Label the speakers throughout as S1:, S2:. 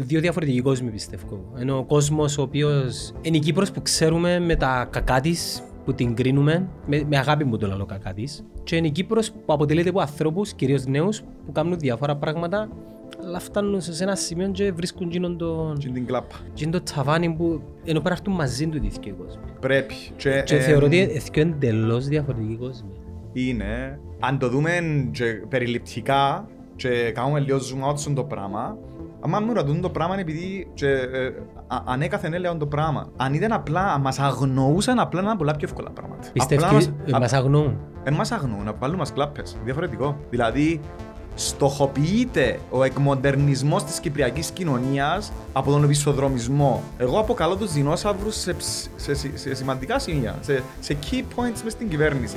S1: δύο διαφορετικοί κόσμοι πιστεύω. Ενώ ο κόσμος ο οποίος είναι η Κύπρος που ξέρουμε με τα κακά της, που την κρίνουμε, με, με αγάπη μου το λέω κακά της. Και είναι η Κύπρος που αποτελείται από ανθρώπους, κυρίως νέους, που κάνουν διάφορα πράγματα αλλά φτάνουν σε ένα σημείο και βρίσκουν γίνον το...
S2: Και την κλάπα.
S1: Και το τσαβάνι που ενώ πρέπει να έρθουν μαζί του οι δύο κόσμοι.
S2: Πρέπει.
S1: Και, και ε, θεωρώ ότι είναι εντελώς διαφορετικοί κόσμοι.
S2: Είναι. Αν το δούμε και περιληπτικά και κάνουμε λίγο zoom out στον το πράγμα, άμα μου ρωτούν το πράγμα είναι επειδή και, ε, ανέκαθεν έλεγαν το πράγμα. Αν ήταν απλά, μας αγνοούσαν απλά να είναι πολλά πιο εύκολα πράγματα.
S1: Πιστεύεις ότι μας, μας αγνοούν.
S2: Εν μας αγνοούν, απ' μας κλάπες. Διαφορετικό. Δηλαδή, στοχοποιείται ο εκμοντερνισμός της κυπριακής κοινωνίας από τον επισοδρομισμό. Εγώ αποκαλώ τους δεινόσαυρους σε, σε, σε, σε σημαντικά σημεία, σε, σε key points μες στην κυβέρνηση.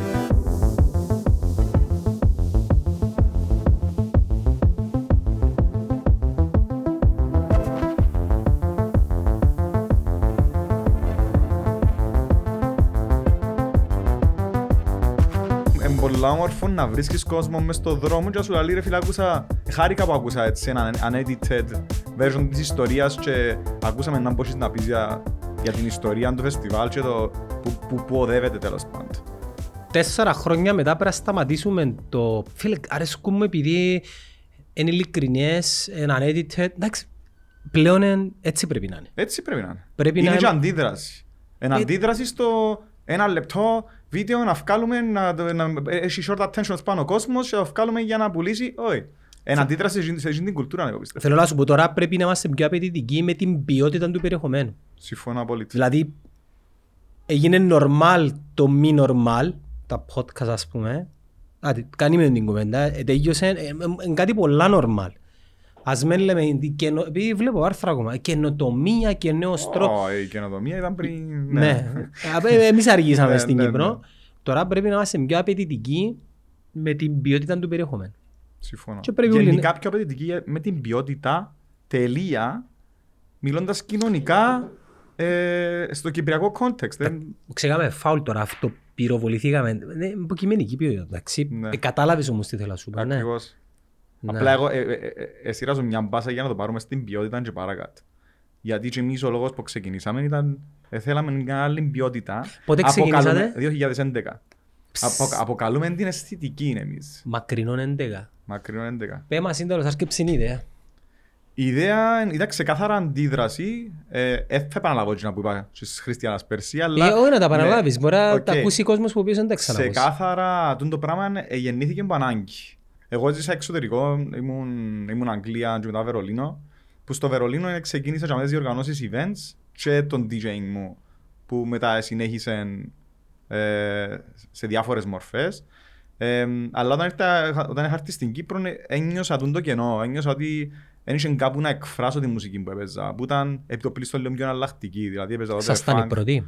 S2: Πολλά όμορφο να βρίσκεις κόσμο μες στο δρόμο και να σου λέει ρε φίλε άκουσα, χάρηκα που άκουσα έτσι ένα unedited version της ιστορίας και ακούσαμε να μπορείς να πεις για, για την ιστορία του φεστιβάλ και το που, που, που οδεύεται τέλος πάντων.
S1: Τέσσερα χρόνια μετά πρέπει να σταματήσουμε το φίλε αρέσκουμε επειδή είναι ειλικρινές, είναι unedited, εντάξει, πλέον έτσι πρέπει να είναι.
S2: Έτσι πρέπει να είναι. Πρέπει είναι να... και αντίδραση. Ένα ε... αντίδραση στο ένα λεπτό βίντεο να βγάλουμε, να, να, έχει short attention πάνω ο κόσμος και να βγάλουμε για να πουλήσει. Όχι. Εν αντίδραση σε αυτή την κουλτούρα, εγώ πιστεύω.
S1: Θέλω να σου πω τώρα πρέπει να είμαστε πιο απαιτητικοί με την ποιότητα του περιεχομένου.
S2: Συμφωνώ απολύτως.
S1: Δηλαδή, έγινε normal το μη normal, τα podcast ας πούμε, Άτι, κάνουμε την κουβέντα, ε, τελειώσε, είναι κάτι πολλά normal. Ας με λέμε, επειδή βλέπω άρθρα ακόμα, καινοτομία και νέος τρόπος.
S2: Όχι, η καινοτομία ήταν πριν...
S1: Ναι, ναι. εμείς αργήσαμε ναι, στην ναι, Κύπρο. Τώρα πρέπει να είμαστε πιο απαιτητικοί με την ποιότητα του περιεχομένου.
S2: Συμφωνώ. Και πρέπει Γενικά πιο απαιτητικοί με την ποιότητα, τελεία, μιλώντας κοινωνικά ε, στο κυπριακό context.
S1: Ε, Ξεγάμε φάουλ τώρα αυτό, πυροβοληθήκαμε. Είναι υποκειμενική ποιότητα, εντάξει. Ναι. Ε, κατάλαβες όμως τι θέλω να σου πω.
S2: Ακριβώς. Ναι. Απλά εγώ ε, ε, ε, εσύραζω μια μπάσα για να το πάρουμε στην ποιότητα και παρακάτω. Γιατί και εμείς ο λόγος που ξεκινήσαμε ήταν ε, θέλαμε μια άλλη ποιότητα.
S1: Πότε ξεκινήσατε;
S2: 2011. Απο, αποκαλούμε την αισθητική εμείς.
S1: Μακρινόν 11.
S2: Μακρινόν 11.
S1: Πέ μας είναι τέλος άρσκεψη ιδέα.
S2: Η ιδέα ήταν ξεκάθαρα αντίδραση. Ε, ε, θα επαναλάβω να που είπα στις Χριστιανάς πέρσι, αλλά...
S1: Ε, όχι να τα παραλάβεις, ναι, μπορεί να okay. τα ακούσει ο κόσμος που πήρε δεν τα
S2: ξανακούσει. Ξεκάθαρα το πράγμα γεννήθηκε από ανάγκη. Εγώ ζήσα εξωτερικό, ήμουν, ήμουν Αγγλία και μετά Βερολίνο, που στο Βερολίνο ξεκίνησα με τις διοργανώσεις events και τον DJing μου, που μετά συνέχισε ε, σε διάφορες μορφές. Ε, αλλά όταν, ήρθα, όταν είχα έρθει στην Κύπρο ένιωσα τον το κενό, ένιωσα ότι δεν είχε κάπου να εκφράσω τη μουσική που έπαιζα, που ήταν επί το πλήστο λίγο πιο εναλλακτική. Δηλαδή έπαιζα τότε
S1: Σας ήταν η πρώτη;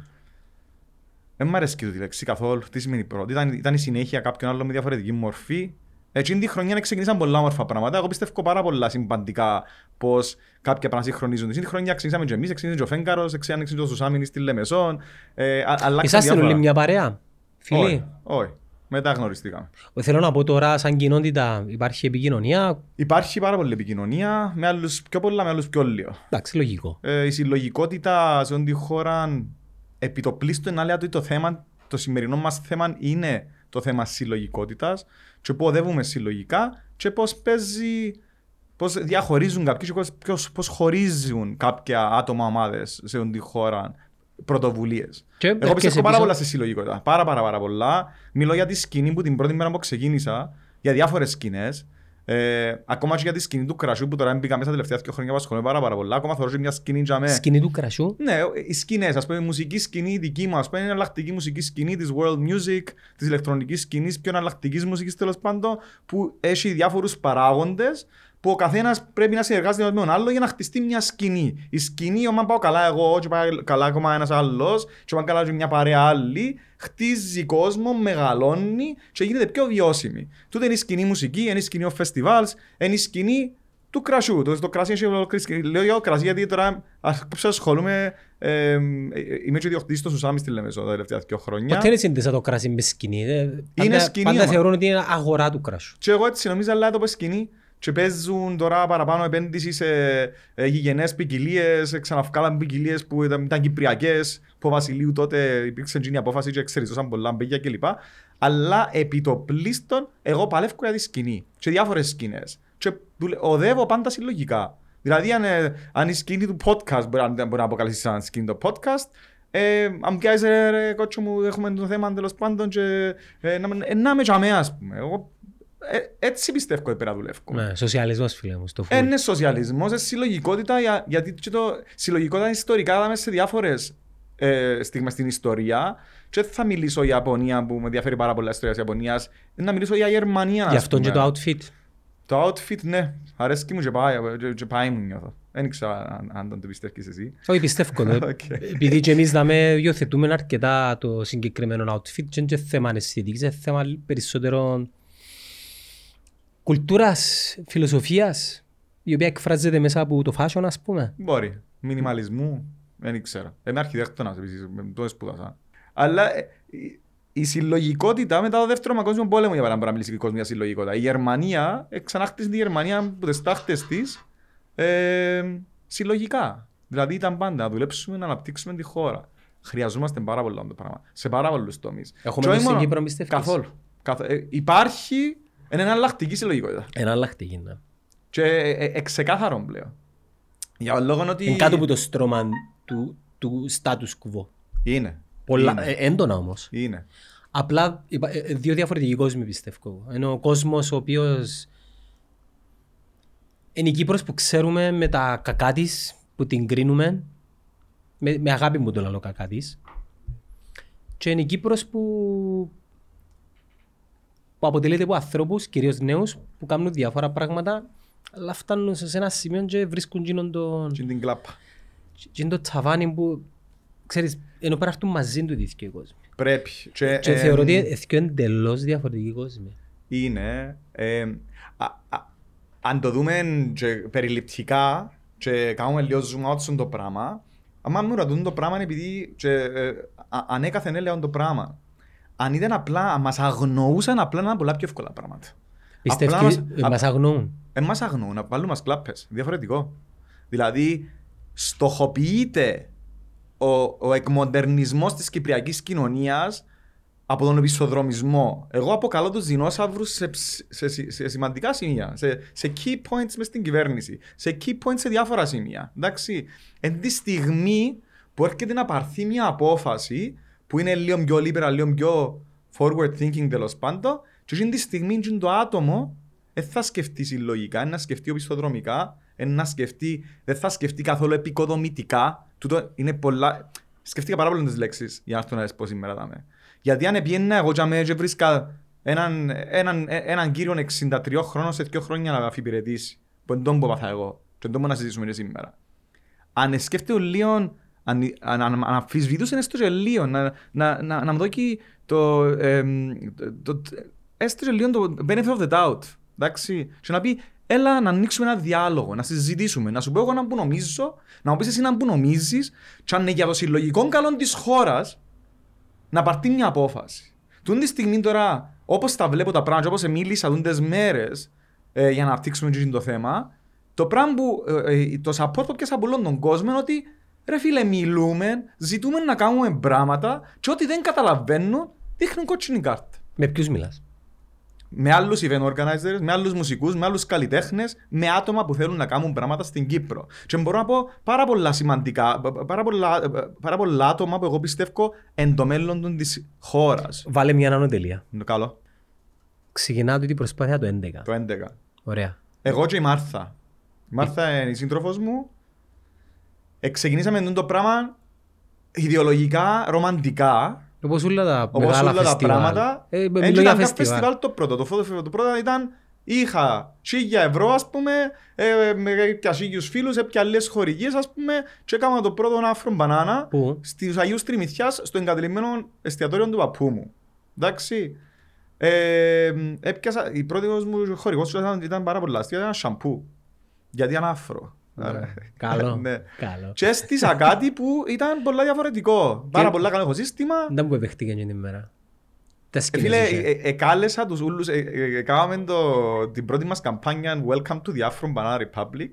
S2: Δεν μου αρέσει και το λέξη καθόλου. Τι σημαίνει πρώτη. Ήταν, ήταν η συνέχεια κάποιον άλλο με διαφορετική μορφή Εκείνη τη χρονιά ξεκινήσαν πολλά όμορφα πράγματα. Εγώ πιστεύω πάρα πολλά συμπαντικά πώ κάποια πράγματα συγχρονίζονται. Εκείνη τη χρονιά ξεκινήσαμε και εμείς, ξεκινήσαμε και ο Φέγκαρο, ξεκινήσαμε και ο Σουσάμινη στη Λεμεσόν.
S1: Ε, Είσαστε όλοι μια παρέα, φίλοι;
S2: Όχι, όχι. Μετά γνωριστήκαμε.
S1: Θέλω να πω τώρα, σαν κοινότητα, υπάρχει επικοινωνία;
S2: Υπάρχει πάρα πολλή επικοινωνία, με άλλους πιο πολλά, με άλλους πιο λίγο.
S1: Εντάξει, λογικό.
S2: Ε, η συλλογικότητα σε όλη τη χώρα, επί το πλήστο είναι ότι το θέμα, το σημερινό μας θέμα είναι το θέμα συλλογικότητας και που οδεύουμε συλλογικά και πώς παίζει, πώς διαχωρίζουν κάποιοι και πώς χωρίζουν κάποια άτομα, ομάδες σε αυτή τη χώρα πρωτοβουλίες. Εγώ πιστεύω πάρα πολλά στη συλλογικότητα. Πάρα, πάρα, πάρα πολλά. Μιλώ για τη σκηνή που την πρώτη μέρα που ξεκίνησα, για διάφορες σκηνές. Ε, ακόμα και για τη σκηνή του κρασιού που τώρα μπήκα μέσα τα τελευταία δύο χρόνια που ασχολούμαι πάρα, πάρα πολλά. Ακόμα θεωρώ μια σκηνή για μένα.
S1: Σκηνή του κρασιού;
S2: Ναι, οι σκηνές, ας πούμε, η μουσική σκηνή δική μου, ας πούμε, είναι εναλλακτική μουσική σκηνή της world music, της ηλεκτρονικής σκηνής, πιο εναλλακτικής μουσικής τέλος πάντων, που έχει διάφορους παράγοντες που ο καθένας πρέπει να συνεργάζεται με τον άλλο για να χτιστεί μια σκηνή. Η σκηνή, όταν πάω καλά εγώ, και πάει καλά ακόμα ένας άλλος, και πάω καλά μια παρέα άλλη, χτίζει κόσμο, μεγαλώνει και γίνεται πιο βιώσιμη. Τούτε είναι η σκηνή μουσική, είναι η σκηνή ο φεστιβάλ, είναι η σκηνή του κρασιού. Το, το κρασί είναι ολοκλήρη. Λέω για το κρασί γιατί τώρα ασχολούμαι. Ε, είμαι και διοκτήτης στο Σουσάμι στη Λεμεσό τα τελευταία δύο χρόνια.
S1: Ποτέ δεν σύνδεσα το κρασί με σκηνή.
S2: Είναι πάντα, σκηνή.
S1: Πάντα θεωρούν ότι είναι αγορά του κρασιού.
S2: Και εγώ έτσι νομίζω αλλά το πω σκηνή και παίζουν τώρα παραπάνω επένδυση σε ε, γηγενές ποικιλίες, ξαναυκάλαν ποικιλίες που ήταν, ήταν κυπριακές, που ο Βασιλείου τότε υπήρξε εκείνη η απόφαση και εξαιρετούσαν πολλά μπέγια κλπ. Αλλά επί το πλήστον, εγώ παλεύω για τη σκηνή και διάφορες σκηνές. Και δουλε- οδεύω πάντα συλλογικά. Δηλαδή, αν, ε, αν η σκηνή του podcast μπορεί, να- μπορεί να αποκαλέσει σαν σκηνή το podcast, ε, αν πιάσεις ρε, ρε κότσο μου, έχουμε το θέμα τέλος πάντων και ε, να, με- ε, να με τζιαμέ, ας πούμε. Εγώ, ε, έτσι πιστεύω ότι πρέπει να δουλεύω.
S1: Ναι, σοσιαλισμός φίλε μου, στο
S2: Ε,
S1: φουλ.
S2: Είναι σοσιαλισμός, είναι συλλογικότητα, για- γιατί και το συλλογικότητα είναι ιστορικά, είδαμε σε διάφορες ε, στιγμές στην ιστορία. Και δεν θα μιλήσω για Ιαπωνία που με ενδιαφέρει πάρα πολλά η ιστορία της Ιαπωνίας. Να μιλήσω για Γερμανία.
S1: Γι'
S2: ας
S1: αυτό και
S2: πούμε.
S1: το outfit.
S2: Το outfit, ναι, αρέσκει μου και πάει, και, και πάει μου νιώθω. Δεν ξέρω αν, αν τον το πιστεύεις εσύ.
S1: Όχι, πιστεύω το.
S2: Οκ.
S1: Επειδή και εμείς δαμε υιοθετούμε αρκετά το συγκεκριμένο outfit και είναι και θέμα αισθητικής, είναι θέμα περισσότερο κουλτούρας, φιλοσοφίας, η οποία εκφράζεται μέσα από το fashion, ας πούμε.
S2: Μπορεί. Μινιμαλισμού, δεν ξέρω. Είμαι αρχιτέκτονας επίσης, με το σπούδασα. Αλλά ε, η- η συλλογικότητα μετά το δεύτερο παγκόσμιο πόλεμο για παράδειγμα να μιλήσει και ο κόσμος για συλλογικότητα. Η Γερμανία ε, ξανάχτισε τη Γερμανία από τις τάχτες της ε, συλλογικά. Δηλαδή ήταν πάντα να δουλέψουμε να αναπτύξουμε τη χώρα. Χρειαζόμαστε πάρα πολλά το πράγμα. Σε πάρα πολλούς τομείς.
S1: Έχουμε
S2: Και όχι
S1: το στην
S2: μόνο-
S1: Κύπρο, πιστεύεις;
S2: Καθόλου. Καθ- ε, υπάρχει είναι εναλλακτική συλλογικότητα.
S1: Εναλλακτική, ναι.
S2: Και ε, ε, ε, ξεκάθαρο πλέον. Για τον λόγο ότι.
S1: Είναι κάτω από το στρώμα του, του status quo.
S2: Είναι.
S1: Πολλά,
S2: Είναι.
S1: ε, έντονα όμως.
S2: Είναι.
S1: Απλά υπά- ε, ε, δύο διαφορετικοί κόσμοι πιστεύω. Ενώ ο κόσμος ο οποίος είναι η Κύπρος που ξέρουμε με τα κακά της, που την κρίνουμε, με, με αγάπη μου το λέω κακά της. Και είναι η Κύπρος που, που αποτελείται από ανθρώπους, κυρίως νέους, που κάνουν διάφορα πράγματα, αλλά φτάνουν σε ένα σημείο και βρίσκουν γίνον τον,
S2: Και την κλάπα.
S1: γίνον το τσαβάνι που, ξέρεις, ενώ πρέπει να έρθουν μαζί του οι δύο κόσμοι.
S2: Πρέπει. Και,
S1: Και
S2: ε,
S1: θεωρώ ότι είναι δύο εντελώς διαφορετικοί κόσμοι.
S2: Είναι. ε, α, α, αν το δούμε και περιληπτικά και κάνουμε λίγο zoom out στον το πράγμα, άμα μου ρωτούν το πράγμα είναι επειδή και, ε, α- ανέκαθεν έλεγαν το πράγμα. Αν ήταν απλά, αν μας αγνοούσαν απλά να είναι πολλά πιο εύκολα πράγματα.
S1: Πιστεύεις
S2: Απλά
S1: ε, μας αγνοούν.
S2: Ε, μας αγνοούν, να βάλουν μας κλάπες. Διαφορετικό. Δηλαδή, στοχοποιείται ο, ο εκμοντερνισμός της κυπριακής κοινωνίας από τον επισοδρομισμό. Εγώ αποκαλώ τους δεινόσαυρους σε, ψ- σε, σε, σε σημαντικά σημεία, σε, σε key points μες στην κυβέρνηση, σε key points σε διάφορα σημεία. Εντάξει, εν τη στιγμή που έρχεται να πάρθει μια απόφαση που είναι λίγο πιο liberal, λίγο πιο forward thinking τέλος πάντων, και εκείνη τη στιγμή εκείνο το άτομο δεν θα σκεφτεί συλλογικά, είναι να σκεφτεί οπισθοδρομικά, είναι να σκεφτεί, δεν θα σκεφτεί καθόλου επικοδομητικά. Τούτο είναι πολλά. Σκεφτήκα πάρα πολλές λέξεις για να έρθω να τις πω σήμερα. δάμε. Γιατί αν πιένα εγώ και αμέ και βρίσκα έναν, έναν, έναν κύριο 63 χρόνων σε 2 χρόνια να αφιπηρετήσει, που είναι τον που έπαθα εγώ, και τον που να συζητήσουμε και σήμερα. Αν σκέφτεται ο Λίον, αν, αν, αν, αν αμφισβητούσε έστω και λίγο, να, να, να, να μου δώσει το, εμ, το, το, έστω και λίγο το benefit of the doubt. Εντάξει, και να πει, έλα να ανοίξουμε ένα διάλογο, να συζητήσουμε, να σου πω εγώ να που νομίζω, να μου πεις εσύ να που νομίζεις, και αν είναι για το συλλογικό καλό της χώρας, να πάρει μια απόφαση. Τούν τη στιγμή τώρα, όπως τα βλέπω τα πράγματα, όπως μίλησα τούντες μέρες ε, για να αναπτύξουμε και το θέμα, το πράγμα που, ε, ε, το support που πιάσα από όλον τον κόσμο είναι ότι ρε φίλε μιλούμε, ζητούμε να κάνουμε πράγματα και ό,τι δεν καταλαβαίνουν δείχνουν κότσινη κάρτα.
S1: Με ποιους μιλάς;
S2: Με άλλους event organizers, με άλλους μουσικούς, με άλλους καλλιτέχνες, με άτομα που θέλουν να κάνουν πράγματα στην Κύπρο. Και μπορώ να πω πάρα πολλά σημαντικά, πάρα πολλά, πάρα πολλά άτομα που εγώ πιστεύω εν το μέλλον της χώρας.
S1: Βάλε μια ανωτελεία.
S2: Καλό.
S1: Ξεκινά τούτη προσπάθεια το 11.
S2: Το 11.
S1: Ωραία.
S2: Εγώ και η Μάρθα. Η Μάρθα είναι η σύντροφος μου. Εξεκινήσαμε το πράγμα ιδεολογικά, ρομαντικά,
S1: Όπως όλα τα
S2: όπως
S1: μεγάλα
S2: όλα τα
S1: φεστιβάλ.
S2: πράγματα.
S1: Ε,
S2: Εν
S1: μιλώ για
S2: ήταν κάποια
S1: φεστιβάλ.
S2: φεστιβάλ το πρώτο. Το πρώτο, το πρώτο ήταν είχα 1000 ευρώ ας πούμε, ε, με πια χίλιους φίλους, έπια άλλες χορηγίες ας πούμε και έκανα το πρώτο άφρο μπανάνα
S1: Πού;
S2: στους Αγίους Τριμηθιάς στο εγκατελειμμένο εστιατόριο του παππού μου. Εντάξει. Ε, έπιασα, η πρώτη μου χορηγός ήταν, ήταν πάρα πολλά αστεία, ήταν σαμπού. Γιατί ήταν άφρο. Άρα,
S1: Καλό.
S2: ναι.
S1: Καλό.
S2: Και έστησα κάτι που ήταν πολλά διαφορετικό. Πάρα πολλά καλό έχω σύστημα.
S1: Δεν μου επεχτήκε την ημέρα. Τα
S2: Ε,
S1: σκηνές
S2: Φίλε,
S1: είχε.
S2: ε, ε, εκάλεσα τους ούλους, ε, ε, ε, κάναμε το- την πρώτη μας καμπάνια Welcome to the Afro Banana Republic.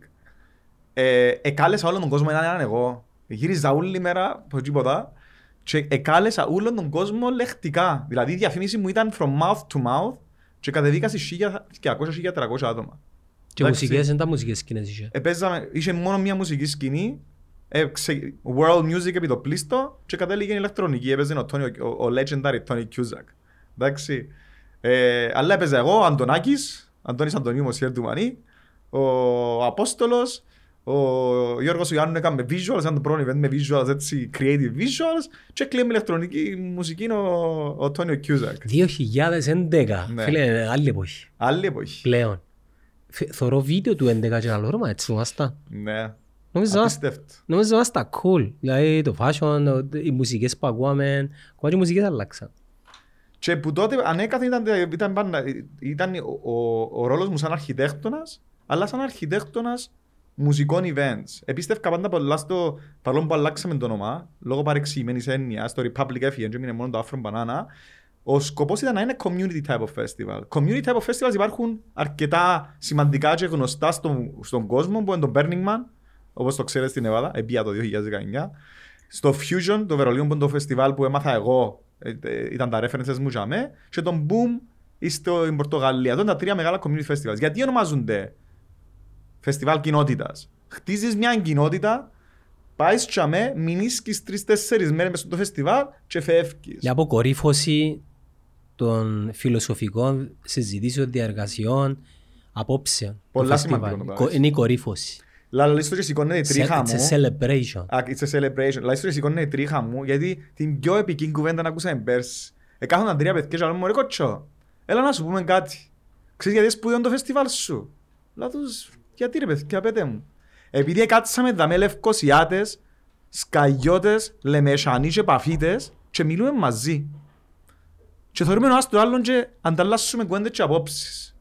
S2: Ε, Εκάλεσα όλον τον κόσμο να είναι εγώ. Γύριζα όλη μέρα από τίποτα και εκάλεσα όλον τον κόσμο λεχτικά. Δηλαδή η διαφήμιση μου ήταν from mouth to mouth και κατεβήκα στις 1200-1300 άτομα.
S1: Και
S2: εντάξει.
S1: μουσικές, δεν τα μουσικές σκηνές είχε.
S2: Επέζαμε, είχε μόνο μία μουσική σκηνή, ε, ξε- world music επί το πλήστο και κατέληγε η ηλεκτρονική. Έπαιζε ο, Tony, ο, ο legendary Tony Cusack. Εντάξει. Ε, αλλά έπαιζα εγώ, ο Αντωνάκης, Αντώνης Αντωνίου Μοσιέρ του Μανί, ο Απόστολος, ο Γιώργος Ιωάννου έκαμε visuals, ήταν το πρώτο event με visuals, έτσι, creative visuals και κλαίμε ηλεκτρονική μουσική ο, ο Tony Cusack.
S1: 2011,
S2: Ναι.
S1: φίλε, άλλη εποχή.
S2: Άλλη εποχή.
S1: Πλέον. Φε- Θωρώ βίντεο του 11 και άλλο ρόμα, έτσι είμαστε.
S2: Ναι.
S1: Νομίζω είμαστε-
S2: Απίστευτο.
S1: νομίζω είμαστε cool. Δηλαδή το fashion, το- οι μουσικές που ακούαμε, ακόμα και οι μουσικές αλλάξαν.
S2: Και που τότε ανέκαθεν ήταν, ήταν, πάντα, ήταν ο, ο, ο ρόλος μου σαν αρχιτέκτονας, αλλά σαν αρχιτέκτονας μουσικών events. Επίστευκα πάντα πολλά στο, παρόλο που αλλάξαμε το όνομα, λόγω παρεξηγημένης έννοιας, το Republic έφυγε και έμεινε μόνο το Afro Banana, ο σκοπός ήταν να είναι community type of festival. Community type of festivals υπάρχουν αρκετά σημαντικά και γνωστά στον, στον κόσμο, που είναι το Burning Man, όπως το ξέρετε στην Ελλάδα, επία το 2019. Στο Fusion, το Βερολίνο που είναι το φεστιβάλ που έμαθα εγώ, ε, ε, ήταν τα references μου για μέ, και το Boom στην Πορτογαλία. Τότε τα τρία μεγάλα community festivals. Γιατί ονομάζονται φεστιβάλ κοινότητας; Χτίζεις μια κοινότητα, πάεις τσαμέ, μηνίσκεις τρει-τέσσερι μέρες μέσα στο φεστιβάλ και φεύγεις.
S1: Η αποκορύφωση των φιλοσοφικών συζητήσεων, διαργασιών, απόψεων.
S2: Πολλά
S1: του
S2: σημαντικό
S1: φεστιβάλ.
S2: το
S1: Κο-
S2: πράγμα.
S1: Είναι η κορύφωση.
S2: Λαλίστο και σηκώνεται η τρίχα
S1: It's a
S2: μου.
S1: celebration.
S2: Α, It's a celebration. Λαλίστο και σηκώνεται η τρίχα μου, γιατί την πιο επική κουβέντα να ακούσαμε πέρσι. Εκάθονταν τρία παιδιά και λέω μου ρε κότσο, έλα να σου πούμε κάτι. Ξέρεις γιατί σπουδαιόν το φεστιβάλ σου; Λέω τους, γιατί ρε παιδιά, πέτε μου. Επειδή κάτσαμε δαμέ λευκοσιάτες, σκαγιώτες, λεμεσανοί και παφίτες και μιλούμε μαζί. Και θεωρούμε ο ένας τον άλλον και ανταλλάσσουμε κουβέντες και απόψεις.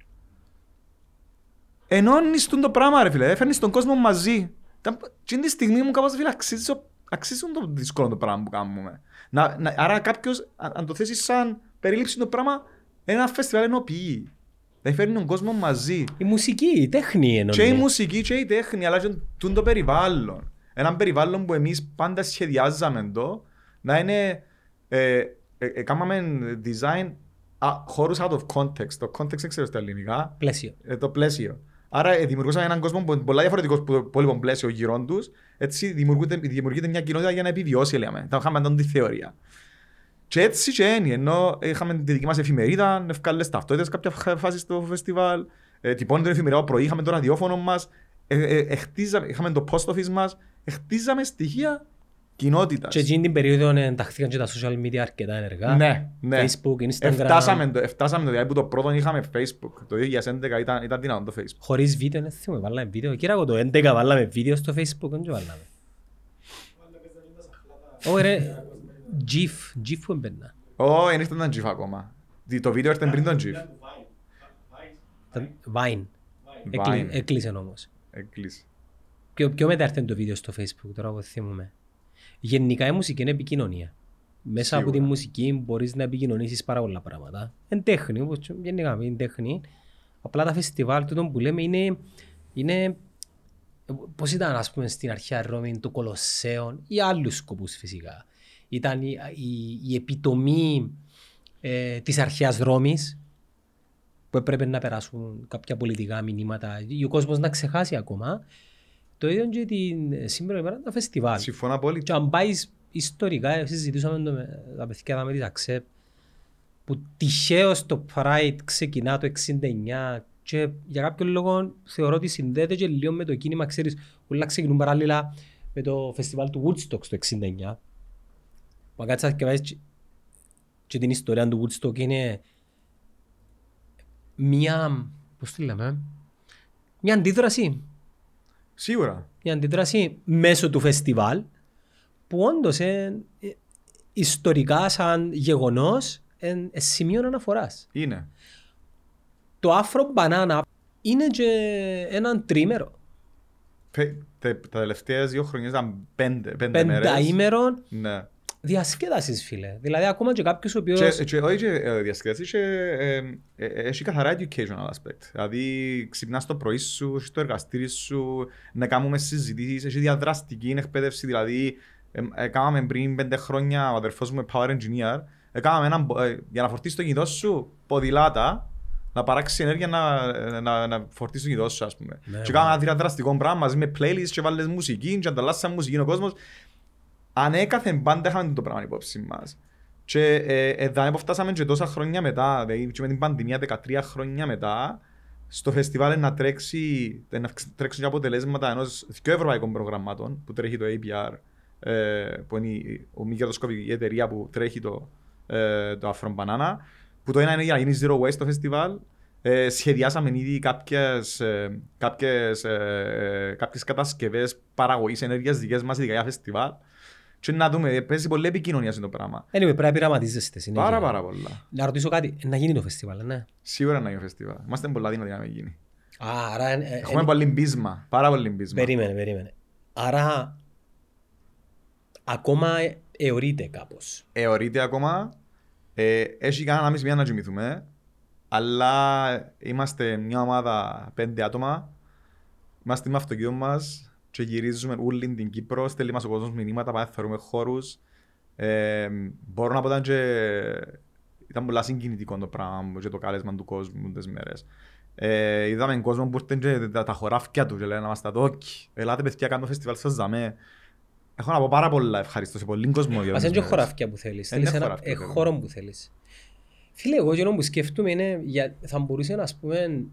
S2: Ενώνεις τον το πράγμα ρε φίλε, έφερνεις τον κόσμο μαζί. Ήταν- Και είναι τη στιγμή μου κάπως φίλε αξίζει, ο- αξίζουν το δύσκολο το πράγμα που κάνουμε. Να, να, άρα κάποιος, αν, αν το θέσεις σαν περίληψη το πράγμα, ένα φεστιβάλ ενοποιεί. Δηλαδή φέρνει τον κόσμο μαζί.
S1: Η μουσική, η τέχνη εννοεί.
S2: Και η μουσική και η τέχνη, αλλά και τούν το περιβάλλον. Ένα περιβάλλον που εμείς πάντα σχεδιάζαμε το, να είναι, ε, ε, ε, κάμαμε design α, χώρους out of context. Το context δεν ξέρω στα ελληνικά,
S1: Πλαίσιο.
S2: ε, το πλαίσιο. Άρα ε, δημιουργούσαμε έναν κόσμο που είναι πολλά διαφορετικός από το υπόλοιπο πλαίσιο γύρω τους. Έτσι δημιουργείται, δημιουργείται μια κοινότητα για να επιβιώσει, λέμε. Τα είχαμε τον τη θεωρία. Και έτσι και έννοια, ενώ είχαμε τη δική μας εφημερίδα, ευκάλες ταυτότητες κάποια φα- φάση στο φεστιβάλ, ε, τυπώνει την εφημερίδα πρωί, είχαμε το ραδιόφωνο μας, ε, ε, εχτίζαμε, είχαμε το post office μας, εχτίζαμε στοιχεία κοινότητας.
S1: Και εκείνη την περίοδο ενταχθήκαν και τα social media αρκετά ενεργά.
S2: Ναι, ναι.
S1: Facebook, Instagram.
S2: Εφτάσαμε το, εφτάσαμε το, δηλαδή που το πρώτο είχαμε Facebook. Το 2011 ήταν, ήταν δυνατόν το Facebook.
S1: Χωρίς βίντεο, δεν θυμάμαι, βάλαμε βίντεο. Κύριε, εγώ το 11 βάλαμε βίντεο στο Facebook, δεν το βάλαμε. Όχι ρε, GIF, GIF που έμπαιρνα.
S2: Ω, δεν ήρθε τον GIF ακόμα. Τι, Το βίντεο ήρθε πριν τον GIF.
S1: Ήταν Vine.
S2: Vine.
S1: Έκλει- Έκλεισε όμως.
S2: Έκλεισε.
S1: Πιο, πιο μετά ήρθε το βίντεο στο facebook, τώρα που θυμούμαι. Γενικά η μουσική είναι επικοινωνία. Μέσα από τη
S2: Σίγουρα.
S1: μουσική μπορείς να επικοινωνήσεις πάρα πολλά πράγματα. Εν τέχνη, όπως και γενικά είναι τέχνη. Απλά τα φεστιβάλ τούτο που λέμε είναι, είναι πώς ήταν ας πούμε στην αρχαία Ρώμη το Κολοσσέον ή άλλους σκοπούς φυσικά. Ήταν η, η, η επιτομή ε, της αρχαίας Ρώμης που έπρεπε να περάσουν κάποια πολιτικά μηνύματα ή ο κόσμος να ξεχάσει ακόμα. Το ίδιο και την σήμερα ημέρα τα φεστιβάλ.
S2: Συμφωνώ απόλυτα.
S1: Και αν πάεις ιστορικά, ε, συζητούσαμε το με τα παιδιά με της Αξέπ, που τυχαίως το Pride ξεκινά το 69 και για κάποιο λόγο θεωρώ ότι συνδέεται και λίγο με το κίνημα, ξέρεις, όλα ξεκινούν παράλληλα με το φεστιβάλ του Woodstock στο 69. Που αν κάτσεις και βάζεις και, και την ιστορία του Woodstock είναι μια, πώς τη λέμε, μια αντίδραση
S2: Σίγουρα.
S1: η αντίδραση μέσω του φεστιβάλ που όντως ε, ε, ιστορικά σαν γεγονός είναι σημείο αναφοράς.
S2: Είναι.
S1: Το Afro Banana είναι και έναν τρίμερο,
S2: Τε- τε- Τα τελευταία δύο χρόνια ήταν πέντε, πέντε μέρες.
S1: πενταήμερο,
S2: Ναι.
S1: Διασκέδασης φίλε. Δηλαδή ακόμα και κάποιος ο οποίος...
S2: Και, και όχι και ε, διασκέδαση, και, ε, ε, έχει καθαρά educational aspect. Δηλαδή ξυπνάς το πρωί σου, έχεις το εργαστήρι σου, να κάνουμε συζητήσεις, έχει διαδραστική εκπαίδευση. Δηλαδή, ε, ε, κάναμε πριν πέντε χρόνια, ο αδερφός μου είναι power engineer, ε, κάναμε έναν, ε, για να φορτίσεις το κινητό σου ποδηλάτα, να παράξεις ενέργεια να, να, να φορτίσεις το κινητό σου, ας πούμε.
S1: Ναι,
S2: και
S1: μα.
S2: κάναμε ένα δραστικό πράγμα μαζί με playlist και βάλες μουσική και ανταλλάσσαν μουσική ο κόσμος. Ανέκαθεν πάντα είχαμε το πράγμα υπόψη μας. Και ε, εδώ που φτάσαμε και τόσα χρόνια μετά, δηλαδή και με την πανδημία 13 χρόνια μετά, στο φεστιβάλ να τρέξει, να τρέξουν και αποτελέσματα ενός δυο ευρωπαϊκών προγραμμάτων που τρέχει το APR, ε, που είναι η- ο μη κερδοσκοπική εταιρεία που τρέχει το, ε, το Afro Banana, που το ένα είναι για να γίνει Zero Waste το φεστιβάλ. Ε, σχεδιάσαμε ήδη κάποιες, ε, κάποιες, ε, κάποιες κατασκευές παραγωγής ενέργειας δικές μας ειδικά για φεστιβάλ. Και να δούμε, ε, παίζει πολλή επικοινωνία σε το πράγμα.
S1: Anyway, πρέπει να πειραματίζεστε συνέχεια.
S2: Πάρα πάρα πολλά.
S1: Να ρωτήσω κάτι, να γίνει το φεστιβάλ, ναι.
S2: Σίγουρα να γίνει φεστιβάλ. Είμαστε πολλά δυνατοί να μην γίνει.
S1: Α, Άρα, ε, ε,
S2: Έχουμε
S1: ε,
S2: πολύ μπίσμα. Πάρα πολύ μπίσμα.
S1: περίμενε, περίμενε. Άρα, ακόμα ε, εωρείται κάπως.
S2: Εωρείται ακόμα. Ε, έχει κανένα μισή μία να κοιμηθούμε. Αλλά είμαστε μια ομάδα πέντε άτομα. Είμαστε με αυτοκίνητο μας και γυρίζουμε όλη την Κύπρο. Στέλνει μας ο κόσμος μηνύματα, πάμε θεωρούμε χώρους. Ε, μπορώ να πω ήταν και ήταν πολύ συγκινητικό το πράγμα και το κάλεσμα του κόσμου τις μέρες. Ε, είδαμε κόσμο που ήρθαν και τα, τα χωράφια του και λένε να μας τα δόκι. Ελάτε παιδιά κάνουμε φεστιβάλ στο Ζαμέ. Έχω να πω πάρα πολλά ευχαριστώ σε πολλοί κόσμο για
S1: Μας
S2: τις
S1: είναι και
S2: μέρες.
S1: χωράφια που θέλεις.
S2: Είναι
S1: Θέλεις ένα
S2: χωράφια,
S1: ε,
S2: βέβαια.
S1: χώρο που θέλεις. Φίλε, εγώ εκείνο που σκέφτομαι είναι για, θα μπορούσε να πούμε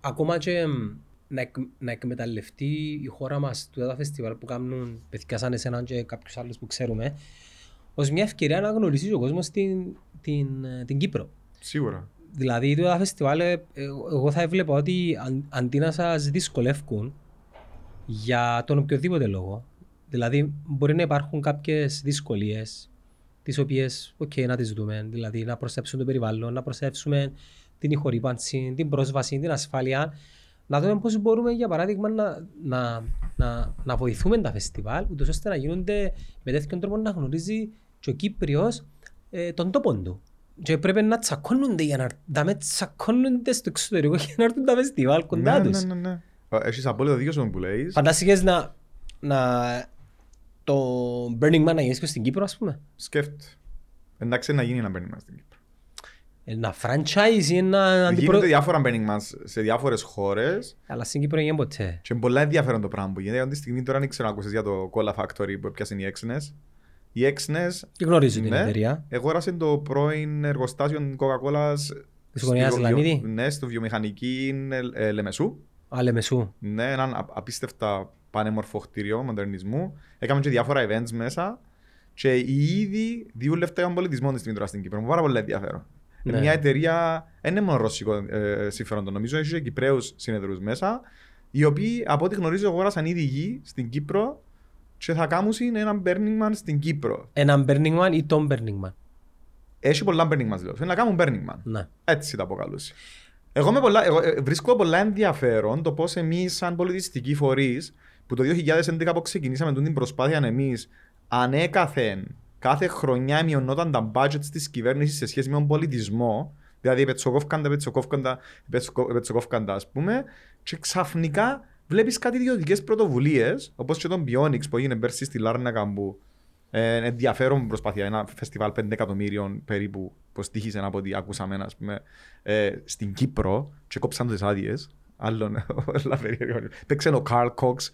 S1: ακόμα και μ, να, εκ, να εκμεταλλευτεί η χώρα μας του τα φεστιβάλ που κάνουν παιδιά σαν εσένα και κάποιους άλλους που ξέρουμε ως μια ευκαιρία να γνωρίσει ο κόσμος την, την, ε, την Κύπρο.
S2: Σίγουρα.
S1: Δηλαδή το φεστιβάλ, ε, ε, εγώ θα έβλεπα ότι αν, αντί να σας δυσκολεύουν για τον οποιοδήποτε λόγο, δηλαδή μπορεί να υπάρχουν κάποιες δυσκολίες τις οποίες, οκ, να τις δούμε, δηλαδή να προστατεύσουμε το περιβάλλον, να προστατεύσουμε την ηχορύπανση, την πρόσβαση, την ασφάλεια, να δούμε πώς μπορούμε για παράδειγμα να, να, να, να βοηθούμε τα φεστιβάλ, ούτως ώστε να γίνονται με τέτοιον τρόπο να γνωρίζει και ο Κύπριος ε, τον τόπο του. Και πρέπει να τσακώνονται για να να με τσακώνονται στο εξωτερικό για να έρθουν τα φεστιβάλ κοντά
S2: ναι,
S1: τους.
S2: ναι, ναι, ναι. Ε, Έχεις απόλυτο δίκιο στον που λέεις.
S1: Φαντάστηκες να, να το Burning Man να γίνει και στην Κύπρο ας πούμε;
S2: Σκέφτε. Εντάξει να γίνει ένα Burning Man στην Κύπρο.
S1: Ένα franchise ή ένα αντιπρο...
S2: Γίνονται διάφορα Burning Man σε διάφορες χώρες
S1: Αλλά στην Κύπρο έγινε ποτέ.
S2: και είναι πολλά ενδιαφέρον το πράγμα που γίνεται. Γιατί τη στιγμή τώρα δεν ξέρω αν ακούσεις για το Cola Factory που έπιασε η Exnes. Η Exnes
S1: Και γνωρίζω την
S2: ναι,
S1: εταιρεία.
S2: αγόρασε το πρώην εργοστάσιο Coca-Cola
S1: Της γωνιάς Λανίδη.
S2: Ναι, στο βιομηχανική ε, ε, Λεμεσού.
S1: Α, Λεμεσού.
S2: Ναι, έναν α- απίστευτα πανέμορφο κτίριο μοντερνισμού. Έκαμε και διάφορα events μέσα. Και ήδη δύο λεφτά για τον πολιτισμό της στιγμή τώρα στην Κύπρο. Μου πάρα πολύ ενδιαφέρον.
S1: Ναι.
S2: Ναι. Μια εταιρεία, δεν είναι μόνο ρώσικο ε, συμφέροντο, νομίζω έχει και Κυπρέους συνεδρούς μέσα, οι οποίοι από ό,τι γνωρίζω αγόρασαν ήδη γη στην Κύπρο και θα κάνουν έναν Burning Man στην Κύπρο.
S1: Ένα Burning Man ή τον Burning Man.
S2: Έχει πολλά Burning Man δηλαδή. Να κάνουν Burning Man.
S1: Ναι.
S2: Έτσι τα αποκαλούσε. Εγώ, με πολλά, εγώ ε, βρίσκω πολλά ενδιαφέρον το πώς εμείς, σαν πολιτιστικοί φορείς, που το 2011 που ξεκινήσαμε την προσπάθεια εμείς, ανέκαθεν κάθε χρονιά μειωνόταν τα budgets της κυβέρνησης σε σχέση με τον πολιτισμό, δηλαδή πετσοκόφκαντα, πετσοκόφκαντα, πετσοκο- πετσοκόφκαντα, ας πούμε, και ξαφνικά βλέπεις κάτι ιδιωτικές πρωτοβουλίες, όπως και τον Bionics που έγινε πέρσι στη Λάρνακα που ε, ενδιαφέρον προσπάθεια, ένα φεστιβάλ 5 εκατομμύριων περίπου που στήχησε από ό,τι ακούσαμε ας πούμε, ε, στην Κύπρο και κόψαν τις άδειες. Άλλον, όλα περίεργο. Παίξε ο Καρλ Κόξ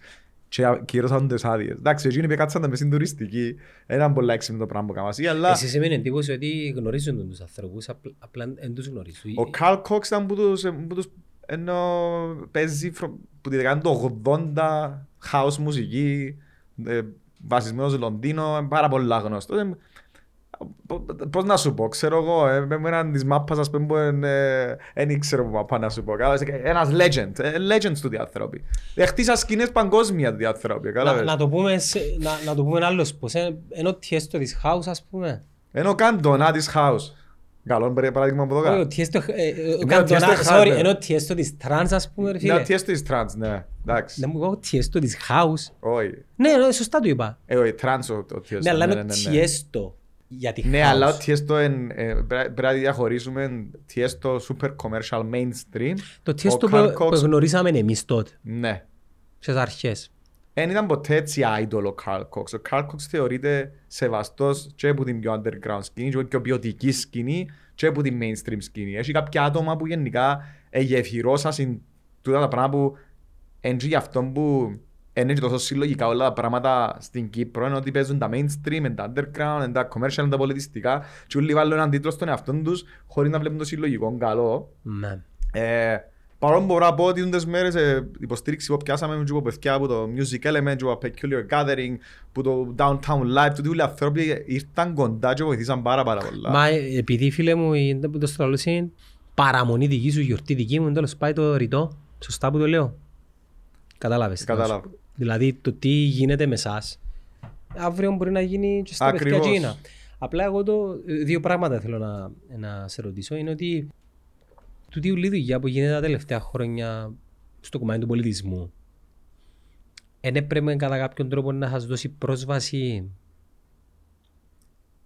S2: και κύρωσαν τις άδειες. Εντάξει, εκείνοι πεκάτσαν τα μες στην τουριστική. Ένα πολύ έξυπνο το πράγμα που κάνασαι. Αλλά
S1: Εσείς έμεινε εντύπωση ότι γνωρίζουν τους ανθρώπους, απλ- απλά δεν τους γνωρίζουν.
S2: ο Καρλ Κόξ ήταν που τους, που τους ενώ παίζει φρο- που τη δεκαετία του 80 house μουσική, ε, βασισμένος στο Λονδίνο, πάρα πολλά γνωστός. Ε, πο- Πώς να σου πω, ξέρω εγώ, ε, με έναν της μάπας ας πούμε που δεν ήξερα που μάπα να σου πω. Κατάλαβες, Ένας legend, ε, legend του διαθρώπη. Χτίσα σκηνές παγκόσμια του διαθρώπη,
S1: Να,
S2: κατάλαβες.
S1: να, το πούμε, σε- να, να το πούμε άλλος πώς. ε, Ενώ τι έστω της house ας πούμε.
S2: Ενώ καντονά της house. Καλό μπρε- παράδειγμα από εδώ
S1: Όχι, ο
S2: κάτω.
S1: Τιέστο, ε, ε, ο
S2: Ναι, ο
S1: Καντονά-
S2: Τιέστο
S1: sorry,
S2: Hard, ναι.
S1: ενώ ο Τιέστο της trance ας πούμε ρε
S2: Ναι,
S1: φίλε.
S2: Τιέστο trance, ναι. Εντάξει.
S1: Να μου πω ο Τιέστο της house.
S2: Όχι.
S1: Ναι, ναι, σωστά το είπα.
S2: Ε, όχι, trance ο ο Τιέστο.
S1: Ναι, αλλά
S2: Ναι,
S1: είναι ο
S2: ναι, ναι, ναι.
S1: Τιέστο για τη
S2: Ναι,
S1: house.
S2: αλλά ο Τιέστο εν- ε, πρέ- πρέπει να διαχωρίσουμε Τιέστο super commercial mainstream.
S1: Το Τιέστο
S2: Ο
S1: που
S2: Carl
S1: που
S2: Cox-
S1: γνωρίσαμε εμείς τότε,
S2: Ναι.
S1: στις αρχές.
S2: Δεν ήταν ποτέ έτσι idol ο Carl Cox. Ο Carl Cox θεωρείται σεβαστός και από την πιο underground σκηνή, και από την πιο ποιοτική σκηνή και από την mainstream σκηνή. Έχει κάποια άτομα που γενικά εγεφυρώσαν τούτα τα πράγματα που είναι και γι' αυτό που είναι και τόσο συλλογικά όλα τα πράγματα στην Κύπρο είναι ότι παίζουν τα mainstream, είναι τα underground, είναι τα commercial, είναι τα πολιτιστικά και όλοι βάλουν έναν τίτλο στον εαυτόν τους χωρίς να βλέπουν το συλλογικό καλό.
S1: Ναι.
S2: Ε, παρόλο που μπορώ να πω ότι τις μέρες ε, υποστήριξη που πιάσαμε και από παιδιά από το Music Element, και από Peculiar Gathering, που το Downtown Live, τούτοι όλοι οι άνθρωποι ήρθαν κοντά και βοηθήσαν πάρα πάρα πολλά.
S1: Μα ε, επειδή φίλε μου είναι που το στραλούσε είναι παραμονή δική σου, γιορτή δική μου, τέλος πάει το ρητό. Σωστά που το λέω. Κατάλαβες.
S2: Κατάλαβα.
S1: Δηλαδή το τι γίνεται με εσάς. Αύριο μπορεί να γίνει και στα παιδιά
S2: Ακριβώς.
S1: εκείνα. Απλά εγώ το, δύο πράγματα θέλω να, να σε ρωτήσω. Είναι ότι τούτη η όλη δουλειά που γίνεται τα τελευταία χρόνια στο κομμάτι του πολιτισμού δεν έπρεπε κατά κάποιον τρόπο να σας δώσει πρόσβαση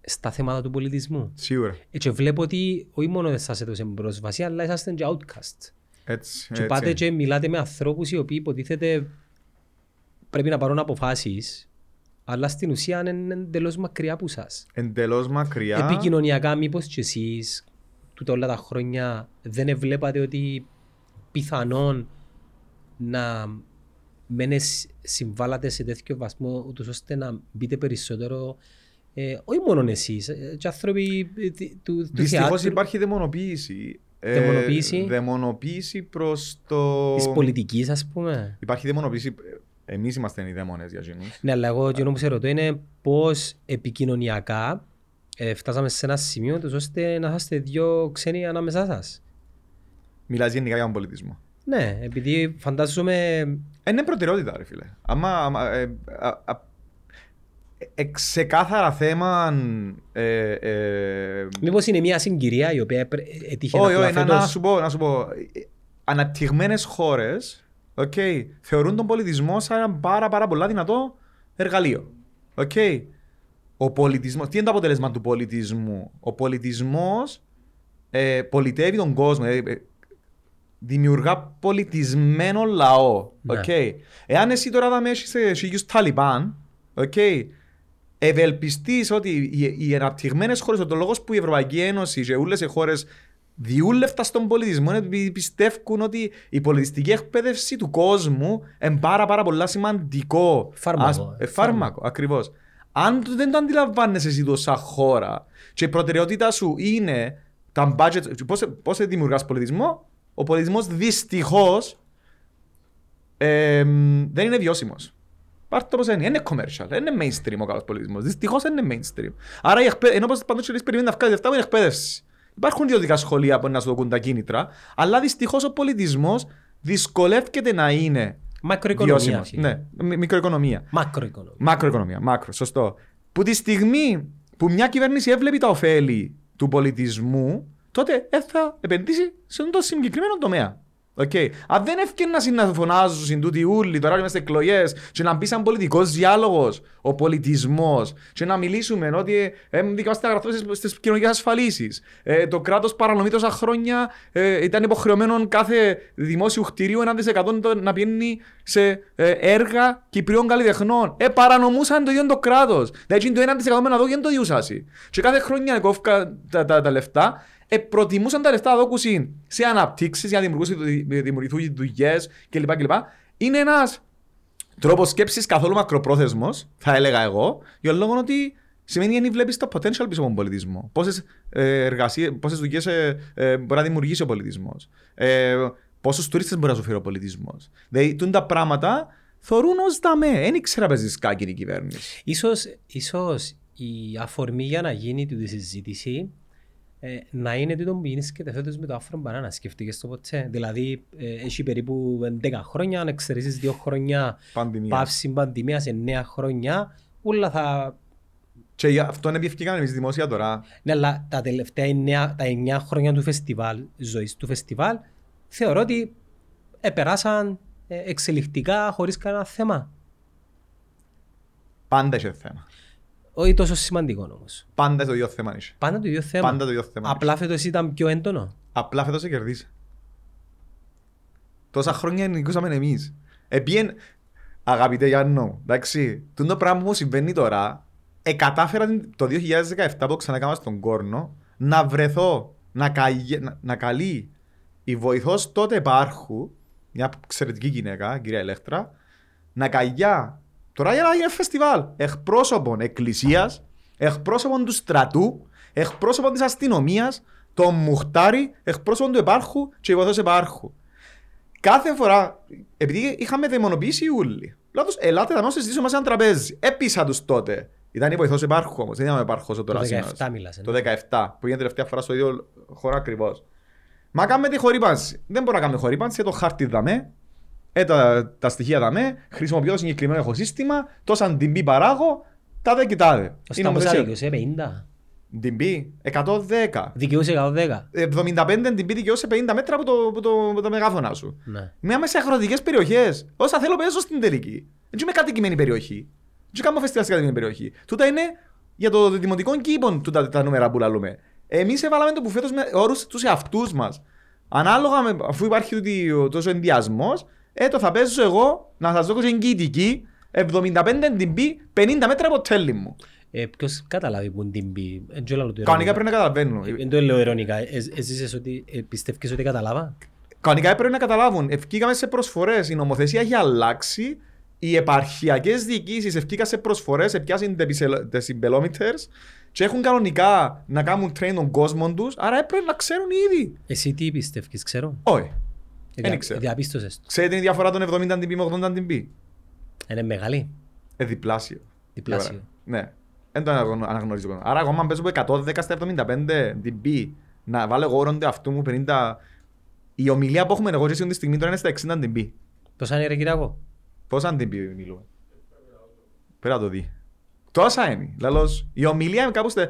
S1: στα θέματα του πολιτισμού;
S2: Σίγουρα.
S1: Ε, και βλέπω ότι όχι μόνο δεν σας έδωσε πρόσβαση, αλλά είσαστε και outcast.
S2: Έτσι.
S1: Και
S2: έτσι.
S1: πάτε και μιλάτε με ανθρώπους οι οποίοι υποτίθεται πρέπει να πάρουν αποφάσεις, αλλά στην ουσία είναι εντελώς μακριά από σας.
S2: Εντελώς μακριά.
S1: Επικοινωνιακά μήπως και εσείς τούτα όλα τα χρόνια δεν βλέπατε ότι πιθανόν να μένε συμβάλλατε σε τέτοιο βαθμό ούτως ώστε να μπείτε περισσότερο ε, όχι μόνο εσείς, ε, και άνθρωποι ε, τι- του, του
S2: Δυστυχώς
S1: θεάτρου,
S2: υπάρχει δαιμονοποίηση. Ε,
S1: Δαιμονοποίηση.
S2: δαιμονοποίηση προς το...
S1: της πολιτικής ας πούμε.
S2: Υπάρχει δαιμονοποίηση. Εμείς είμαστε οι δαίμονες για εκείνους.
S1: Ναι, αλλά εγώ εκείνο που σε ρωτώ είναι πώς επικοινωνιακά ε, φτάσαμε σε ένα σημείο τους ώστε να είσαστε δύο ξένοι ανάμεσά σας.
S2: Μιλάς γενικά για τον πολιτισμό.
S1: Ναι, επειδή φαντάζομαι
S2: Ε, Είναι προτεραιότητα, ρε φίλε. Άμα, άμα, ε, α, α, ε, ξεκάθαρα θέμα... Ε, ε,
S1: μήπως είναι μια συγκυρία η οποία έπρε- έτυχε
S2: όχι,
S1: να
S2: όχι, να,
S1: φέτος-
S2: να σου πω, να σου πω. Ε, Αναπτυγμένες χώρες okay, θεωρούν τον πολιτισμό σαν ένα πάρα, πάρα πολλά δυνατό εργαλείο. Okay. Ο πολιτισμός, τι είναι το αποτέλεσμα του πολιτισμού; Ο πολιτισμός ε, πολιτεύει τον κόσμο. ε, ε, δημιουργά πολιτισμένο λαό.
S1: Ναι.
S2: Okay. Εάν εσύ τώρα θα με έχεις σε χίλιους Ταλιμπάν, okay, ευελπιστείς ότι οι, οι αναπτυγμένες χώρες, ο λόγος που η Ευρωπαϊκή Ένωση και όλες οι χώρες διούλευτα στον πολιτισμό είναι ότι πιστεύουν ότι η πολιτιστική εκπαίδευση του κόσμου είναι πάρα, πάρα πολλά σημαντικό.
S1: Φάρμακο,
S2: Ας-
S1: ε,
S2: ε, φάρμακο, ακριβώς. Αν το- δεν το αντιλαμβάνεσαι εσύ το σαν χώρα και η προτεραιότητα σου είναι τα budget, πώς, πώς δημιουργάς πολιτισμό, ο πολιτισμός δυστυχώς ε, δεν είναι βιώσιμος. Πάρτε το όπως είναι. Είναι commercial. Δεν είναι mainstream ο καλός πολιτισμός. Δυστυχώς δεν είναι mainstream. Άρα η εκπαίδευση, ενώ πως πάντως και περιμένει να βγάλει αυτά που είναι εκπαίδευση. Υπάρχουν ιδιωτικά σχολεία που να σου δοκούν τα κίνητρα, αλλά δυστυχώς ο πολιτισμός δυσκολεύεται να είναι
S1: Μακροοικονομία.
S2: βιώσιμος.
S1: φίλε.
S2: Ναι, μι- μικροοικονομία.
S1: Μακροοικονομία.
S2: Μακροοικονομία, μάκρο, σωστό. Που τη στιγμή που μια κυβέρνηση έβλεπε τα ωφέλη του πολιτισμού, τότε ε, θα επενδύσει σε αυτό το συγκεκριμένο τομέα. Okay. Αν δεν έφτιανα να φωνάζουν στην τούτη ούλη, τώρα είμαστε εκλογές, και να μπει σαν πολιτικός διάλογος ο πολιτισμός, και να μιλήσουμε ότι ε, δικαιώστε να γραφτώ στις κοινωνικές ασφαλίσεις. Ε, το κράτος παρανομεί τόσα χρόνια, ε, ήταν υποχρεωμένο κάθε δημόσιου κτηρίου 1% να πηγαίνει σε ε, έργα Κυπρίων καλλιτεχνών. Ε, παρανομούσαν το ίδιο το κράτος. Δηλαδή το 1% με να δω και δεν το διούσασαι. Και κάθε χρόνια κόφκα τα, τα, τα λεφτά ε, προτιμούσαν τα λεφτά να δώκουσαν σε αναπτύξεις για να δημιουργήσουν- δημιουργηθούν δουλειές κλπ. κλπ. Είναι ένας τρόπος σκέψης καθόλου μακροπρόθεσμος, θα έλεγα εγώ, για τον λόγο ότι σημαίνει ότι βλέπεις το potential πίσω από τον πολιτισμό. Πόσες, ε, εργασίες, πόσες δουλειές ε, ε, μπορεί να δημιουργήσει ο πολιτισμός. Ε, πόσους τουρίστες μπορεί να σου φέρει ο πολιτισμός. Δηλαδή, τούν τα πράγματα θεωρούν ως δαμέ. Δεν ήξερα παίζεις σκάκι η κυβέρνηση.
S1: Ίσως, ίσως η αφορμή για να γίνει τη συζήτηση ε, να είναι τούτο που γίνεται φέτος με το Afro Banana. Σκεφτήκες το ποτέ. Δηλαδή, ε, έχει περίπου 10 χρόνια, αν εξαιρέσεις 2 χρόνια
S2: Πανδημίας.
S1: παύση πανδημίας σε 9 χρόνια, όλα θα
S2: Και γι' αυτό είναι επιευκήκαμε εμείς δημόσια τώρα.
S1: Ναι, αλλά τα τελευταία εννέα, τα 9 χρόνια του φεστιβάλ, ζωής του φεστιβάλ, θεωρώ ότι επεράσαν ε, εξελιχτικά χωρίς κανένα θέμα.
S2: Πάντα είχε θέμα.
S1: Όχι τόσο σημαντικό όμως.
S2: Πάντα το ίδιο θέμα είχε.
S1: Πάντα το ίδιο θέμα.
S2: Πάντα το ίδιο θέμα.
S1: Απλά φέτος ήταν πιο έντονο.
S2: Απλά φέτος σε κερδίσε. Τόσα χρόνια νικούσαμε εμείς. Επίεν, αγαπητέ Γιάννο, εντάξει, το πράγμα που μου συμβαίνει τώρα, εκατάφερα το 2017 που ξανακάμα στον Κόρνο να βρεθώ, να, καεί, να, να καλεί η βοηθός τότε υπάρχου, μια εξαιρετική γυναίκα, κυρία Ελεύθερα, να καγιά, τώρα για να γίνει φεστιβάλ, εκπρόσωπων εκκλησίας, εκπρόσωπων του στρατού, εκπρόσωπων της αστυνομίας, τον Μουχτάρη, εκπρόσωπον του επάρχου και η βοηθός επάρχου. Κάθε φορά, επειδή είχαμε δαιμονοποιήσει όλοι, λέω τους, ελάτε να συζητήσουμε μας ένα τραπέζι. Έπεισα τους τότε. Ήταν η βοηθός επάρχου όμως, δεν ήταν ο επάρχος ο
S1: Το
S2: τώρα
S1: 17 μιλάς.
S2: Το
S1: ναι.
S2: 17, που γίνεται τελευταία φορά στο ίδιο χώρο ακριβώς. Μα κάνουμε τη χορύπανση. Δεν μπορούμε να κάνουμε χορύπανση, το χάρτη δαμέ, ε, τα, τα στοιχεία δαμέ, χρησιμοποιώ το συγκεκριμένο εχοσύστημα, τόσα DB παράγω, τάδε και τάδε.
S1: Στα πόσα δικαιούσε, 50.
S2: DB, 110.
S1: Δικαιούσε 110.
S2: 75 DB δικαιούσε 50 μέτρα από το, από το, από το μεγάφωνα σου.
S1: Ναι.
S2: Μια μέσα σε αγροτικές περιοχές. Όσα θέλω παίζω στην τελική. Δεν είμαι κατοικημένη περιοχή. Δεν κάνω φεστιβάλ στην κατοικημένη περιοχή. Τούτα είναι για το δημοτικό κήπο τούτα τα νούμερα που λαλούμε. Εμείς έβαλαμε το που φέτος με όρους τους εαυτούς μας. Ανάλογα με, αφού υπάρχει τούτη, ο- τόσο ενδιασμός, ε, το θα παίζω εγώ να σας δώσω και εγγυητική 75 DB 50 μέτρα από το τέλη μου.
S1: Ε, ποιος καταλάβει που είναι την πει. Εν τζο λαλό του
S2: Κανονικά
S1: ειρωνικά.
S2: πρέπει να καταλαβαίνουν.
S1: Εν το λέω ειρωνικά. Ε, Έζησες ότι ε, πιστεύεις ότι καταλάβα;
S2: Κανονικά έπρεπε να καταλάβουν. Ευκήκαμε σε προσφορές. Η νομοθεσία έχει αλλάξει. Οι επαρχιακές διοικήσεις ευκήκαν σε προσφορές, επιάσουν τι συμπελόμητερ και έχουν κανονικά να κάνουν train τον κόσμο τους. Άρα έπρεπε να ξέρουν ήδη.
S1: Εσύ τι πιστεύεις, ξέρω;
S2: Όχι.
S1: Ε,
S2: Δεν
S1: δια-
S2: ξέρω.
S1: Διαπίστωσες το.
S2: Ξέρετε την διαφορά των 70 dB με 80 dB.
S1: Είναι μεγάλη.
S2: Ε, διπλάσιο.
S1: Διπλάσιο.
S2: Ναι. Δεν το αναγνω- αναγνωρίζω. ακόμα. Άρα, εγώ, αν παίζω από 110 στα 75 dB, να βάλω εγώ όρονται αυτού μου 50. Η ομιλία που έχουμε εγώ και εσύ τη στιγμή τώρα είναι στα 60 dB.
S1: Πόσα είναι ρε Κυριακό;
S2: Πόσα dB μιλούμε; Πέρα το δει. Τόσα είναι. Λαλός, η ομιλία είναι κάπου στα...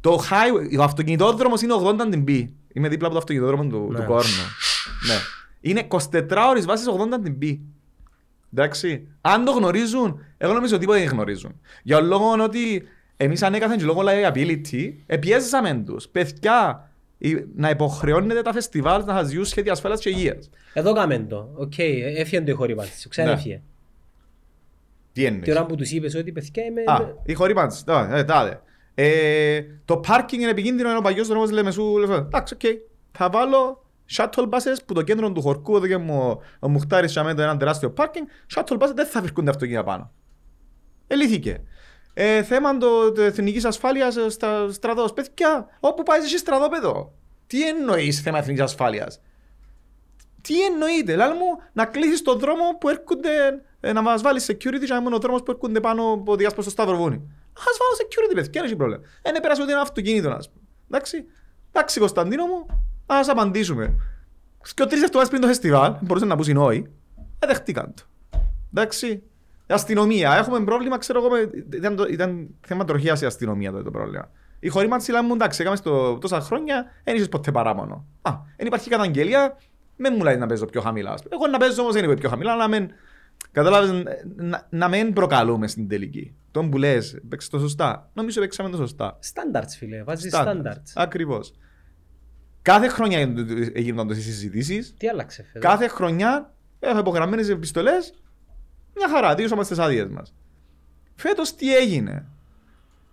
S2: Το high, ο αυτοκινητόδρομος είναι 80 dB. Είμαι δίπλα από το αυτοκινητόδρομο του,
S1: Ναι.
S2: του Κόρνου. ναι. Είναι 24 ώρες βάσεις 80 dB. Εντάξει. Αν το γνωρίζουν, εγώ νομίζω τίποτα δεν γνωρίζουν. Για λόγω ότι εμείς ανέκαθεν και λόγω liability, επιέζαμε τους. Παιδιά, η- να υποχρεώνετε τα φεστιβάλ να σας διούν σχέδια ασφάλειας και υγείας.
S1: Εδώ κάμε το. Οκ, έφυγε το η ηχορύπανση. Ξέρετε
S2: Ναι.
S1: έφυγε.
S2: Τι εννοείς;
S1: Τη ώρα που τους είπες ότι παιδιά είμαι...
S2: Α, ηχορύπανση. Τά- ε, Τάδε. Ε, το πάρκινγκ είναι επικίνδυνο, είναι ο παλιός δρόμος λέμε σου. λέμε, Εντάξει, οκ. Θα βάλω shuttle buses που το κέντρο του χωρκού, εδώ και μου, ο Μουχτάρης και το έναν τεράστιο πάρκινγκ, shuttle buses δεν θα βρίσκονται αυτοκίνητα πάνω. Ελύθηκε. Ε, θέμα το, το εθνικής ασφάλειας ε, στα στρατός. Παιδιά, όπου πάει εσύ στρατόπεδο. Τι εννοείς θέμα εθνικής ασφάλειας; Τι εννοείται, λάλη μου, να κλείσεις τον δρόμο που έρχονται, ε, να μας βάλεις security και να είναι ο δρόμος που έρχονται πάνω από διάσπρο στο Σταυροβούνι. Να σας βάλω security, παιδιά, δεν έχει πρόβλημα. Ε, ναι, πέρασε ότι είναι αυτοκίνητο, ας πούμε. Εντάξει, εντάξει, Κωνσταντίνο μου, να σας απαντήσουμε. Και ο τρεις εβδομάδες πριν το φεστιβάλ, μπορούσαν να πούσουν όχι, ε, δεχτήκαν το. Εντάξει, η αστυνομία, έχουμε πρόβλημα, ξέρω εγώ, με- ήταν, το- ήταν θέμα τροχίας η αστυνομία τότε το πρόβλημα. Η χωρίμανση λέμε μου εντάξει, έκαμε στο τόσα χρόνια, δεν είχες ποτέ παράπονο. Α, δεν υπάρχει καταγγελία, με μου λέει να παίζω πιο χαμηλά. ας πούμε. Εγώ να παίζω όμως δεν είμαι πιο χαμηλά, να μην, κατάλαβες, να, να μην προκαλούμε στην τελική. Τον που λες, παίξεις το σωστά. Νομίζω παίξαμε το σωστά.
S1: Standards φίλε, βάζεις
S2: Standards.
S1: standards.
S2: Ακριβώς. Κάθε χρονιά έγιναν- έγιναν τόσες συζητήσεις.
S1: Τι άλλαξε φέτος.
S2: Κάθε χρονιά έχω υπογραμμένες επιστολές. Μια χαρά, δύο τις άδειες μας. Φέτος τι έγινε;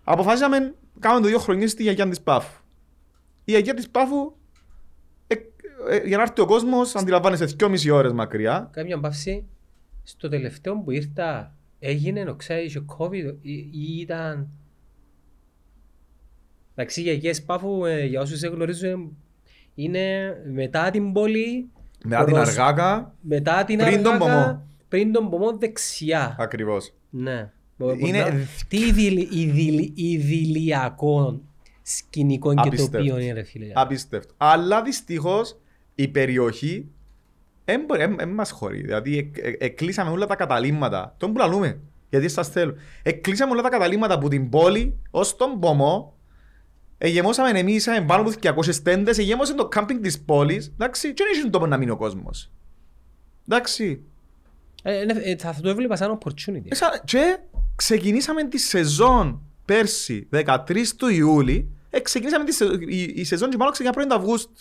S2: Αποφάσισαμε, κάνουμε το δύο χρονιές στη γιαγιά της Πάφου. Η γιαγιά της Πάφου, ε, ε, για να έρθει ο κόσμος, αντιλαμβάνεσαι 2,5 ώρες μακριά.
S1: Κάμια παύση, στο τελευταίο που ήρθα έγινε, ο ξέρεις, είχε COVID ή ή ήταν... Εντάξει, οι γιαγιές Πάφου, ε, για όσους δεν γνωρίζουν, είναι μετά την πόλη,
S2: Μετά την
S1: προς-
S2: Αργάκα,
S1: μετά την
S2: Πριν τον
S1: Αργάκα,
S2: Πομό.
S1: πριν τον Πομό δεξιά.
S2: ακριβώς.
S1: Ναι.
S2: Είναι-
S1: Είναι... Τι ιδηλ- ιδηλ- ιδηλιακό σκηνικό και
S2: Απίστευτο.
S1: τοπίο είναι ρε φίλε.
S2: Απίστευτο. Αλλά δυστυχώς η περιοχή δεν μας χωρεί. Δηλαδή εκ- εκ- εκλείσαμε όλα τα καταλήμματα. Τον που λαλούμε. Γιατί σας θέλω. Εκλείσαμε όλα τα καταλήμματα από την πόλη ως τον Πομό. Εγεμώσαμε εμείς, είχαμε πάνω από 200 τέντες, εγεμώσαμε το κάμπινγκ της πόλης. Εντάξει, και δεν είχε τόπος να μείνει ο κόσμος. Εντάξει.
S1: Ε, ναι, ε, θα, θα το έβλεπα σαν opportunity.
S2: Ε, σαν- Και ξεκινήσαμε τη σεζόν πέρσι, 13 του Ιούλη, ε, ξεκινήσαμε τη σεζόν, η, η σεζόν και μάλλον ξεκινά πρώην του Αυγούστου.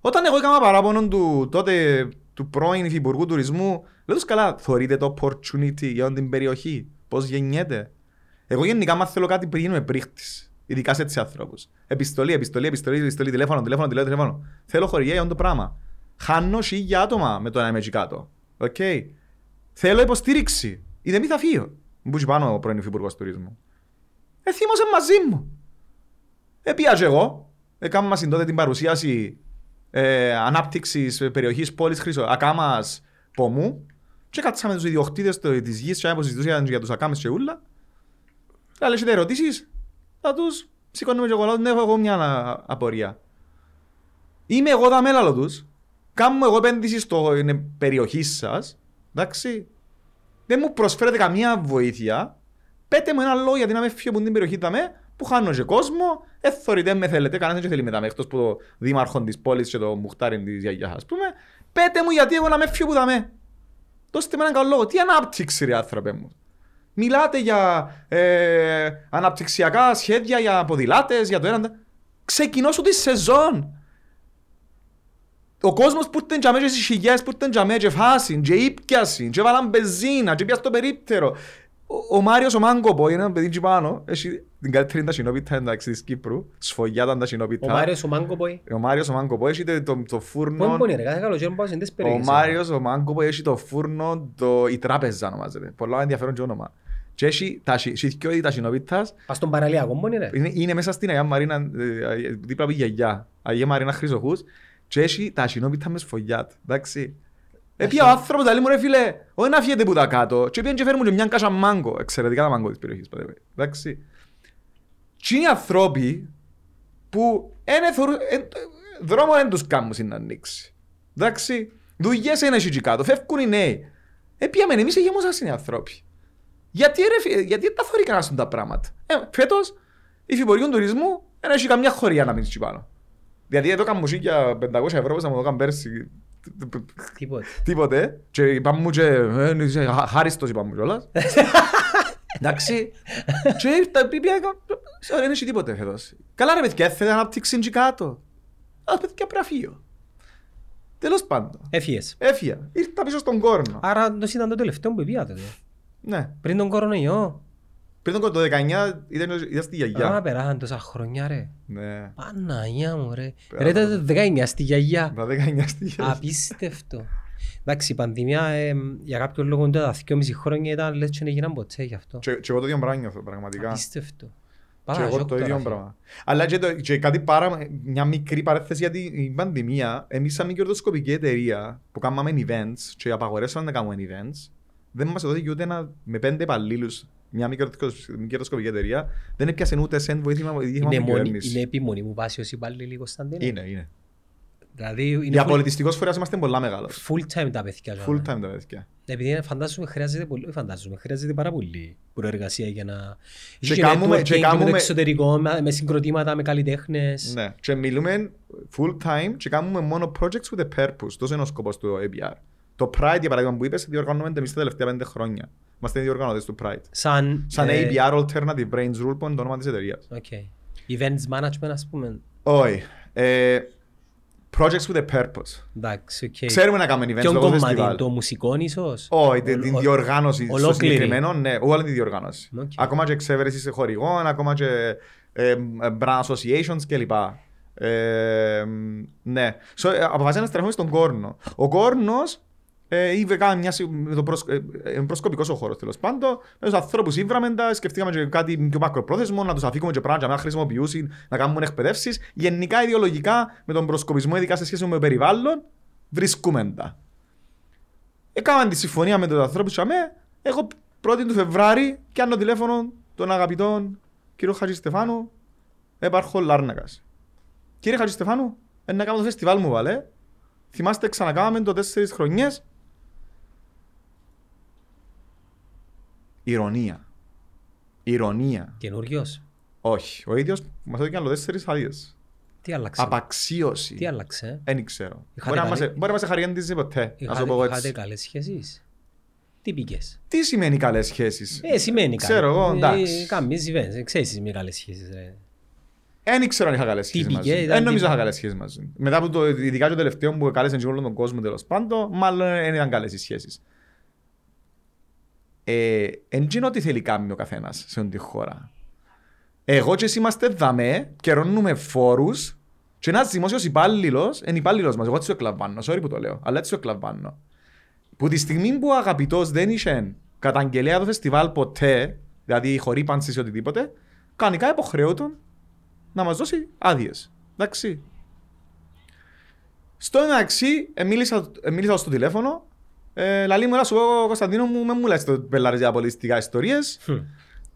S2: Όταν εγώ έκανα παράπονο του τότε του πρώην υφυπουργού τουρισμού, λέω τους καλά, θωρείτε το opportunity για όλη την περιοχή, πώς γεννιέται. Εγώ γενικά, άμα θέλω κάτι, πηγαίνω με πρίχτης. Ειδικά σε έτσι άνθρωπους. Επιστολή, επιστολή, επιστολή, επιστολή, τηλέφωνο, τηλέφωνο, τηλέφωνο, τηλέφωνο. Θέλω χορηγία για αυτό το πράγμα. Χάνω χίλια άτομα με το να είμαι εκεί κάτω. Οκ. Θέλω υποστήριξη. Ή δεν μη θα φύγω. Μου πει πάνω ο πρώην υφυπουργός τουρισμού. Ε, θύμωσε μαζί μου. Ε, πήγα και εγώ. Έκαμε μας τότε την παρουσίαση ε, ανάπτυξης περιοχής πόλης Χρυσο, Ακάμας Πομού και κάτσαμε τους ιδιοκτήτες το- της γης και αποζητούσαν για τους Ακάμες και ούλα. Αλλά έχετε ερωτήσεις, θα τους σηκώνουμε και εγώ, λέω, ναι, έχω εγώ μια α- απορία. Είμαι εγώ τα μέλαλο τους, κάνω εγώ επένδυση στο είναι περιοχής σας, εντάξει. Δεν μου προσφέρετε καμία βοήθεια, πέτε μου ένα λόγο γιατί να με φύγω από την περιοχή τα με, που χάνω και κόσμο, ε, θωρείτε με θέλετε, κανένας δεν θέλει μετά με, εκτός που το δήμαρχο της πόλης και το μουχτάρι της γιαγιάς, ας πούμε, πέτε μου γιατί εγώ να με φύγω που τα με. Δώστε με έναν καλό λόγο. Τι ανάπτυξη ρε άνθρωπε μου. Μιλάτε για ε, αναπτυξιακά σχέδια, για ποδηλάτες, για το ένα. Ξεκινώ σου τη σεζόν. Ο κόσμος που ήταν τζαμές και στις χιλιές που ήταν τζαμές και φάσιν και ήπιασιν και βάλαν μπεζίνα και πιάσαν το περίπτερο. Ο, ο Μάριος ο Μάγκοπο είναι ένα παιδί εκεί πάνω, έχει την καλύτερη ταχυνόπιτα εντάξει της Κύπρου, σφογιά τα
S1: Ο
S2: ταχυνόπιτα.
S1: Μάριος ο Μάγκοποϊ.
S2: Ο Μάριος ο Μάγκοπο έχει το, το, το
S1: Πού
S2: φούρνο,
S1: είναι ρε, κάθε καλοκαίρι πάω σε τις
S2: ο
S1: περιοχές.
S2: Μάριος ο Μάγκοπο έχει το φούρνο, το, η τράπεζα ονομάζεται, πολλά ενδιαφέρον και όνομα. Και έχει τα δυο ταχυνόπιτας
S1: Πας στον παραλιακό μόνο ρε.
S2: είναι, είναι μέσα στην Αγία Μαρίνα, ε, ε, δίπλα από η γιαγιά. Αγία Μαρίνα Χρυσοχούς και έχει τα ασυνόπιτα μες σφογιάτ. Εντάξει. Επί ο άνθρωπος λέει μου ρε φίλε, όχι να φύγετε που τα κάτω και πήγαινε και φέρουν και μια κάσα μάγκο, εξαιρετικά τα μάγκο της περιοχής. by the way. Εντάξει. Και είναι οι ανθρώποι που είναι θωρού- εν- δρόμο δεν τους κάνουν να ανοίξει. Εντάξει. Δουλειές είναι εκεί κάτω, φεύγουν οι νέοι. Επίαμε εμείς εγέμωσαν οι άνθρωποι. Γιατί ρε φίλε, γιατί δεν τα θωρεί κανένας τα πράγματα; Ε, φέτος, η Υφυπουργείο Τουρισμού δεν έχει καμιά χωρία να μείνει εκεί πάνω. Δηλαδή εδώ κάνουν μουσική για 500 ευρώ, θα μου το κάνουν πέρσι.
S1: Τίποτε.
S2: Τίποτε. Και είπαμε μου και, ε, είσαι χα- χάριστος είπαμε μου κιόλας. Εντάξει. Και ήρθα, πήγα, «Sorry, δεν έχει τίποτε φέτος. Καλά ρε παιδιά, θέλετε ανάπτυξη εκεί κάτω. Αλλά παιδιά πρέπει να φύγω. Τέλος πάντων.
S1: Έφυγες.
S2: Έφυγα. Ήρθα πίσω στον κόρνο.
S1: Άρα το ήταν το τελευταίο που πήγα τότε.
S2: Ναι.
S1: Πριν τον κορονοϊό.
S2: Πριν τον το 19 ήταν, ήταν στη
S1: Α,
S2: γιαγιά.
S1: περάσαν τόσα χρόνια ρε.
S2: Ναι.
S1: Παναγιά μου ρε.
S2: Πέρα
S1: Ρε
S2: από
S1: τότε 19 στη γιαγιά.
S2: Τα 19 στη γιαγιά.
S1: Απίστευτο. Εντάξει, η πανδημία ε, για κάποιο λόγο τα 2,5 χρόνια ήταν λες και δεν έγιναν ποτέ γι' αυτό.
S2: Και, και εγώ το ίδιο πράγμα νιώθω πραγματικά.
S1: Απίστευτο.
S2: Και
S1: Πάρα
S2: εγώ
S1: σοκ
S2: το
S1: τώρα,
S2: ίδιο
S1: φίλε.
S2: πράγμα. Αλλά και, το, και κάτι πάρα, μια μικρή παρέθεση γιατί η πανδημία, εμείς σαν κερδοσκοπική εταιρεία που κάναμε events και απαγορέσαμε να κάνουμε events, δεν μας έδωσε ούτε ένα, με πέντε υπαλλήλους, μια μη κερδοσκο- μη κερδοσκοπική εταιρεία, δεν έπιασε ούτε σεν βοήθημα βοήθημα
S1: Είναι,
S2: από την
S1: μόνη,
S2: κυβέρνησης.
S1: είναι επιμονή μου βάσει ως υπάλληλοι Κωνσταντίνε.
S2: Είναι, είναι.
S1: Δηλαδή είναι
S2: Για
S1: full,
S2: πολιτιστικός φορέας είμαστε πολλά μεγάλος.
S1: full time τα παιδιά.
S2: Full
S1: τώρα.
S2: time τα παιδιά.
S1: Επειδή φαντάζομαι χρειάζεται πολύ, όχι φαντάζομαι, χρειάζεται πάρα πολύ προεργασία για να...
S2: Και
S1: Έχει
S2: κάνουμε-
S1: networking
S2: και
S1: με το
S2: κάνουμε-
S1: εξωτερικό, με, με συγκροτήματα, με καλλιτέχνες.
S2: Ναι. Και μιλούμε full time και κάνουμε μόνο projects with a purpose. Τόσο είναι ο σκοπός του APR. Το Pride, για παράδειγμα, που είπες, διοργανώνουμε εμείς τα τελευταία πέντε χρόνια. Είμαστε οι διοργανωτές του Pride.
S1: Σαν,
S2: Σαν
S1: ε,
S2: APR Alternative Brains Rule που είναι το όνομα της εταιρείας.
S1: Okay. Events management, ας πούμε.
S2: Όχι. Ε, projects with a purpose.
S1: Εντάξει, οκ.
S2: Ξέρουμε να κάνουμε events
S1: Ποιον
S2: λόγω
S1: κομμάτι,
S2: φεστιβάλ.
S1: το μουσικό ίσως;
S2: Όχι, την
S1: Ο-
S2: την
S1: ο-
S2: διοργάνωση στο
S1: ολόκληρη.
S2: συγκεκριμένο, ναι, όλη τη διοργάνωση.
S1: Οκ.
S2: Ακόμα και εξέβρεση χορηγών, ακόμα και ε, brand associations κλπ. Ε, ναι. So, ε, αποφάσισα να στραφούμε στον κόρνο. Ο κόρνος ε, είπε κάνει μια, συ- με το προσ, ε, ε, προσκοπικός ο χώρος τέλος πάντων. Με τους ανθρώπους ήβραμε τα, σκεφτήκαμε και κάτι πιο μακροπρόθεσμο, να τους αφήκουμε και πράγματα να χρησιμοποιήσουν, να κάνουμε εκπαιδεύσεις. Γενικά ιδεολογικά με τον προσκοπισμό, ειδικά σε σχέση με το περιβάλλον, βρισκούμε τα. Έκαναν τη συμφωνία με τους ανθρώπους και αμέ, εγώ 1η του Φεβράρι κάνω τηλέφωνο τον αγαπητόν κύριο Χατζηστεφάνου, έπαρχο Λάρνακας. Κύριε Χατζηστεφάνου, ε, να κάνω το φεστιβάλ μου βάλε. Θυμάστε ξανακάμαμε το τέσσερις χρονιές. Ηρωνία. Ηρωνία.
S1: Καινούριος.
S2: Όχι. Ο ίδιος μας έδωκε άλλο τέσσερις άδειες.
S1: Τι άλλαξε;
S2: Απαξίωση.
S1: Τι άλλαξε;
S2: Δεν ξέρω.
S1: Είχατε
S2: Μπορεί να μας-
S1: καλή-
S2: Μπορεί να μας χαριέντιζε ποτέ. Να
S1: Είχατε,
S2: σου πω
S1: είχατε
S2: έτσι.
S1: καλές σχέσεις; Τι πήγες.
S2: Τι σημαίνει καλές σχέσεις;
S1: Ε, σημαίνει κάτι.
S2: Ξέρω εγώ, εντάξει.
S1: Ε, Καμία συμβαίνει. Ξέρεις τις μη καλές σχέσεις. Ρε.
S2: Δεν ξέρω αν είχα καλές
S1: Τι
S2: σχέσεις μαζί.
S1: πήγε,
S2: του.
S1: ήταν
S2: Δεν νομίζω
S1: τι-
S2: είχα καλές σχέσεις μαζί. του. Μετά από το, ειδικά το τελευταίο που κάλεσαν και όλον τον κόσμο τέλος πάντων, μάλλον δεν ήταν καλές οι σχέσεις. Ε, εν τζίνω τι θέλει κάνει ο καθένας σε όλη τη χώρα. Εγώ και εσύ είμαστε δαμέ, καιρώνουμε φόρους και ένας δημόσιος υπάλληλος, είναι υπάλληλος μας, εγώ έτσι το εκλαμβάνω, sorry που το λέω, αλλά έτσι το εκλαμβάνω. Που τη στιγμή που ο αγαπητός δεν είχε καταγγελία το φεστιβάλ ποτέ, δηλαδή χορύπανση ή οτιδήποτε, κανονικά υποχρεούταν να μας δώσει άδειες. Εντάξει. Στο μεταξύ, ε, μίλησα, ε, μίλησα στο τηλέφωνο. Ε, λαλή μου, να σου πω, Κωνσταντίνο μου, με μου λες το πελάρες για πολιτιστικά ιστορίες.
S1: Χμ.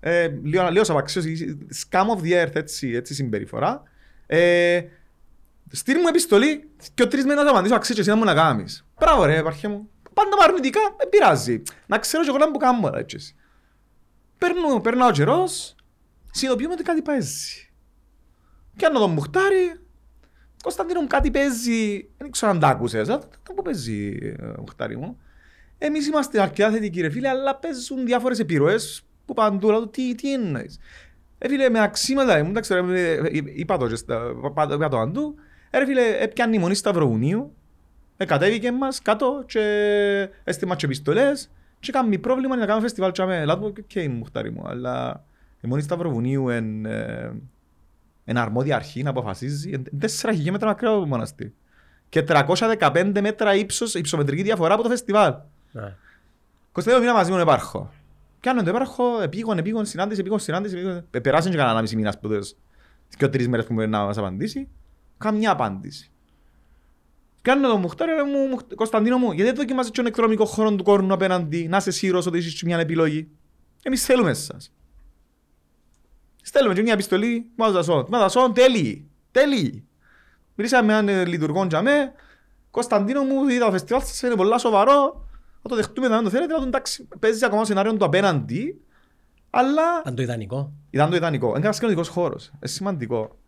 S2: Ε, λίγο, λίγο σαπαξίωση, scam of the earth, έτσι, έτσι συμπεριφορά. Ε, στείλ μου επιστολή και ο τρεις μήνες να απαντήσω, αξίζει εσύ να μου να κάνεις. Μπράβο ρε, επαρχέ μου. Πάντα με αρνητικά, δεν πειράζει. Να ξέρω και εγώ να μου κάνω, ρε, έτσι. Παίρνω, περνά ο καιρός, συνειδητοποιούμε ότι κάτι παίζει. Πιάνω τον Μουχτάρι, Κωνσταντίνο μου κάτι παίζει, δεν ξέρω αν τα άκουσες, αλλά το που παίζει ε, Μουχτάρι μου. Εμείς είμαστε αρκετά θετικοί ρε φίλε, αλλά παίζουν διάφορες επιρροές που παντού, λέω, τι, τι εννοείς. Ε, φίλε, με αξίματα, ε, μου, εντάξει, ρε, ε, ε, είπα το, και στα- πα- είπα το παντού, ε, ρε φίλε, έπιανε η μονή Σταυροβουνίου, ε, κατέβηκε μας κάτω και έστειλε μας και επιστολές και κάνουμε πρόβλημα να κάνουμε φεστιβάλ και αμέ. Λάτω, οκ, μουχτάρη μου, αλλά η μονή Σταυροβουνίου είναι εν αρμόδια αρχή να αποφασίζει, εν τέσσερα χιλιόμετρα μακριά από το μοναστήρι. Και 315 μέτρα ύψος, υψομετρική διαφορά από το φεστιβάλ.
S1: Ναι.
S2: Κοστεύω μήνα μαζί μου επάρχω. Πιάνω το επάρχω, επίγον, επίγον, συνάντηση, επίγον, συνάντηση, επίγον. Ε, Περάσαν και κανένα μισή μήνας που τες και ο τρεις μέρες που μπορεί να μας απαντήσει. Καμιά απάντηση. Κάνω το Μουχτάρι, ρε μου, Μουχ- Κωνσταντίνο μου, γιατί δεν δοκιμάζεις τον εκδρομικό χώρο του κόρνου απέναντι, να είσαι σίγουρος ότι έχεις μια επιλογή. Εμείς θέλουμε εσάς. Στέλνουμε και μια επιστολή, μας δασόν. Μας δασόν, τέλειοι. Τέλειοι. Μιλήσαμε με έναν ε, λειτουργό για με. Κωνσταντίνο μου, είδα το φεστιβάλ σας είναι πολλά σοβαρό. Θα το δεχτούμε, δεν το θέλετε, αλλά εντάξει, παίζει ακόμα σενάριο του απέναντι. Αλλά
S1: Αν το ιδανικό.
S2: ήταν το ιδανικό. Είναι ένας κοινωνικός χώρος. Είναι σημαντικό.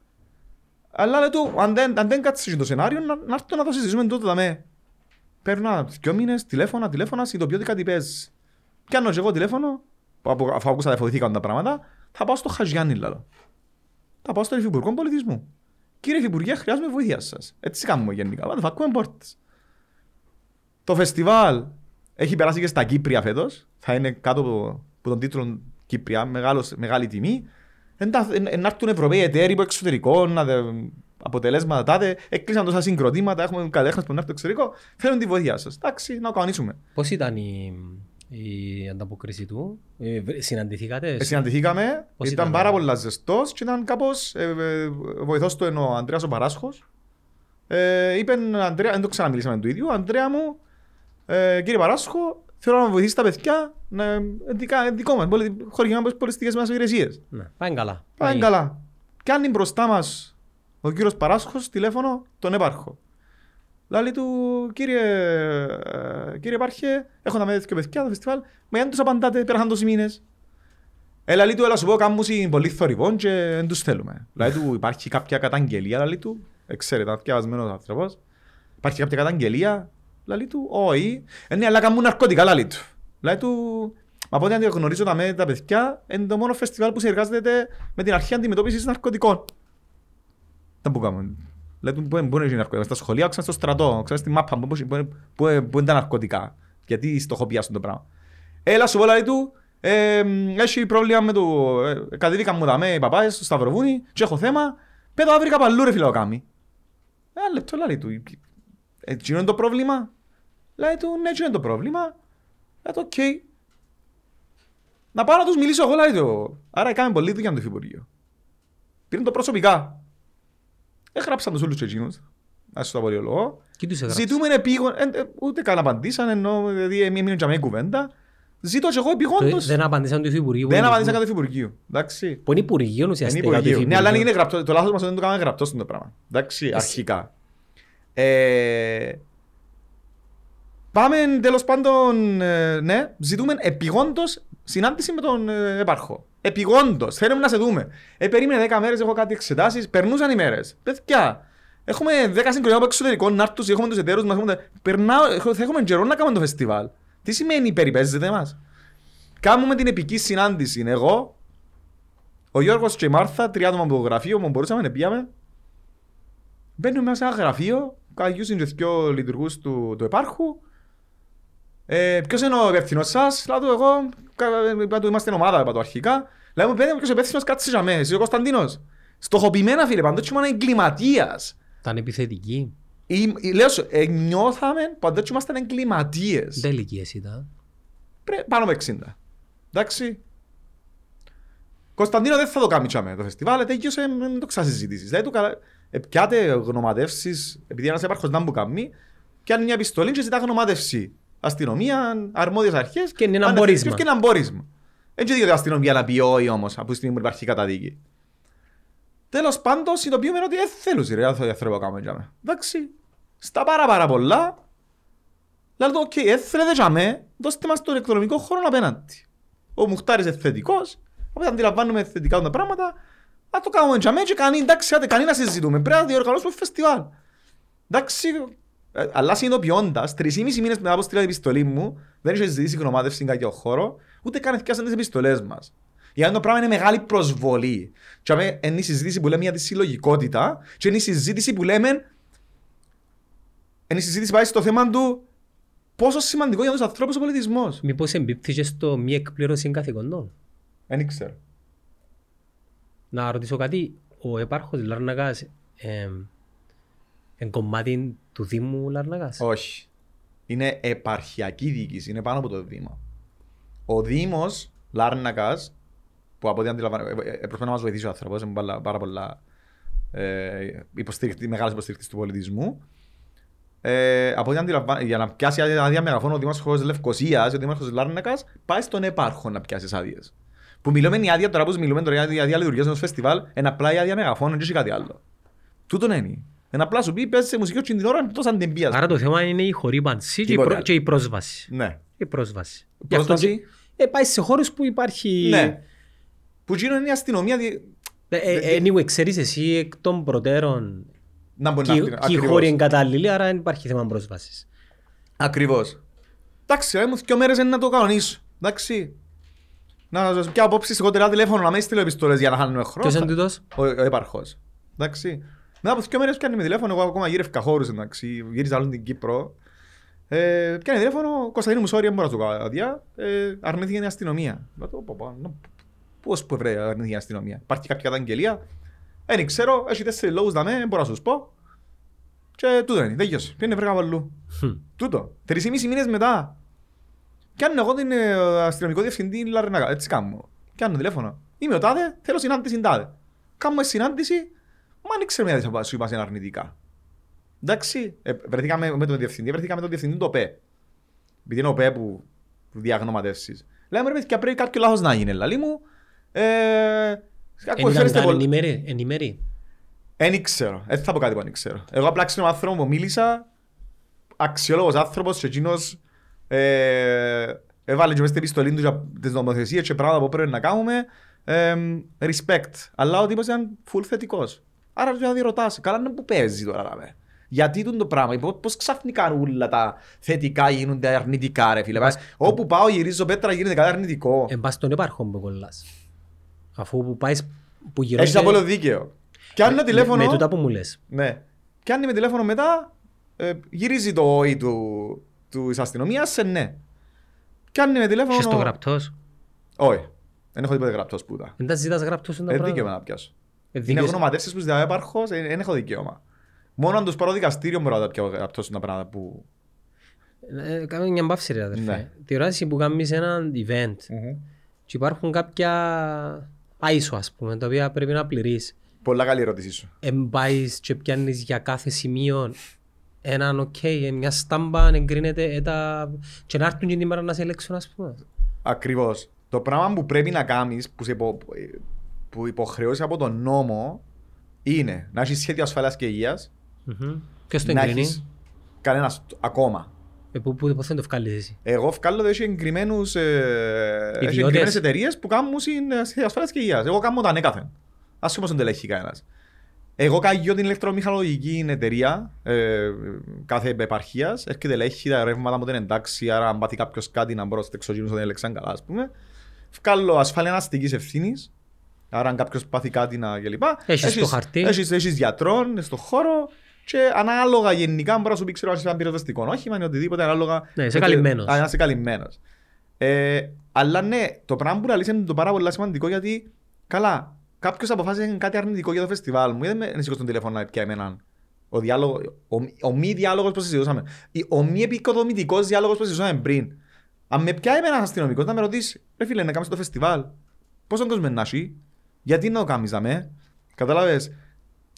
S2: Αλλά λέει του, αν δεν, αν δεν κάτσεις το σενάριο, να, να έρθω να το συζητήσουμε τότε δαμέ. Παίρνω δυο μήνες, τηλέφωνα, τηλέφωνα, συνειδητοποιώ ότι κάτι παίζει. Πιάνω και εγώ τηλέφωνο, που απο- αφού άκουσα φοβηθήκαν τα πράγματα, θα πάω στο Χαζιάννη, λαλό. Θα πάω στον Υφυπουργό Πολιτισμού. Κύριε Υφυπουργέ, χρειάζομαι βοήθεια σας. Έτσι κάνουμε γενικά. Πάτε, φακούμε πόρτες. Το φεστιβάλ έχει περάσει και στα Κύπρια φέτος. Θα είναι κάτω από, από τον τίτλο Κύπρια, μεγάλος, μεγάλη τιμή. Εν τα- εν- εν να έρθουν Ευρωπαίοι εταίροι από εξωτερικό, να δε, αποτελέσματα τάδε. Έκλεισαν τόσα συγκροτήματα, έχουμε κατέχνες που να έρθουν στο εξωτερικό. Θέλουν τη βοήθεια σας. Εντάξει, να κανονίσουμε.
S1: Πώς ήταν η, η ανταποκρίση του; Ε, βρε- συναντηθήκατε;
S2: Ε, συναντηθήκαμε,
S1: Πώς
S2: ήταν,
S1: ήταν,
S2: πάρα
S1: ε;
S2: πολύ ζεστός και ήταν κάπως ε, ε, βοηθός του ενώ ο Ανδρέας ο Παράσχος. Ε, είπε, Ανδρέα, δεν το ξαναμιλήσαμε του ίδιου, Ανδρέα μου, ε, κύριε Παράσχο, θέλω να βοηθήσει τα παιδιά, να, ε, δικά, ε, δικό μας, πολι- χορηγημένα από τις πολιτιστικές μας υπηρεσίες.
S1: Ναι, πάει καλά.
S2: Πάει καλά. Κάνει μπροστά μας ο κύριος Παράσχος τηλέφωνο τον έπαρχο. Λάλη του, κύριε, ε, κύριε Πάρχε, έχω να με τέτοιο παιδιά το φεστιβάλ, μα γιατί τους απαντάτε, πέρασαν τόσοι μήνες; Ε, λαλή του, έλα σου πω, κάμουν είναι πολύ θορυβόν και δεν τους θέλουμε. Λαλή του, υπάρχει κάποια καταγγελία, λαλή του, εξαίρετα, διαβασμένος άνθρωπος. Υπάρχει κάποια καταγγελία, λαλή του, όχι. Ε, ναι, αλλά κάμουν ναρκωτικά, λαλή του. Λαλή του, μα από ό,τι γνωρίζω τα, με, τα παιδιά, είναι το μόνο φεστιβάλ που συνεργάζεται με την αρχή αντιμετώπισης ναρκωτικών. Δεν που κάνουν. Λέει του, πού είναι- πού είναι οι ναρκωτικά. Στα σχολεία, ξέρεις στο στρατό, ξέρεις στη μάπα, πού- πού- πού- πού πού είναι τα ναρκωτικά. Γιατί στοχοποιάσουν το πράγμα. Έλα σου πω, λέει του, ε, έχει πρόβλημα με το... Ε, κατεβήκαν μου δαμέ οι παπάες στο Σταυροβούνι και έχω θέμα. Πέτω αύρικα παλού ρε φίλε ο Κάμι. Ένα λεπτό, λέει του. Ε, τι είναι το πρόβλημα. Λέει του, ναι, τι είναι το πρόβλημα. Λέει του, οκ. Να πάω να τους μιλήσω εγώ, λέει του. Άρα έκαμε πολλή δουλειά το Υφυπουργείο. Πήραν το προσωπικά. Έγραψαν τους όλους και εκείνους. Ας σου το απολυολογώ.
S1: Τι τους έγραψες.
S2: Ζητούμε επίγον, ε, ε, ούτε καν απαντήσαν, ενώ δηλαδή έμεινε για μια κουβέντα. Ζήτω και εγώ
S1: Το-
S2: επιγόντως.
S1: Δεν απαντήσαν του Υφυπουργείου.
S2: Δεν
S1: Πολιτισμού.
S2: απαντήσαν κατά του Υπουργείου. Εντάξει.
S1: Που είναι Υπουργείο
S2: Είναι
S1: ουσιαστικά.
S2: Υπουργείο.
S1: το
S2: Ναι, αλλά
S1: Υφυπουργείο.
S2: είναι γραπτό. Το λάθος μας δεν το κάναμε γραπτό στον το πράγμα. Εντάξει, αρχικά. Ε, Πάμε τέλος πάντων, ε, ναι, ζητούμε επιγόντως συνάντηση με τον ε, επάρχο. Επιγόντως, θέλουμε να σε δούμε. Ε, περίμενε 10 μέρες, έχω κάτι εξετάσεις. Περνούσαν οι μέρες. Παιδιά, έχουμε 10 συγκροτήματα από εξωτερικό, να έρθουν, έχουμε τους εταίρους μας. Έχουμε... Περνάω, έχω- θα έχουμε καιρό να κάνουμε το φεστιβάλ. Τι σημαίνει περιπέζεται μας; Κάνουμε την επική συνάντηση. Εγώ, ο Γιώργος και η Μάρθα, τρία άτομα από το γραφείο μου, μπορούσαμε να πήγαμε. Μπαίνουμε μέσα σε ένα γραφείο, καγιούσαν και δυο λειτουργούς του, του επάρχου. Ε, ποιος είναι ο υπεύθυνος σας, λέω του εγώ, κα- είπα του είμαστε ομάδα, είπα του αρχικά. Λέω μου πέντε ποιος είναι ο υπεύθυνος; Κάτσε για μένα, εσύ ο Κωνσταντίνος. Στοχοποιημένα φίλε, παντός ήμουν εγκληματίας.
S1: Ήταν επιθετική.
S2: Ή- ή- Λέω σου, ε, νιώθαμε παντός ήμασταν εγκληματίες.
S1: Δεν ηλικίες ήταν.
S2: Πρέ- πάνω από 60. Εντάξει. Κωνσταντίνο δεν θα το κάνει τσάμε το φεστιβάλ, τέλειωσε, μην το ξασυζητήσεις. Δηλαδή του καλά, ε, πιάτε γνωματεύσεις, επειδή ένας έπαρχος δεν μου κάνει, πιάνει μια επιστολή και ζητά γνωμάτευση. Αστυνομία, αρμόδιες αρχές.
S1: Και είναι ένα
S2: ανεφερθείς
S1: μπόρισμα.
S2: Και ένα μπόρισμα. Δεν είναι η αστυνομία να πει όχι όμως, από τη στιγμή που υπάρχει καταδίκη. Τέλος πάντων, συνειδητοποιούμε ότι δεν θέλουν ρε, αυτό οι άνθρωποι που κάνουμε τζιαμέ. Εντάξει. Στα πάρα πάρα πολλά, Λέω του, οκ, ε, θέλετε για με, δώστε μας τον οικονομικό χώρο απέναντι. Ο Μουχτάρης είναι θετικός, οπότε αντιλαμβάνουμε θετικά τα πράγματα, να το κάνουμε για με και κανεί, εντάξει, άντε, κανεί να συζητούμε, πρέπει να διοργανώσουμε φεστιβάλ. Εντάξει, ε, αλλά συνειδητοποιώντας, τρεις ή μισή μήνες μετά από στείλα την επιστολή μου, δεν είχε ζητήσει γνωμάτευση στην κάποιο χώρο, ούτε καν έφτιασαν τις επιστολές μας. Γιατί το πράγμα είναι μεγάλη προσβολή. Και αμέ, είναι η συζήτηση που λέμε για τη συλλογικότητα και είναι η συζήτηση που λέμε είναι η συζήτηση πάει στο θέμα του πόσο σημαντικό για τους ανθρώπους ο πολιτισμός.
S1: Μήπως εμπίπτει και στο μη εκπλήρωση καθηκοντών.
S2: Δεν ξέρω.
S1: Να ρωτήσω κάτι, ο επάρχος Λάρνακας ε, είναι κομμάτι του Δήμου Λάρνακας.
S2: Όχι. Είναι επαρχιακή διοίκηση, είναι πάνω από το Δήμο. Ο Δήμος Λάρνακας, που από ό,τι αντιλαμβάνω, ε, ε, προσπαθεί να μας βοηθήσει ο άνθρωπος, είναι πάρα, πάρα πολλά ε, υποστηρικτή, μεγάλος υποστηρικτής του πολιτισμού. Ε, από ό,τι αντιλαμβάνω, για να πιάσει άδεια μεγαφώνου ο Δήμαρχος Λευκοσίας, ο Δήμαρχος Λάρνακας, πάει στον επάρχο να πιάσεις άδειες. Που μιλούμε η άδεια τώρα που μιλούμε τώρα για η άδεια λειτουργίας ενός φεστιβάλ, είναι απλά η άδεια μεγαφώνου και όχι κάτι άλλο. Τούτον είναι. Είναι απλά σου πει παίζει σε μουσική και την ώρα είναι τόσο αντεμπίας.
S1: Άρα το θέμα είναι η χορύπανση και η,
S2: Τίποτε
S1: προ...
S2: άλλο.
S1: και η πρόσβαση.
S2: Ναι.
S1: Η πρόσβαση. Γι' αυτό
S2: Πρόσβαση;
S1: και- Ε, πάει σε χώρους που υπάρχει...
S2: Ναι. Που γίνονται είναι η αστυνομία δι-
S1: Ε, ε, anyway, ξέρεις εσύ εκ των προτέρων
S2: να μπορεί να
S1: και
S2: έρθει.
S1: και οι
S2: Ακριβώς.
S1: χώροι είναι κατάλληλοι, άρα δεν υπάρχει θέμα πρόσβασης.
S2: Ακριβώς. Εντάξει, ρε, μου δύο μέρες είναι να το κανονίσω. Εντάξει. Να σας πιάω απόψεις εγώ τερά τηλέφωνο να με στείλω επιστολές για να χάνουμε χρόνο.
S1: Ποιος είναι τούτος;
S2: Ο, ο επαρχός. Εντάξει. Μετά από δύο μέρες πιάνει με τηλέφωνο, εγώ ακόμα γύρευκα χώρους εντάξει, γύριζα άλλο την Κύπρο. Ε, πιάνει τηλέφωνο, Κωνσταντίνου μου, sorry, δεν μπορώ να του κάνω άδεια. Ε, αρνήθηκε η αστυνομία. Λέω του, «Πω, πω, να- Πώς που βρε αρνήθηκε η αστυνομία. Υπάρχει κάποια καταγγελία; Δεν ξέρω, έχει τέσσερις λόγους να με, δεν μπορώ να σου πω. Και τούτο είναι, τέλειωσε. Πήγαινε βρέκα από αλλού.
S1: Χμ.
S2: Τούτο. Τρεις ή μισή μήνες μετά. Κάνω εγώ την ε, αστυνομικό διευθυντή Λαρνάκα. Έτσι κάνω. Κάνω τηλέφωνο. Είμαι ο τάδε, θέλω συνάντηση τάδε. Κάνουμε συνάντηση, μα δεν ξέρω μια θα σου είπα είναι αρνητικά. Εντάξει, ε, βρεθήκαμε με τον διευθυντή, βρεθήκαμε με τον διευθυντή του ΟΠΕ. Επειδή είναι ο ΟΠΕ που που διαγνωματεύσεις. Λέμε ρε παιδιά, πρέπει κάποιο λάθος να γίνει. Λαλή μου, ε,
S1: Εν
S2: ακούω,
S1: ήταν
S2: φέρεστε
S1: καν
S2: πολύ-
S1: ενημέρη- ενημέρη.
S2: δεν ξέρω. Δεν θα πω κάτι που δεν ξέρω. Εγώ απλά ξέρω έναν άνθρωπο που μίλησα, αξιόλογος άνθρωπος και εκείνος ε, έβαλε και μες στην επιστολή του για τις νομοθεσίες και πράγματα που πρέπει να κάνουμε. Ε, respect. Αλλά ο τύπος ήταν full θετικός. Άρα δηλαδή ρωτάς, καλά είναι που παίζεις τώρα. Λάμε. Γιατί τούτο το πράγμα, πώς, πώς ξαφνικά όλα τα θετικά γίνονται αρνητικά ρε φίλε. Πας, Όπου πάω γυρίζω πέτρα γίνεται κάτι αρνητικό.
S1: Εν πας στον επάρχο που κολλάς. Αφού που πάει που
S2: Έχεις
S1: γυρώνεται...
S2: απόλυτο δίκαιο. Και αν είναι
S1: με-
S2: τηλέφωνο...
S1: Με τούτα που μου λες.
S2: Ναι. Πιάνει με τηλέφωνο μετά, ε, γυρίζει το όι του, του αστυνομίας σε ναι. Πιάνει με τηλέφωνο.
S1: Έχεις το γραπτός.
S2: Όχι. Δεν έχω τίποτε γραπτός σπούτα.
S1: Δεν τα ζητάς γραπτός είναι το
S2: Δεν
S1: πράγμα.
S2: δικαίωμα να πιάσω.
S1: Ε,
S2: Είναι
S1: δίκαιος-
S2: γνωματεύσεις που ζητάει επάρχος, δεν έχω δικαίωμα. Μόνο αν τους πάρω δικαστήριο μπορώ να τα πιάω γραπτό τα πράγματα που...
S1: Ε, Κάμε μια μπαύση ρε αδερφέ.
S2: Ναι.
S1: Τη ώρα εσύ που κάνεις ένα event και υπάρχουν κάποια ISO ας πούμε, τα οποία πρέπει να πληρείς.
S2: Πολλά καλή ερώτησή σου.
S1: Εμπάεις και πιάνεις για κάθε σημείο έναν οκ, ε, μια στάμπα εγκρίνεται ε, τα... και να έρθουν και την ημέρα να σε ελέγξουν ας πούμε.
S2: Ακριβώς. Το πράγμα που πρέπει να κάνεις, που, σε υπο... που υποχρεώσει από τον νόμο, είναι να έχεις σχέδιο ασφάλειας και υγείας,
S1: Μμμ. Ποιος το
S2: να
S1: εγκρίνει.
S2: έχεις κανένας ακόμα.
S1: Ε, πού, πού, πώς θα το βγάλεις εσύ;
S2: Εγώ βγάλω ότι έχει εγκριμένους, ε, έχει
S1: Ιδιώτες.
S2: εγκριμένες εταιρείες που κάνουν στην ε, ασφάλεια και υγείας. Εγώ κάνω τα ανέκαθεν. Ας πούμε στον τελέχει κανένας. Εγώ καγιώ την ηλεκτρομηχανολογική εταιρεία ε, κάθε επαρχίας. Έρχεται ελέγχει τα ρεύματα μου δεν είναι εντάξει, άρα αν πάθει κάποιος κάτι να μπορώ να εξωγήνου δεν έλεξαν καλά, ας πούμε. Βγάλω ασφάλεια αστική ευθύνης. Άρα αν κάποιος πάθει κάτι να κλπ.
S1: Έχεις το χαρτί.
S2: Έχει έχεις γιατρών στον χώρο και ανάλογα γενικά μπορεί να σου πει ξέρω αν είσαι ένα πυροσβεστικό όχημα ή οτιδήποτε ανάλογα.
S1: Ναι, είσαι
S2: με το-
S1: καλυμμένος.
S2: Α, να είσαι καλυμμένος. Ε, αλλά ναι, το πράγμα που λαλείς είναι το πάρα πολύ σημαντικό γιατί καλά, κάποιος αποφάσισε κάτι αρνητικό για το φεστιβάλ μου. Δεν με σηκώσει τον τηλέφωνο να πια εμένα. Ο, διάλογο, ο, ο μη διάλογος που συζητούσαμε. Ή Ο μη επικοδομητικός διάλογος που συζητούσαμε πριν. Αν με πια εμένα αστυνομικός να με ρωτήσει, ρε φίλε, να κάνεις το φεστιβάλ. Πόσο κόσμος να έχει, γιατί να το κάνει, δαμέ. Κατάλαβες;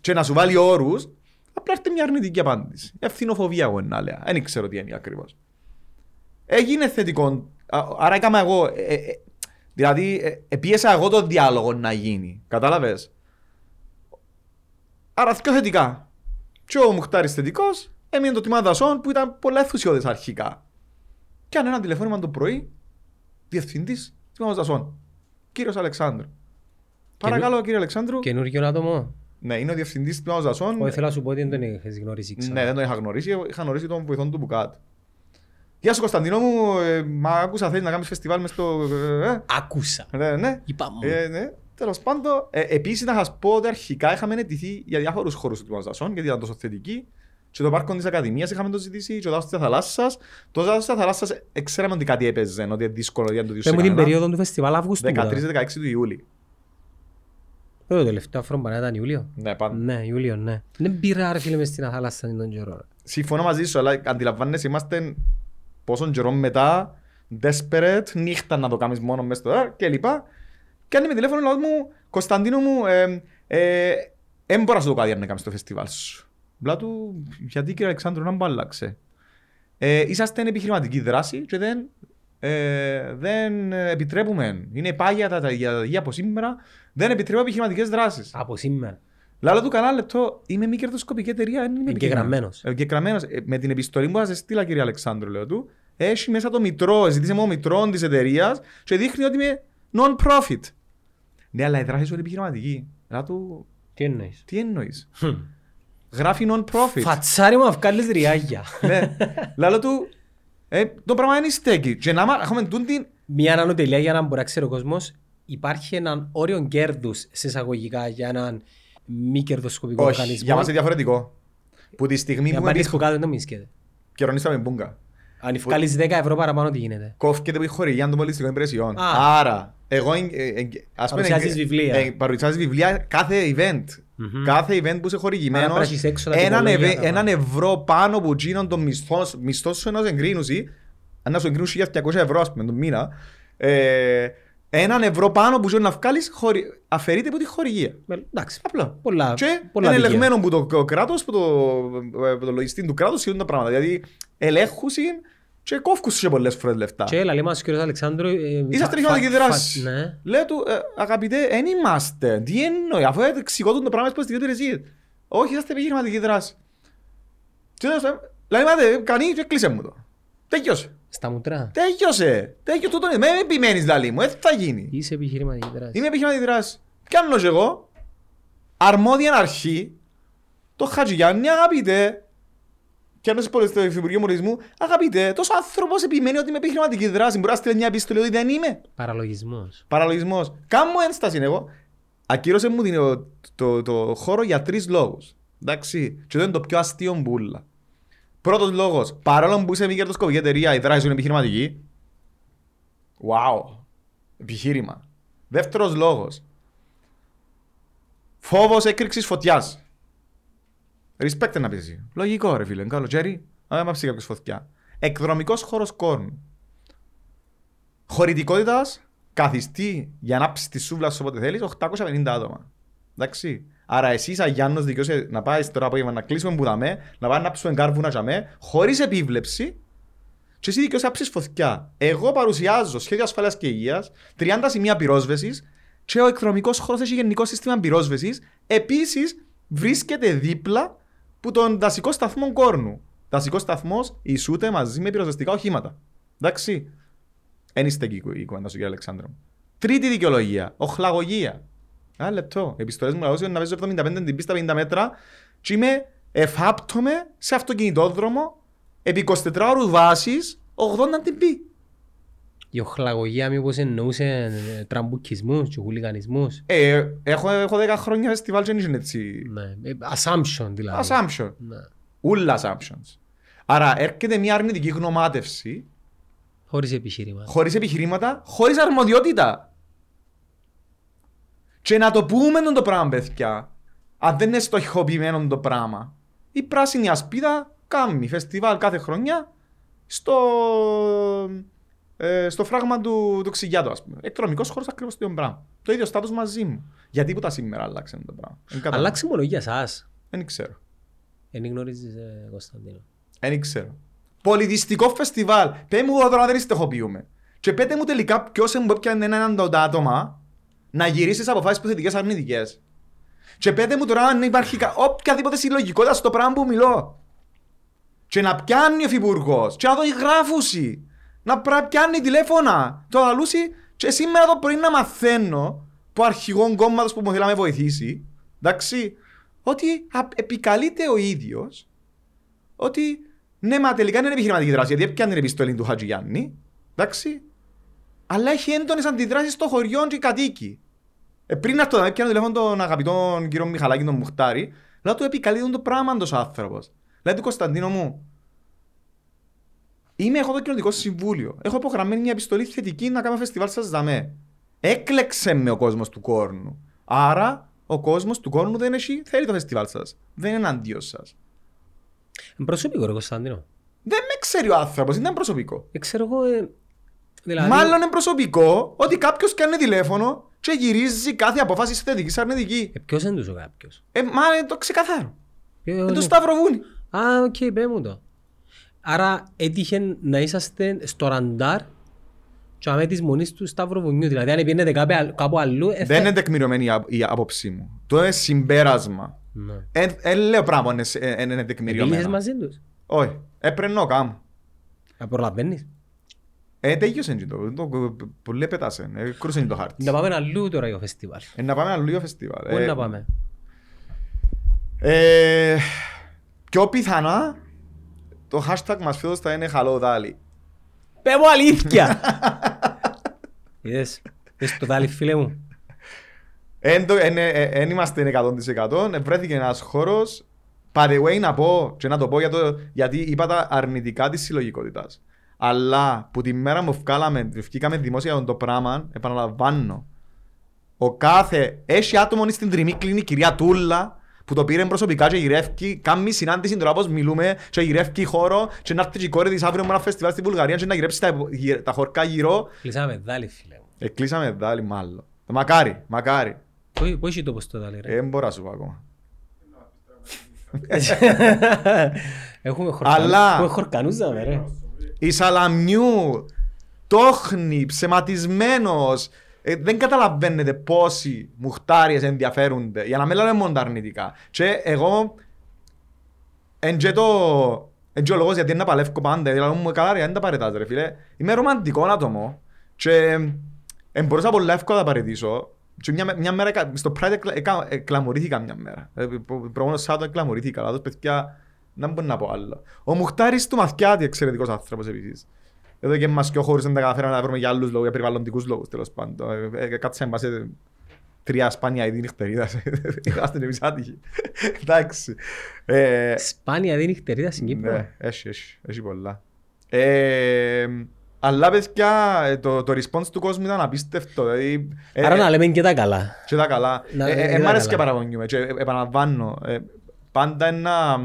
S2: Και να σου βάλει όρους, απλά έρθει μια αρνητική απάντηση. Ευθυνοφοβία, εγώ να λέω. Δεν ξέρω τι είναι ακριβώς. Έγινε θετικό. Α- Άρα έκανα εγώ. ε, ε, ε, δηλαδή, ε, ε, πίεσα εγώ το διάλογο να γίνει. Κατάλαβες; Άρα πιο θετικά. Και ο Μουχτάρης θετικός, έμεινε το τιμά δασών που ήταν πολλά ενθουσιώδε αρχικά. Και αν ένα τηλεφώνημα το πρωί, διευθυντής τιμά δασών. Κύριος Αλεξάνδρου. Παρακαλώ, κύριε Αλεξάνδρου.
S1: Καινούργιο άτομο.
S2: Ναι, είναι ο διευθυντής τιμά δασών.
S1: Εγώ ήθελα να σου πω ότι δεν τον είχες γνωρίσει ξανά.
S2: Ναι, δεν τον είχα γνωρίσει. Είχα γνωρίσει τον βοηθόν του Μπουκάτ. Γεια σου Κωνσταντινό μου, ε, μα άκουσα θέλεις να κάνεις φεστιβάλ μες στο... Ε,
S1: Άκουσα.
S2: ε, ναι, ναι.
S1: Είπα μου.
S2: Ε, ναι. Τέλος πάντων, ε, επίσης να σας πω ότι αρχικά είχαμε αιτηθεί για διάφορους χώρους του Τμαζασόν, γιατί ήταν τόσο θετική. Και το πάρκο της Ακαδημίας είχαμε το ζητήσει, και ο δάσος της θαλάσσας. Το δάσος της θαλάσσας ε, ξέραμε ότι κάτι έπαιζε, ότι είναι δύσκολο για να το
S1: Πες
S2: διούσε
S1: μου την
S2: κανένα.
S1: περίοδο του φεστιβάλ Αύγουστου.
S2: 13-16 του Ιούλη.
S1: Ε, Το τελευταίο αφρόμπανα ήταν Ιούλιο.
S2: Ναι, πάντα.
S1: Ναι, Ιούλιο, ναι. Δεν πήρα ρε φίλε μες στην θάλασσα τον καιρό. ρε.
S2: Συμφωνώ μαζί σου, αλλά αντιλαμβάνεσαι, είμαστε πόσον καιρό μετά, desperate, νύχτα να το κάνεις μόνο μέσα στο ε, και λοιπά. Και αν με τηλέφωνο, λέω μου, Κωνσταντίνο μου, ε, ε, δεν μπορώ να σου το κάτι αν να κάνεις το φεστιβάλ σου. Μπλά του, γιατί κύριε Αλεξάνδρου να μου άλλαξε. Ε, είσαστε εν επιχειρηματική δράση και δεν, ε, δεν επιτρέπουμε. Είναι πάγια τα, τα, για, για από σήμερα, δεν επιτρέπω επιχειρηματικές δράσεις.
S1: Από σήμερα.
S2: Λάλο του κανένα λεπτό, είμαι μη κερδοσκοπική εταιρεία, δεν είμαι
S1: Εγγεγραμμένος.
S2: Εγγεγραμμένος. Ε, Με την επιστολή που θα σε στείλα, κύριε Αλεξάνδρου, λέω του, έχει μέσα το μητρό, ζητήσε μου μητρό της εταιρείας και δείχνει ότι είμαι non-profit. Ναι, αλλά η δράση σου είναι επιχειρηματική. Λάλο του,
S1: Τι εννοείς;
S2: τι εννοείς; Γράφει non-profit.
S1: Φατσάρι μου να βγάλεις ριάγια.
S2: ναι. Λάλο του, ε, το πράγμα είναι στέκει. Και να μα- έχουμε τούν την.
S1: Μια ανανοτελεία για να μπορεί να ξέρει ο κόσμος υπάρχει έναν όριο κέρδους σε εισαγωγικά για έναν μη κερδοσκοπικό
S2: Όχι,
S1: οργανισμό;
S2: για μας είναι διαφορετικό. Που τη στιγμή
S1: Για
S2: που
S1: να πάρεις που κάτω δεν το μισκέται.
S2: καιρονίσαμε μπούγκα.
S1: Αν βγάλεις 10 ευρώ παραπάνω τι γίνεται;
S2: κόφκεται που η χορηγία των πολιτιστικών υπηρεσιών.
S1: Α.
S2: Άρα, εγώ εγ- ε, εγ- ας πούμε,
S1: Παρουσιάζεις
S2: εγ-
S1: βιβλία.
S2: ε, παρουσιάζεις βιβλία κάθε event.
S1: Μμμ.
S2: Κάθε event που είσαι
S1: Άρα
S2: χορηγημένος,
S1: πρέπει να έχεις έξω τα
S2: έναν,
S1: τυπολόγια,
S2: ευε-
S1: τα
S2: έναν ευρώ πάνω από εκείνον τον μισθό, μισθό σου ένας εγκρίνουση, αν να σου εγκρίνουν 1.200 ευρώ ας πούμε τον μήνα, ε, έναν ευρώ πάνω που σου να βγάλεις χωρι... αφαιρείται από τη χορηγία.
S1: Με- Εντάξει.
S2: Απλά.
S1: Πολλά,
S2: Και
S1: πολλά
S2: είναι
S1: δίκαια.
S2: ελεγμένο που το το κράτος, που το, που το λογιστή του κράτους γίνουν τα πράγματα. Δηλαδή ελέγχουσιν και κόφκουσιν και πολλές φορές λεφτά.
S1: Και έλα, λέει μας ο κύριος Αλεξάνδρου... ε,
S2: Είσαστε
S1: φα-
S2: χρηματική
S1: φα-
S2: δράσης.
S1: φα- Ναι.
S2: Λέω του, ε, αγαπητέ, δεν είμαστε. Τι εννοεί, αφού εξηγώ το πράγμα στις πολιτικές υπηρεσίες. Όχι, είσαστε επιχειρηματική δράση. Τι να σου λέει, μάτε, κανεί και κλείσε μου το. Τέλειωσε.
S1: Στα μουτρά.
S2: Τέλειωσε. Τέλειωσε τούτο. Με με επιμένεις λαλί μου, έτσι θα γίνει.
S1: Είσαι επιχειρηματική δράση.
S2: Είμαι επιχειρηματική δράση. Κάνω και εγώ, αρμόδια αρχή, το Χατζηγιάννη, αγαπητέ, και αν πω στο Υφυπουργείο Πολιτισμού, αγαπητέ, τόσο άνθρωπος επιμένει ότι είμαι επιχειρηματική δράση. Μπορεί να στείλει μια επιστολή ότι δεν είμαι.
S1: Παραλογισμός.
S2: Παραλογισμός. Κάμω ένσταση εγώ. Ακύρωσε μου την, το, το, το χώρο για τρεις λόγους. Εντάξει. Και αυτό είναι το πιο αστείο μπουλα. Πρώτος λόγος. Παρόλο που είσαι μη κερδοσκοπική εταιρεία, η δράση σου είναι επιχειρηματική. Wow. Επιχείρημα. Δεύτερος λόγος. Φόβος έκρηξης φωτιάς. Respect να πεις εσύ. Λογικό ρε φίλε. Καλοκαίρι. Αν δεν κάποιος φωτιά. Εκδρομικός χώρος κόρνου. Χωρητικότητας καθιστή για να ψει τη σούβλα σου όποτε θέλεις 850 άτομα. Εντάξει. Άρα εσύ, σαν Γιάννος, δικαιώσαι να πάεις τώρα απόγευμα να κλείσουμε που δαμέ, να πάμε να ψούμε κάρβουνα τζαμέ, χωρίς επίβλεψη, και εσύ δικαιώσαι να ψεις φωτιά. Εγώ παρουσιάζω σχέδιο ασφάλειας και υγείας, 30 σημεία πυρόσβεσης, και ο εκδρομικός χώρος έχει γενικό σύστημα πυρόσβεσης. Επίσης, βρίσκεται δίπλα που τον δασικό σταθμό κόρνου. Δασικός σταθμός ισούται μαζί με πυροσβεστικά οχήματα. Εντάξει. Εν είστε εκεί η κουβέντα σου, κύριε Αλεξάνδρο. Τρίτη δικαιολογία. Οχλαγωγία. Ένα λεπτό. Επιστολές μου λαούσαν να παίζω 75 την πίστα 50 μέτρα και είμαι εφάπτομαι σε αυτοκινητόδρομο επί 24 ώρου βάσης 80 την πει.
S1: Η οχλαγωγία μήπως εννοούσε ε, τραμπουκισμούς και χουλιγανισμούς.
S2: Ε, έχω, έχω 10 χρόνια φεστιβάλ και είναι έτσι.
S1: Ναι. Ε, Assumption δηλαδή.
S2: Assumption.
S1: Ναι.
S2: Ούλα assumptions. Άρα έρχεται μια αρνητική γνωμάτευση
S1: Χωρίς επιχείρημα.
S2: χωρίς επιχειρήματα, χωρίς αρμοδιότητα. Και να το πούμε τον το πράγμα, παιδιά, αν δεν είναι στοχοποιημένο το πράγμα, η πράσινη ασπίδα κάνει φεστιβάλ κάθε χρονιά στο, ε, στο φράγμα του, του Ξηγιάτου, ας πούμε. Εκτρονικός χώρος ακριβώς το ίδιο πράγμα. Το ίδιο στάτους μαζί μου. Γιατί που τα σήμερα άλλαξε το πράγμα. Δεν καταλαβαίνω.
S1: Αλλάξει μόνο για εσάς.
S2: Δεν ξέρω.
S1: Δεν γνωρίζεις ε, Κωνσταντίνο.
S2: Δεν ξέρω. Πολιτιστικό φεστιβάλ. Πέ μου τώρα δεν στεχοποιούμε. Και πέτε μου τελικά ποιος μου έπιανε έναν το άτομα να γυρίσεις αποφάσεις θετικές αρνητικές. Και πέτε μου τώρα αν υπάρχει κα- οποιαδήποτε συλλογικότητα στο πράγμα που μιλώ. Και να πιάνει ο υφυπουργός, και να το γράφουσει. Να πρα- πιάνει τηλέφωνα. Το αλούσει. Και σήμερα το πρωί να μαθαίνω που αρχηγό κόμματος που μου θέλει να με βοηθήσει. Εντάξει. Ότι α- επικαλείται ο ίδιος ότι ναι, μα τελικά είναι επιχειρηματική δράση, γιατί έπιανε την επιστολή του Χατζηγιάννη, εντάξει, αλλά έχει έντονες αντιδράσεις στο χωριό και οι κατοίκοι. Ε, πριν αυτό, να έπιανε τηλέφωνο τον αγαπητό κύριο Μιχαλάκη, τον Μουχτάρη, λέω του επικαλείται το πράγμα ο άνθρωπος. Λέει του Κωνσταντίνο μου, είμαι εγώ το κοινωνικό συμβούλιο. Έχω υπογραμμένη μια επιστολή θετική να κάνω φεστιβάλ σας δαμέ. Έκλεξε με ο κόσμος του Κόρνου. Άρα, ο κόσμος του Κόρνου δεν έχει, θέλει το φεστιβάλ σας. Δεν είναι εναντίον σας.
S1: Είναι προσωπικό ρε Κωνσταντίνο.
S2: Δεν με ξέρει ο άνθρωπος, δεν είναι προσωπικό.
S1: Ε, ξέρω εγώ, ε, δηλαδή...
S2: Μάλλον είναι προσωπικό ότι κάποιος κάνει τηλέφωνο και γυρίζει κάθε απόφαση σε θετική σε αρνητική.
S1: Ε, ποιος είναι τους ο κάποιος;
S2: Ε, μα είναι το ξεκαθάρο.
S1: Ποιο
S2: Είναι
S1: είναι;
S2: το Σταυροβούνι.
S1: Α, οκ, πέ μου το. Άρα έτυχε να είσαστε στο ραντάρ και αμέ της μονής του Σταυροβουνιού. Δηλαδή αν πιένετε κάπου, αλλ- κάπου αλλού... ε, θα-
S2: Δεν είναι τεκμηριωμένη η α- η άποψή μου. Το είναι συμπέρασμα.
S1: Ναι.
S2: Δεν λέω πράγμα είναι, ε, ε, είναι
S1: Επίλυσες
S2: τεκμηριωμένο.
S1: μαζί τους.
S2: Όχι. Έπρεπε να κάνω.
S1: Α, προλαβαίνεις.
S2: Ε, τέλειωσε και το. το πολύ πετάσε. Ε, κρούσε και το χάρτη.
S1: Να πάμε αλλού τώρα για το φεστιβάλ.
S2: Ε, να πάμε ένα λίγο φεστιβάλ.
S1: Πού
S2: Ε,
S1: να πάμε;
S2: ε, πιο πιθανά το hashtag μας φέτος θα είναι Hello Dali.
S1: Πέ μου αλήθεια! Είδες, είδες το δάλι φίλε μου.
S2: Εν το- εν- ε, ε, εν είμαστε 100%. Ε, Βρέθηκε ένας χώρος. By the way να πω και να το πω για το, γιατί είπα τα αρνητικά της συλλογικότητας. Αλλά που τη μέρα μου βγάλαμε, βγήκαμε δημόσια για το πράγμα, επαναλαμβάνω. Ο κάθε, έχει άτομο στην τριμή κλείνει η κυρία Τούλα, που το πήρε προσωπικά και γυρεύει, κάνει συνάντηση τώρα όπως μιλούμε και γυρεύει χώρο και να έρθει και η κόρη της αύριο με ένα φεστιβάλ στη Βουλγαρία και να γυρέψει τα, γυ- τα χωρκά γύρω.
S1: Κλείσαμε δάλι φίλε μου.
S2: Εκλείσαμε δάλι μάλλον. Μακάρι, μακάρι.
S1: Πού πού έχει τόπος το δάλι ρε;
S2: Ε, Δεν μπορώ να σου πω ακόμα.
S1: Έχουμε χορκανούς.
S2: Αλλά-
S1: Έχουμε χορκανούς δάμε ρε.
S2: Η Σαλαμιού, τόχνη, ψεματισμένος. Ε, δεν καταλαβαίνετε πόσοι μουχτάριες ενδιαφέρονται. Για να μην λένε μόνο τα αρνητικά. Και εγώ, εν και το... Εν και ο λόγος γιατί είναι να παλεύω πάντα. Δηλαδή μου καλά ρε, δεν τα παρετάς ρε φίλε. Είμαι ρομαντικό άτομο. Και εν μπορούσα πολλά εύκολα να τα παρετήσω. Και μια, μια μέρα εκα- στο Pride εκλα- εκα- εκλαμωρήθηκα μια μέρα. Ε, προ- Προηγούμενο Σάββατο εκλαμωρήθηκα. Αλλά παιδιά, δεν μπορώ να πω άλλο. Ο Μουχτάρης του Μαθιάτη εξαιρετικός άνθρωπος επίσης. Εδώ και μας και ο χώρους δεν τα καταφέραμε να βρούμε για άλλους λόγους, για περιβαλλοντικούς λόγους τέλος πάντων. Ε, ε, Κάτσαμε μας σε τρία σπάνια είδη νυχτερίδας. Είμαστε εμείς άτυχοι. Εντάξει. Ε,
S1: Σπάνια δίνει νυχτερίδας στην Κύπρο.
S2: ναι, έχει, έχει, έχει πολλά. Ε, αλλά παιδιά, ε, το, το response του κόσμου ήταν απίστευτο. Δηλαδή, ε,
S1: Άρα να λέμε και τα καλά.
S2: και τα καλά.
S1: Να-
S2: Ε, ε,
S1: και
S2: ε,
S1: τα
S2: μ' άρεσε και
S1: καλά.
S2: παραπονιούμε. Και ε, επαναλαμβάνω, ε, πάντα ένα...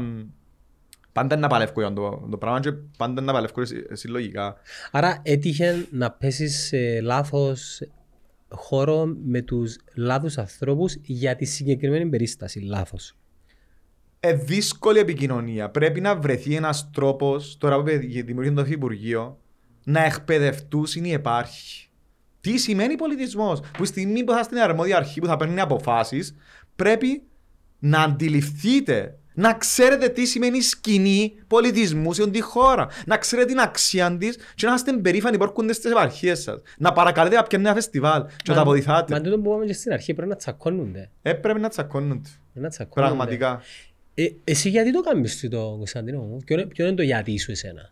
S2: Πάντα να παλεύω για το, το πράγμα και πάντα να παλεύω συ- συλλογικά.
S1: Άρα έτυχε να πέσεις σε λάθος χώρο με τους λάθους ανθρώπους για τη συγκεκριμένη περίσταση. Λάθος.
S2: Ε, δύσκολη επικοινωνία. Πρέπει να βρεθεί ένας τρόπος, τώρα που δημιουργεί το Υπουργείο, να εκπαιδευτούν ή υπάρχει. Τι σημαίνει πολιτισμός; Που στη στιγμή που θα στην αρμόδια αρχή που θα παίρνει αποφάσεις, πρέπει να αντιληφθείτε, Να ξέρετε τι σημαίνει σκηνή πολιτισμού σε τη χώρα. Να ξέρετε την αξία της και να είστε περήφανοι που έρχονται στις επαρχίες σας. Να παρακαλείτε κάποια νέα φεστιβάλ και να τα βοηθάτε.
S1: Μα τούτο που είπαμε και στην αρχή πρέπει να τσακώνονται.
S2: Ε, πρέπει να τσακώνονται.
S1: Πρέπει να τσακώνονται.
S2: Πραγματικά.
S1: Ε, εσύ γιατί το κάνεις το Κωνσταντίνο μου, ποιο, είναι- ποιο είναι το γιατί σου εσένα;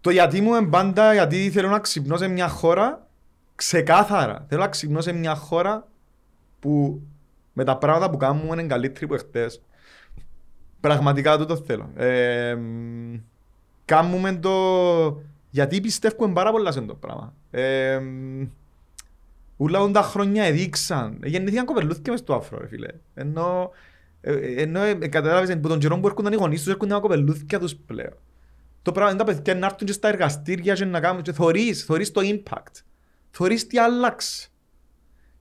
S2: Το γιατί μου είναι πάντα γιατί θέλω να ξυπνώ σε μια χώρα ξεκάθαρα. Θέλω να ξυπνώ σε μια χώρα που με τα πράγματα που κάνουμε είναι καλύτεροι που εχθές. Πραγματικά τούτο θέλω. Ε, μ, κάνουμε το... Γιατί πιστεύουμε πάρα πολλά σε αυτό το πράγμα. Ε, μ, Ούλα όλα τα χρόνια εδείξαν. Γεννήθηκαν κοπελούθηκες μες στο άφρο, ρε φίλε. Ενώ, ε, ε, ενώ ε, καταλάβεις, που τον καιρό που έρχονταν οι γονείς τους, έρχονταν κοπελούθηκια τους πλέον. Το πράγμα είναι τα παιδιά να έρθουν και στα εργαστήρια και να κάνουν και θωρείς, θωρείς το impact. Θωρείς τι άλλαξε.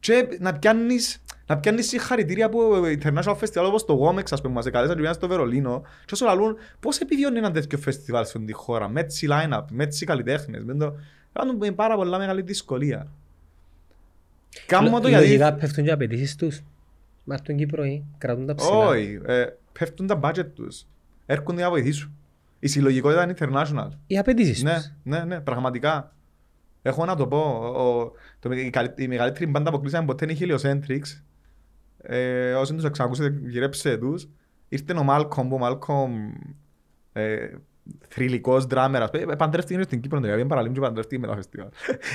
S2: Και να πιάνεις, να πιάνεις συγχαρητήρια από international festival όπως το Womex, ας πούμε, μας εκαλέσαν και πήγαν στο Βερολίνο και όσο λαλούν πώς επιβιώνει ένα τέτοιο φεστιβάλ σε τη χώρα, με έτσι line-up, με έτσι καλλιτέχνες, με το... Κάνουν με πάρα πολλά μεγάλη δυσκολία. Κάνουμε το γιατί...
S1: Λογικά πέφτουν και οι απαιτήσεις τους. Μα έρθουν Κύπρο ή κρατούν τα ψηλά.
S2: Όχι, ε, πέφτουν τα budget τους. Έρχονται να βοηθήσουν. Η συλλογικότητα είναι international.
S1: Οι απαιτήσεις
S2: Ναι,
S1: τους.
S2: ναι, ναι, πραγματικά. Έχω να το πω. Ο, το, η, καλ- η μεγαλύτερη μπάντα που κλείσαμε ποτέ είναι η Heliocentrics. Ε, όσοι τους εξακούσετε, γυρέψτε τους. Ήρθε ο Μάλκομ, ο Μάλκομ ε, θρηλυκός ντράμερας. Ε, παντρεύτηκε στην Κύπρο, δηλαδή, παραλίμνη και παντρεύτηκε με τα φεστιβάλ.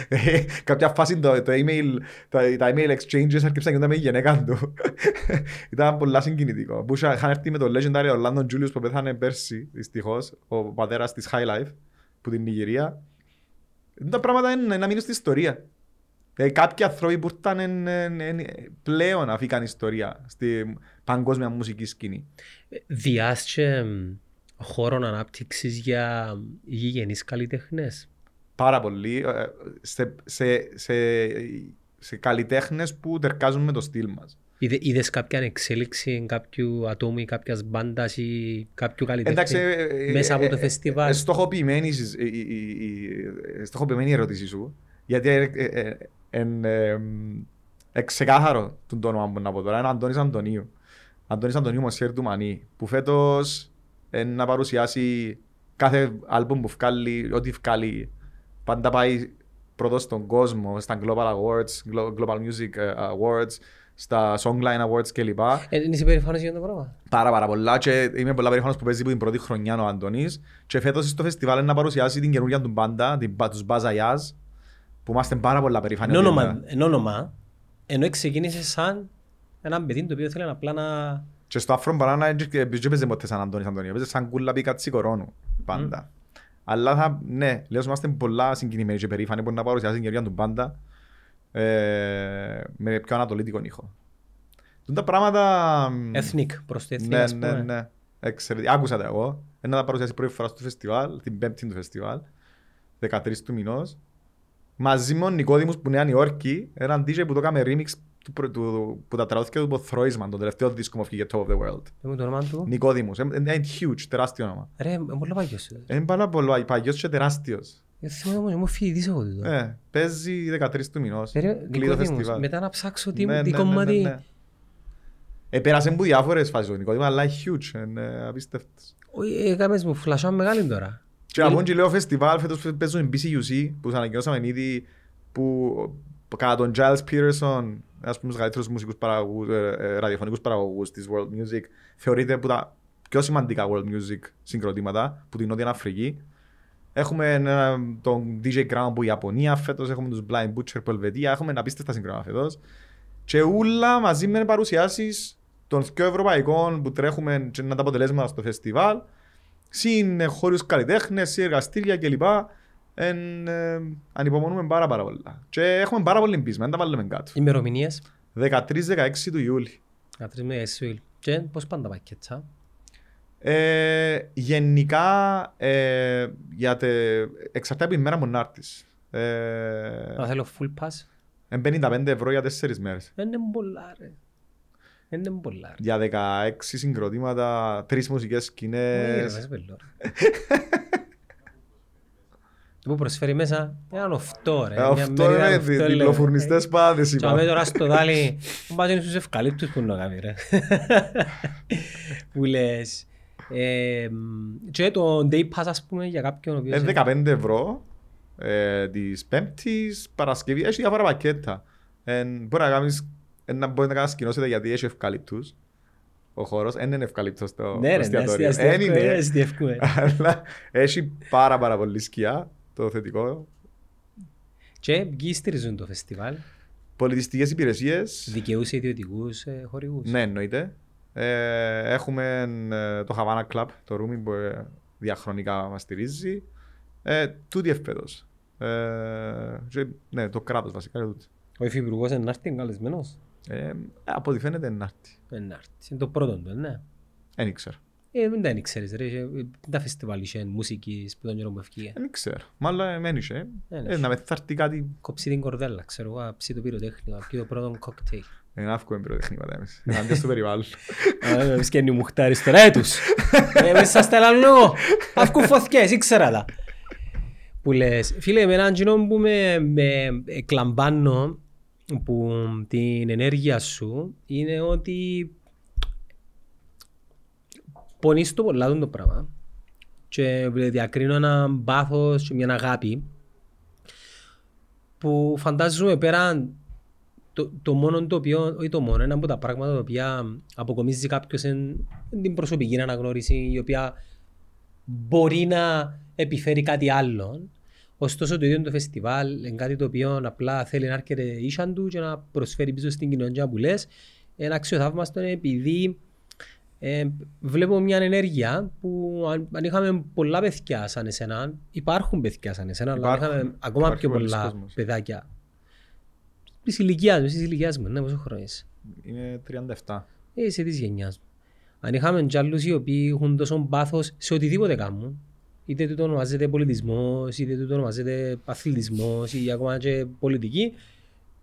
S2: Ε, Κάποια φάση το, το email, τα, τα email exchanges έρχεψαν και ήταν με η γυναίκα του. ήταν πολλά συγκινητικό. Που είχα- είχαν έρθει με τον legendary Orlando Julius που πέθανε πέρσι, δυστυχώς, ο πατέρας της High Life, που την Νιγηρία. Τα πράγματα είναι να μείνουν στην ιστορία. Ε, κάποιοι άνθρωποι που ήρθαν εν- εν- εν- πλέον αφήκαν ιστορία στη παγκόσμια μουσική σκηνή.
S1: Διάσκε χώρων ανάπτυξης για γηγενείς καλλιτέχνες.
S2: Πάρα πολύ. ε, Σε, σε, σε, σε καλλιτέχνες που τερκάζουν με το στυλ μας.
S1: Είδε, είδες κάποια εξέλιξη κάποιου ατόμου ή κάποιας μπάντας ή κάποιου καλλιτέχνη
S2: Εντάξει, ε, ε,
S1: μέσα από
S2: ε,
S1: το
S2: ε,
S1: φεστιβάλ;
S2: ε, στοχοποιημένη η, συζ- η, η, η- ε, στοχοποιημένη η ερώτησή σου. Γιατί ε, ε, ε, εν, ε, ε, ξεκάθαρο τον το όνομα που να πω τώρα είναι Αντώνης Αντωνίου. Αντώνης Αντωνίου Μοσιέρ του Μανί που φέτος ε, να παρουσιάσει κάθε άλμπουμ που βγάλει, ό,τι βγάλει πάντα πάει πρώτος στον κόσμο, στα Global Awards, Glo- Global Music ε, Awards, στα Songline Awards κλπ.
S1: Ε, είσαι περήφανος για αυτό το πράγμα.
S2: Πάρα πάρα πολλά και είμαι πολλά περήφανος που παίζει που την πρώτη χρονιά ο Αντώνης και φέτος στο φεστιβάλ είναι να παρουσιάσει την καινούργια του μπάντα, την, Ba- τους Buzz Ayaz που είμαστε πάρα πολλά περήφανοι.
S1: Εν
S2: ότι
S1: όνομα,
S2: είναι-
S1: εν όνομα, ενώ ξεκίνησε σαν ένα παιδί το οποίο θέλει απλά να...
S2: Και στο Afro Banana δεν έπαιζε ποτέ σαν Αντώνης Αντωνίου, έπαιζε σαν κούλα πίκα τσικορώνου πάντα. Αλλά θα, ναι, λέω ότι είμαστε πολλά συγκινημένοι και περήφανοι που να παρουσιάσει την καινούργια του μπάντα ε, με πιο ανατολίτικο ήχο. Τούν τα πράγματα... μ,
S1: Ethnic προς το ethnic,
S2: Ναι,
S1: ας
S2: ναι,
S1: πούμε.
S2: ναι. Εξαιρετικά. Άκουσα τα εγώ. Ένα τα παρουσιάσει πρώτη φορά στο φεστιβάλ, την πέμπτη του φεστιβάλ, 13 του μηνός. Μαζί με τον Νικόδημος που είναι Νέα Υόρκη, έναν DJ που το έκαμε remix του, προ- του, που τα τραγούδια του από Throisman, τον τελευταίο δίσκο μου βγήκε Top of the World.
S1: Πες μου το όνομα του.
S2: Νικόδημος. Είναι είναι huge, τεράστιο όνομα.
S1: Ρε, είναι πολύ παγιός.
S2: Είναι πάρα πολύ παγιός και τεράστιος.
S1: Ε, Θυμάμαι όμως, ήμουν φοιτητής εγώ τούτο.
S2: Ε, παίζει 13 του μηνός.
S1: Ε, ρε,
S2: Κλείνει το
S1: Νικόδημος,
S2: φεστιβάλ.
S1: Μετά να ψάξω τι,
S2: Ναι,
S1: τι
S2: ναι, ναι,
S1: κομμάτι...
S2: ναι, ναι. Επέρασε από διάφορες φάσεις ο Νικόδημος, αλλά είναι huge, είναι απίστευτος.
S1: Όχι, ε, Έκαμες μου φλασιά μεγάλη τώρα.
S2: Και να πούμε και λέω φεστιβάλ, φέτος παίζουν BCUC που σας ανακοινώσαμε ήδη που που κατά τον Giles Peterson, ένας από τους μεγαλύτερους μουσικούς παραγωγούς, ε, ε, ραδιοφωνικούς παραγωγούς της World Music, θεωρείται από τα πιο σημαντικά World Music συγκροτήματα που την Νότια Αφρική. Έχουμε ένα- τον DJ Crown που η Ιαπωνία φέτος, έχουμε τους Blind Butcher που Ελβετία, έχουμε απίστευτα συγκροτήματα φέτος. Και ούλα μαζί με παρουσιάσεις των πιο ευρωπαϊκών που τρέχουμε και να τα αποτελέσματα στο φεστιβάλ συν ε, χώριους καλλιτέχνες, συν εργαστήρια κλπ. Εν, ε, ανυπομονούμε πάρα πάρα πολλά. Και έχουμε πάρα πολύ πείσμα, δεν τα βάλουμε κάτω.
S1: Ημερομηνίες;
S2: 13-16 του Ιούλη.
S1: Να τρεις με Εσουήλ. Και πώς πάνε τα πακέτσα.
S2: Ε, γενικά, ε, για τε, εξαρτάται από η μέρα μου να έρθεις. Ε,
S1: Να θέλω full pass.
S2: εν 55 ευρώ για 4 μέρες.
S1: Είναι πολλά ρε. Είναι πολλά ρε.
S2: Για 16 συγκροτήματα, τρεις μουσικές
S1: Όχι, ρε,
S2: σκηνές.
S1: βάζεις πελό, ρε. που προσφέρει μέσα έναν οφτό ρε.
S2: Ε,
S1: μια
S2: Αυτό
S1: μερίδα
S2: είναι
S1: οφτό,
S2: δι-
S1: λέμε.
S2: διπλοφουρνιστές πάντες
S1: Και αμέ
S2: είπα.
S1: τώρα στο δάλι, μου πας είναι στους ευκαλύπτους που να κάνει ρε. Που λες. Ε, μ, Και το day pass ας πούμε για κάποιον ο οποίος...
S2: Ε, 15 ευρώ ε, της Πέμπτης Παρασκευή. Έχει διάφορα πακέτα. Ε, Μπορεί να κάνεις, ε, να μπορεί να κάνεις κοινότητα γιατί έχει ευκαλύπτους. Ο χώρος δεν είναι ευκαλύπτος στο
S1: Ναι ρε, ναι,
S2: εστιατόριο.
S1: αστεία-
S2: Εν
S1: αστεία-
S2: είναι.
S1: αστειεύκουμε.
S2: Αλλά έχει πάρα πάρα πολύ σκιά το θετικό.
S1: Και ποιοι στηρίζουν το φεστιβάλ,
S2: Πολιτιστικές υπηρεσίες.
S1: δικαιούς ή ιδιωτικούς ε, χορηγούς.
S2: Ναι, εννοείται. Ε, έχουμε ε, το Havana Club, το Ρούμι που ε, διαχρονικά μας στηρίζει. Ε, τούτη ευπέτος. Ε, και, ναι, το κράτος βασικά. τούτο.
S1: Ο υφυπουργός είναι να έρθει είναι καλεσμένος.
S2: Ε, από ό,τι φαίνεται είναι άρτη.
S1: Ε, να έρθει. Είναι το πρώτο του, ναι.
S2: Δεν ήξερα.
S1: Ε, δεν τα ήξερες ρε. είχε- ε, Τα φεστιβάλ είχε μουσικής που τον καιρό που ευκήγε.
S2: Δεν ήξερα. Μάλλον δεν είχε.
S1: Δεν
S2: Ε,
S1: είχε.
S2: να μεθάρτη κάτι.
S1: Κόψει την κορδέλα, ξέρω εγώ, ψή το πυροτέχνημα, πιει το πρώτο κοκτέιλ.
S2: Δεν άφκουμε πυροτεχνήματα εμείς. Ενάντια στο περιβάλλον.
S1: Α, Σκένει μου χτάρι τώρα έτους. Ε, μέσα σας τα λάλλω εγώ. Αύκουν φωθιές, ήξερα τα. Που λες, φίλε, εμένα εκείνο που με, με εκλαμβάνω που την ενέργεια σου είναι ότι πονείς το πολλά το πράγμα και διακρίνω ένα πάθος και μια αγάπη που φαντάζομαι πέραν το, το μόνο το οποίο, όχι το μόνο, ένα από τα πράγματα τα οποία αποκομίζει κάποιος εν, εν την προσωπική αναγνώριση η οποία μπορεί να επιφέρει κάτι άλλο. Ωστόσο το ίδιο το φεστιβάλ είναι κάτι το οποίο απλά θέλει να έρχεται ίσαν του και να προσφέρει πίσω στην κοινωνία που λες. Ένα αξιοθαύμαστο είναι επειδή ε, βλέπω μια ενέργεια που αν, αν είχαμε πολλά παιδιά σαν εσένα, υπάρχουν παιδιά σαν εσένα, αλλά αν
S2: Υπάρχουν.
S1: είχαμε ακόμα
S2: Υπάρχει
S1: πιο
S2: πολλοί
S1: πολλά
S2: κόσμος.
S1: παιδάκια της ηλικίας μου, της ηλικίας μου, ναι, πόσο χρόνο είσαι;
S2: Είναι 37.
S1: Ε, Είσαι της γενιάς μου. Αν είχαμε κι άλλους οι οποίοι έχουν τόσο πάθος σε οτιδήποτε κάνουν, είτε τούτο ονομάζεται πολιτισμός, είτε τούτο ονομάζεται αθλητισμός ή ακόμα και πολιτική,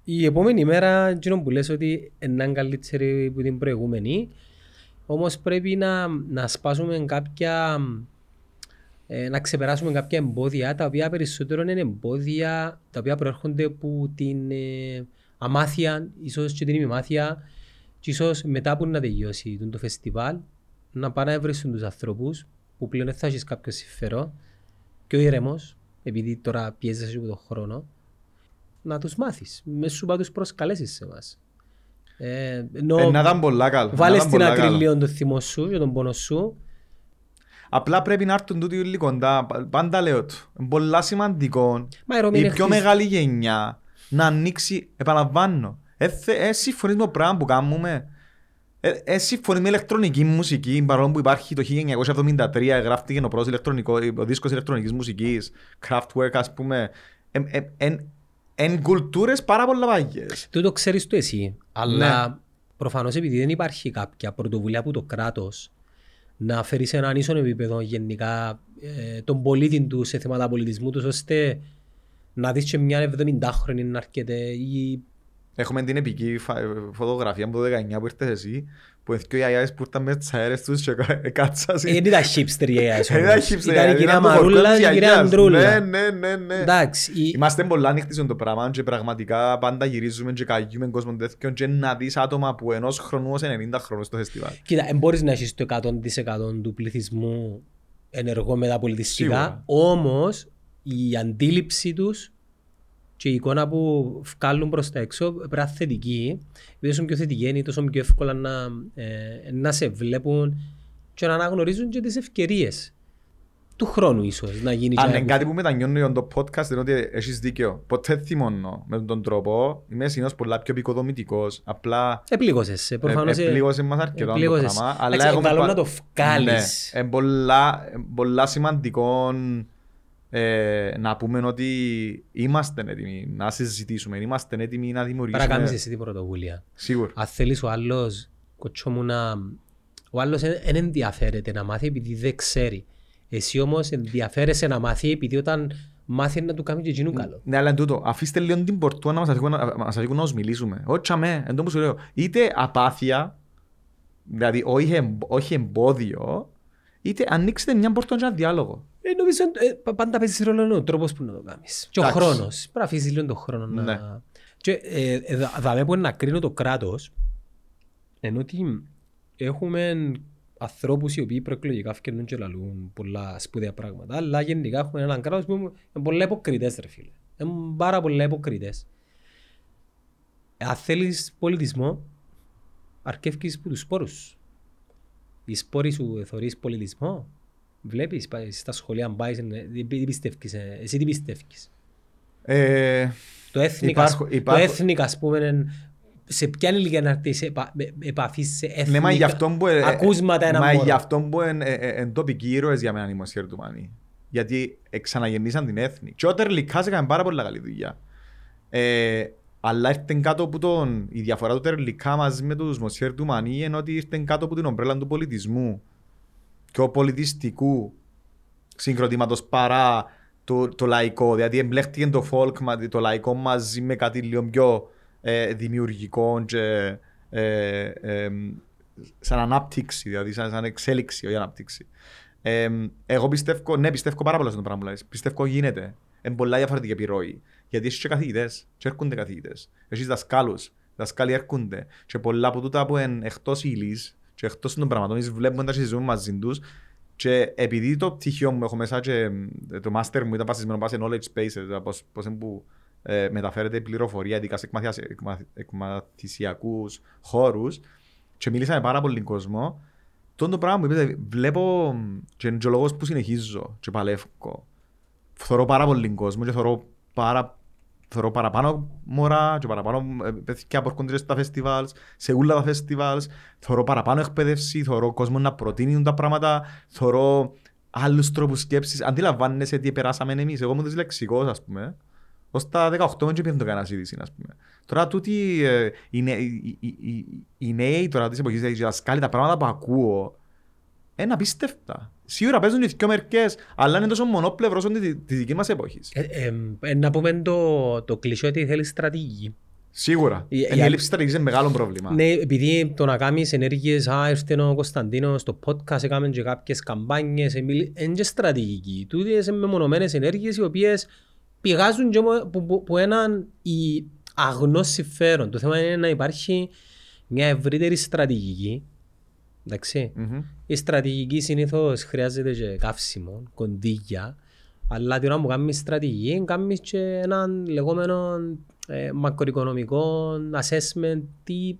S1: η επόμενη μέρα εκείνο που λες ότι είναι καλύτερη από την προηγούμενη, όμως πρέπει να, να σπάσουμε κάποια, ε, να ξεπεράσουμε κάποια εμπόδια, τα οποία περισσότερο είναι εμπόδια τα οποία προέρχονται από την ε, αμάθεια, ίσως και την ημιμάθεια, και ίσως μετά που να τελειώσει το φεστιβάλ, να πάνε να βρίσουν τους ανθρώπους που πλέον δεν θα έχεις κάποιο συμφερό και ο ήρεμος, επειδή τώρα πιέζεσαι από τον χρόνο, να τους μάθεις. Μες σου πά τους προσκαλέσεις σε μας. Ε, ενώ
S2: Ε, να ήταν πολλά καλό. να
S1: βάλες
S2: ήταν
S1: στην
S2: πολλά
S1: άκρη
S2: καλό.
S1: λίγο το θυμό σου και τον πόνο σου.
S2: Απλά πρέπει να έρθουν τούτοι όλοι κοντά. Πα- Πάντα λέω του. Είναι πολλά σημαντικό
S1: Μα η Ρώμη
S2: η
S1: είναι
S2: πιο
S1: χθις-
S2: μεγάλη γενιά να ανοίξει, επαναλαμβάνω. Ε, θε- ε, συμφωνείς με το πράγμα που κάνουμε. Ε, ε, συμφωνείς με ηλεκτρονική μουσική, παρόλο που υπάρχει το 1973, γράφτηκε ο πρώτος ηλεκτρονικός, ο δίσκος ηλεκτρονικής μουσικής, Kraftwerk ας πούμε. Εν ε, εν- εν κουλτούρες πάρα πολλά πάγιες.
S1: Τούτο ξέρεις το εσύ. Αλλά
S2: Ναι.
S1: προφανώς επειδή δεν υπάρχει κάποια πρωτοβουλία από το κράτος να φέρει σε έναν ίσον επίπεδο γενικά ε, τον πολίτη του σε θέματα πολιτισμού τους ώστε να δεις και μια 70χρονη να έρχεται ή
S2: Έχουμε την επική φα- φωτογραφία από το 19 που ήρθες εσύ, που είναι και οι αγιάδες που ήρθαν με τις αέρες τους και κα- κάτσασαν.
S1: Ε, Δεν ήταν hipster η AI
S2: Ε,
S1: όμως.
S2: hipster,
S1: Ήταν η
S2: ε,
S1: κυρία
S2: ήταν το
S1: Μαρούλα
S2: χορκό
S1: και
S2: της
S1: η κυρία
S2: γιαγιάς.
S1: Αντρούλα.
S2: Ναι, ναι, ναι, ναι.
S1: Εντάξει, η-
S2: Είμαστε πολλά ανοιχτοί σε το πράγμα και πραγματικά πάντα γυρίζουμε και καγιούμε κόσμο τέτοιον και να δεις άτομα που ενός χρονού ως 90 χρόνους στο φεστιβάλ.
S1: Κοίτα, δεν μπορείς να έχεις το 100% του πληθυσμού ενεργό μεταπολιτιστικά,
S2: Σίγουρα.
S1: όμως η αντίληψη τους και η εικόνα που βγάλουν προς τα έξω πρέπει να είναι θετική. Επειδή όσο πιο θετική είναι, τόσο πιο εύκολα να, ε, να σε βλέπουν και να αναγνωρίζουν και τις ευκαιρίες του χρόνου ίσως να γίνει
S2: Αν
S1: και
S2: είναι κάτι που μετανιώνω για το podcast είναι ότι έχεις δίκαιο. Ποτέ θυμώνω με τον τρόπο. Είμαι συνήθως πολλά πιο επικοδομητικός. Απλά
S1: Επλήγωσες, προφανώς. ε,
S2: Επλήγωσες μας αρκετά το
S1: επλήγωσες.
S2: πράγμα. Αλλά
S1: Εντάξει,
S2: έχουμε
S1: καλό
S2: πα-
S1: να το βγάλεις.
S2: Ναι, είναι πολλά, ε, πολλά σημαντικό ε, να πούμε ότι είμαστε έτοιμοι να συζητήσουμε, είμαστε έτοιμοι να
S1: Πρέπει να
S2: δημιουργήσουμε.
S1: κάνεις εσύ την πρωτοβουλία.
S2: Σίγουρα.
S1: Αν θέλεις ο άλλος, κοτσό μου να... Ο άλλος δεν ενδιαφέρεται να μάθει επειδή δεν ξέρει. Εσύ όμως ενδιαφέρεσαι να μάθει επειδή όταν μάθει να του κάνει και εκείνου καλό.
S2: Ναι, αλλά εν τούτο, αφήστε λίγο την πορτούα να μας αφήκουν να, μας αφήκουν να μας μιλήσουμε. Όχι αμέ, εν τω που σου λέω. Είτε απάθεια, δηλαδή όχι, εμ- όχι εμπόδιο, είτε ανοίξετε μια πόρτα για ένα διάλογο.
S1: Ε, νομίζω ε, πα- πάντα παίζεις ρόλο ο τρόπος που να το κάνεις. Και ο
S2: Εντάξει.
S1: χρόνος. Πρέπει να αφήσεις λίγο τον χρόνο να...
S2: Ναι.
S1: Και ε, ε, δα- δαμε που είναι να κρίνω το κράτος, ενώ ότι έχουμε ανθρώπους οι οποίοι προεκλογικά φκαινούν και λαλούν πολλά σπουδαία πράγματα, αλλά γενικά έχουμε έναν κράτος που είναι πολλά υποκριτές ρε φίλε. Είναι πάρα πολλά υποκριτές. Αν θέλεις πολιτισμό, αρκεύκεις που τους σπόρους. Οι σπόροι σου θωρείς πολιτισμό; Βλέπεις πάει στα σχολεία αν πάεις, τι τι πιστεύεις, ε, εσύ τι πιστεύεις;
S2: Ε,
S1: Το έθνικα,
S2: Υπάρχω-
S1: το
S2: υπάρχω-
S1: έθνικα ας πούμε, είναι- σε ποια ηλικία να έρθεις σε επα- με- με επαφής σε έθνικα,
S2: ναι, μα γι' αυτό που, ε,
S1: ακούσματα ένα
S2: μα
S1: μόνο.
S2: γι' αυτό που είναι ε, ε, εν τοπικοί ήρωες για μένα οι Μοσχέρ του Μάνι. Γιατί ξαναγεννήσαν την έθνη. Και ο Τερλικάς έκανε πάρα πολύ καλή δουλειά. Ε, αλλά ήρθε κάτω από τον... Η διαφορά του Τερλικά μαζί με τους Μοσχέρ του Μανί είναι ότι ήρθε κάτω από την ομπρέλα του πολιτισμού και ο πολιτιστικού συγκροτήματος παρά το, το λαϊκό. Δηλαδή εμπλέχτηκε το folk, μα- το λαϊκό μαζί με κάτι λίγο πιο ε, δημιουργικό και ε, ε, σαν ανάπτυξη, δηλαδή σαν, σαν εξέλιξη, όχι ανάπτυξη. Ε, εγώ πιστεύω, ναι, πιστεύω πάρα πολλά στον πράγμα που λες. Πιστεύω γίνεται. Είναι πολλά διαφορετική επιρροή. Γιατί έχει και καθηγητές, και έρχονται καθηγητές. Έχεις δασκάλους, δασκάλοι έρχονται. Και πολλά από τούτα που είναι εκτός ύλης και εκτός των πραγμάτων, εμείς βλέπουμε τα και συζητούμε μαζί τους και επειδή το πτυχίο μου έχω μέσα και ε, το master μου ήταν βασισμένο πάνω σε knowledge spaces, δηλαδή πώς, πώς είναι που ε, μεταφέρεται η πληροφορία ειδικά σε εκμαθιασ- εκμα- εκμαθησιακούς χώρους και μίλησα με πάρα πολύ κόσμο τον το πράγμα που είπατε, βλέπω και είναι και ο λόγος που συνεχίζω και παλεύω. Θωρώ πάρα πολύ κόσμο και θωρώ, πάρα, θωρώ παραπάνω μωρά και παραπάνω ε, παιδιά που έρχονται στα φεστιβάλς, σε όλα τα φεστιβάλς. Θωρώ παραπάνω εκπαίδευση, θωρώ κόσμος να προτείνουν τα πράγματα, θωρώ άλλους τρόπους σκέψης. Αντιλαμβάνεσαι τι περάσαμε εμείς. Εγώ ήμουν δυσλεξικός, ας πούμε. Ως τα 18 δεν πήγαινε το κανένα είδηση, ας πούμε. Τώρα τούτοι, ε, οι, νε- οι, οι, οι, οι νέοι τώρα της εποχής, οι δασκάλοι, τα πράγματα που ακούω, είναι απίστευτα. Σίγουρα παίζουν οι δυο μερικές, αλλά είναι τόσο μονόπλευρο όσο τη, τη δική μας εποχής.
S1: Ε, ε, ε, να πούμε το, το κλεισό ότι θέλεις στρατηγική.
S2: Σίγουρα.
S1: Η-
S2: Η,
S1: η-
S2: η έλλειψη στρατηγικής είναι μεγάλο πρόβλημα.
S1: Ναι, επειδή το να κάνεις ενέργειες, α, ήρθε ο Κωνσταντίνος στο podcast, έκαμε και κάποιες καμπάνιες, είναι και στρατηγική. Τούτες είναι μεμονωμένες ενέργειες οι οποίες πηγάζουν και από- που, που, που έναν η αγνός συμφέρον. Το θέμα είναι να υπάρχει μια ευρύτερη στρατηγική. Εντάξει.
S2: Μμμ.
S1: Η στρατηγική συνήθως χρειάζεται και καύσιμο, κονδύλια, αλλά την ώρα που κάνεις στρατηγική, κάνεις και έναν λεγόμενο ε, μακροοικονομικό assessment, τι,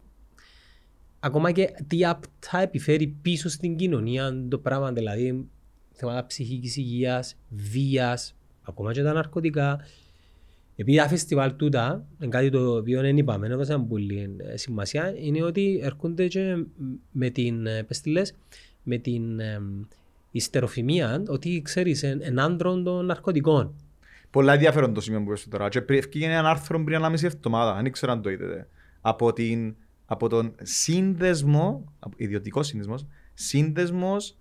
S1: ακόμα και τι απτά επιφέρει πίσω στην κοινωνία το πράγμα, δηλαδή θέματα ψυχικής υγείας, βίας, ακόμα και τα ναρκωτικά. Επειδή τα φεστιβάλ τούτα, είναι κάτι το οποίο δεν είπαμε, δεν έδωσαν πολύ ε, σημασία, είναι ότι έρχονται και με την, ε, πες τι λες, με την ε, ιστεροφημία ότι ξέρεις εν, εν άντρων των ναρκωτικών.
S2: Πολλά ενδιαφέρον το σημείο που είπες τώρα. Και πριν ευκήγε ένα άρθρο πριν 1,5 εβδομάδα, δεν ξέρω αν το είδατε. Από, την, από τον σύνδεσμο, από- ιδιωτικός σύνδεσμος, σύνδεσμος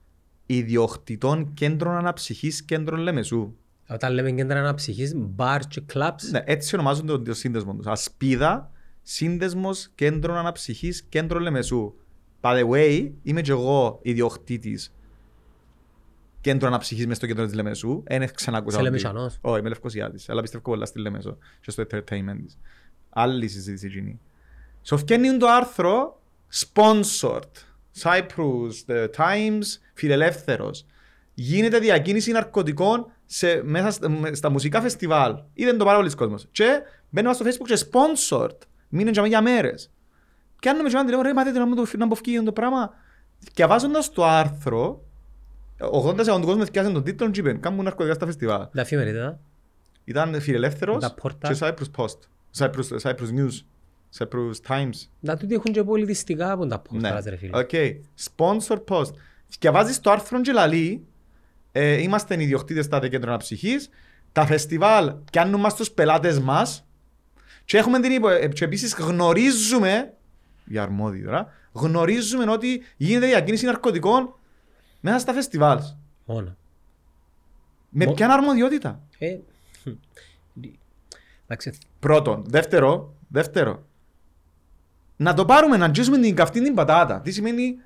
S2: ιδιοκτητών κέντρων αναψυχής κέντρων Λεμεσού.
S1: Όταν λέμε κέντρα αναψυχής, μπαρ και κλαμπς,
S2: Ναι, έτσι ονομάζονται το, το σύνδεσμος του. Ασπίδα, σύνδεσμος κέντρων αναψυχής κέντρων Λεμεσού. By the way, είμαι και εγώ ιδιοκτήτης κέντρο αναψυχής μες στο κέντρο της Λεμεσού. Δεν ξανακούσα.
S1: Σε
S2: ότι-
S1: Λεμεσανός.
S2: Όχι, είμαι Λευκοσιάτης, αλλά πιστεύω πολλά στη Λεμεσό και στο entertainment της. Άλλη συζήτηση εκείνη. So φτιάχνει το άρθρο sponsored. Cyprus, The Times, φιλελεύθερος. Γίνεται διακίνηση ναρκωτικών σε, μέσα στα, με- στα μουσικά φεστιβάλ. Είδε το πάρα πολλοί κόσμος. Και μπαίνω στο facebook και sponsored. Μείνε για, για μέρες. Και αν νομίζω τηλέφωνο, ρε μάθετε να μου το να μου φύγει το πράγμα. Και βάζοντας το άρθρο, 80% του κόσμου θυκιάζαν τον τίτλο και είπαν «Κάμουν ναρκωτικά στα φεστιβάλ».
S1: τα εφημερίδα.
S2: Ήταν φιλελεύθερος
S1: Τα πόρτα.
S2: και Cyprus Post. Cyprus, Cyprus News. Cyprus Times.
S1: Να τούτοι έχουν και πολιτιστικά από τα
S2: Ναι.
S1: πόρτα, ρε φίλε.
S2: OK. Sponsor Post. Και βάζεις το άρθρο και λαλεί ε, είμαστε οι ιδιοκτήτες στα κέντρα αναψυχής. Τα φεστιβάλ πιάνουν μας τους πελάτες μας και έχουμε την υπο... ε, και επίσης γνωρίζουμε για αρμόδιοι τώρα, γνωρίζουμε ότι γίνεται διακίνηση ναρκωτικών μέσα στα φεστιβάλς.
S1: Μόνο.
S2: Με
S1: Μο-
S2: ποια αρμοδιότητα;
S1: Ε, εντάξει,
S2: Πρώτον. Δεύτερο, δεύτερο. Να το πάρουμε να τζίσουμε την καυτή την πατάτα. Τι σημαίνει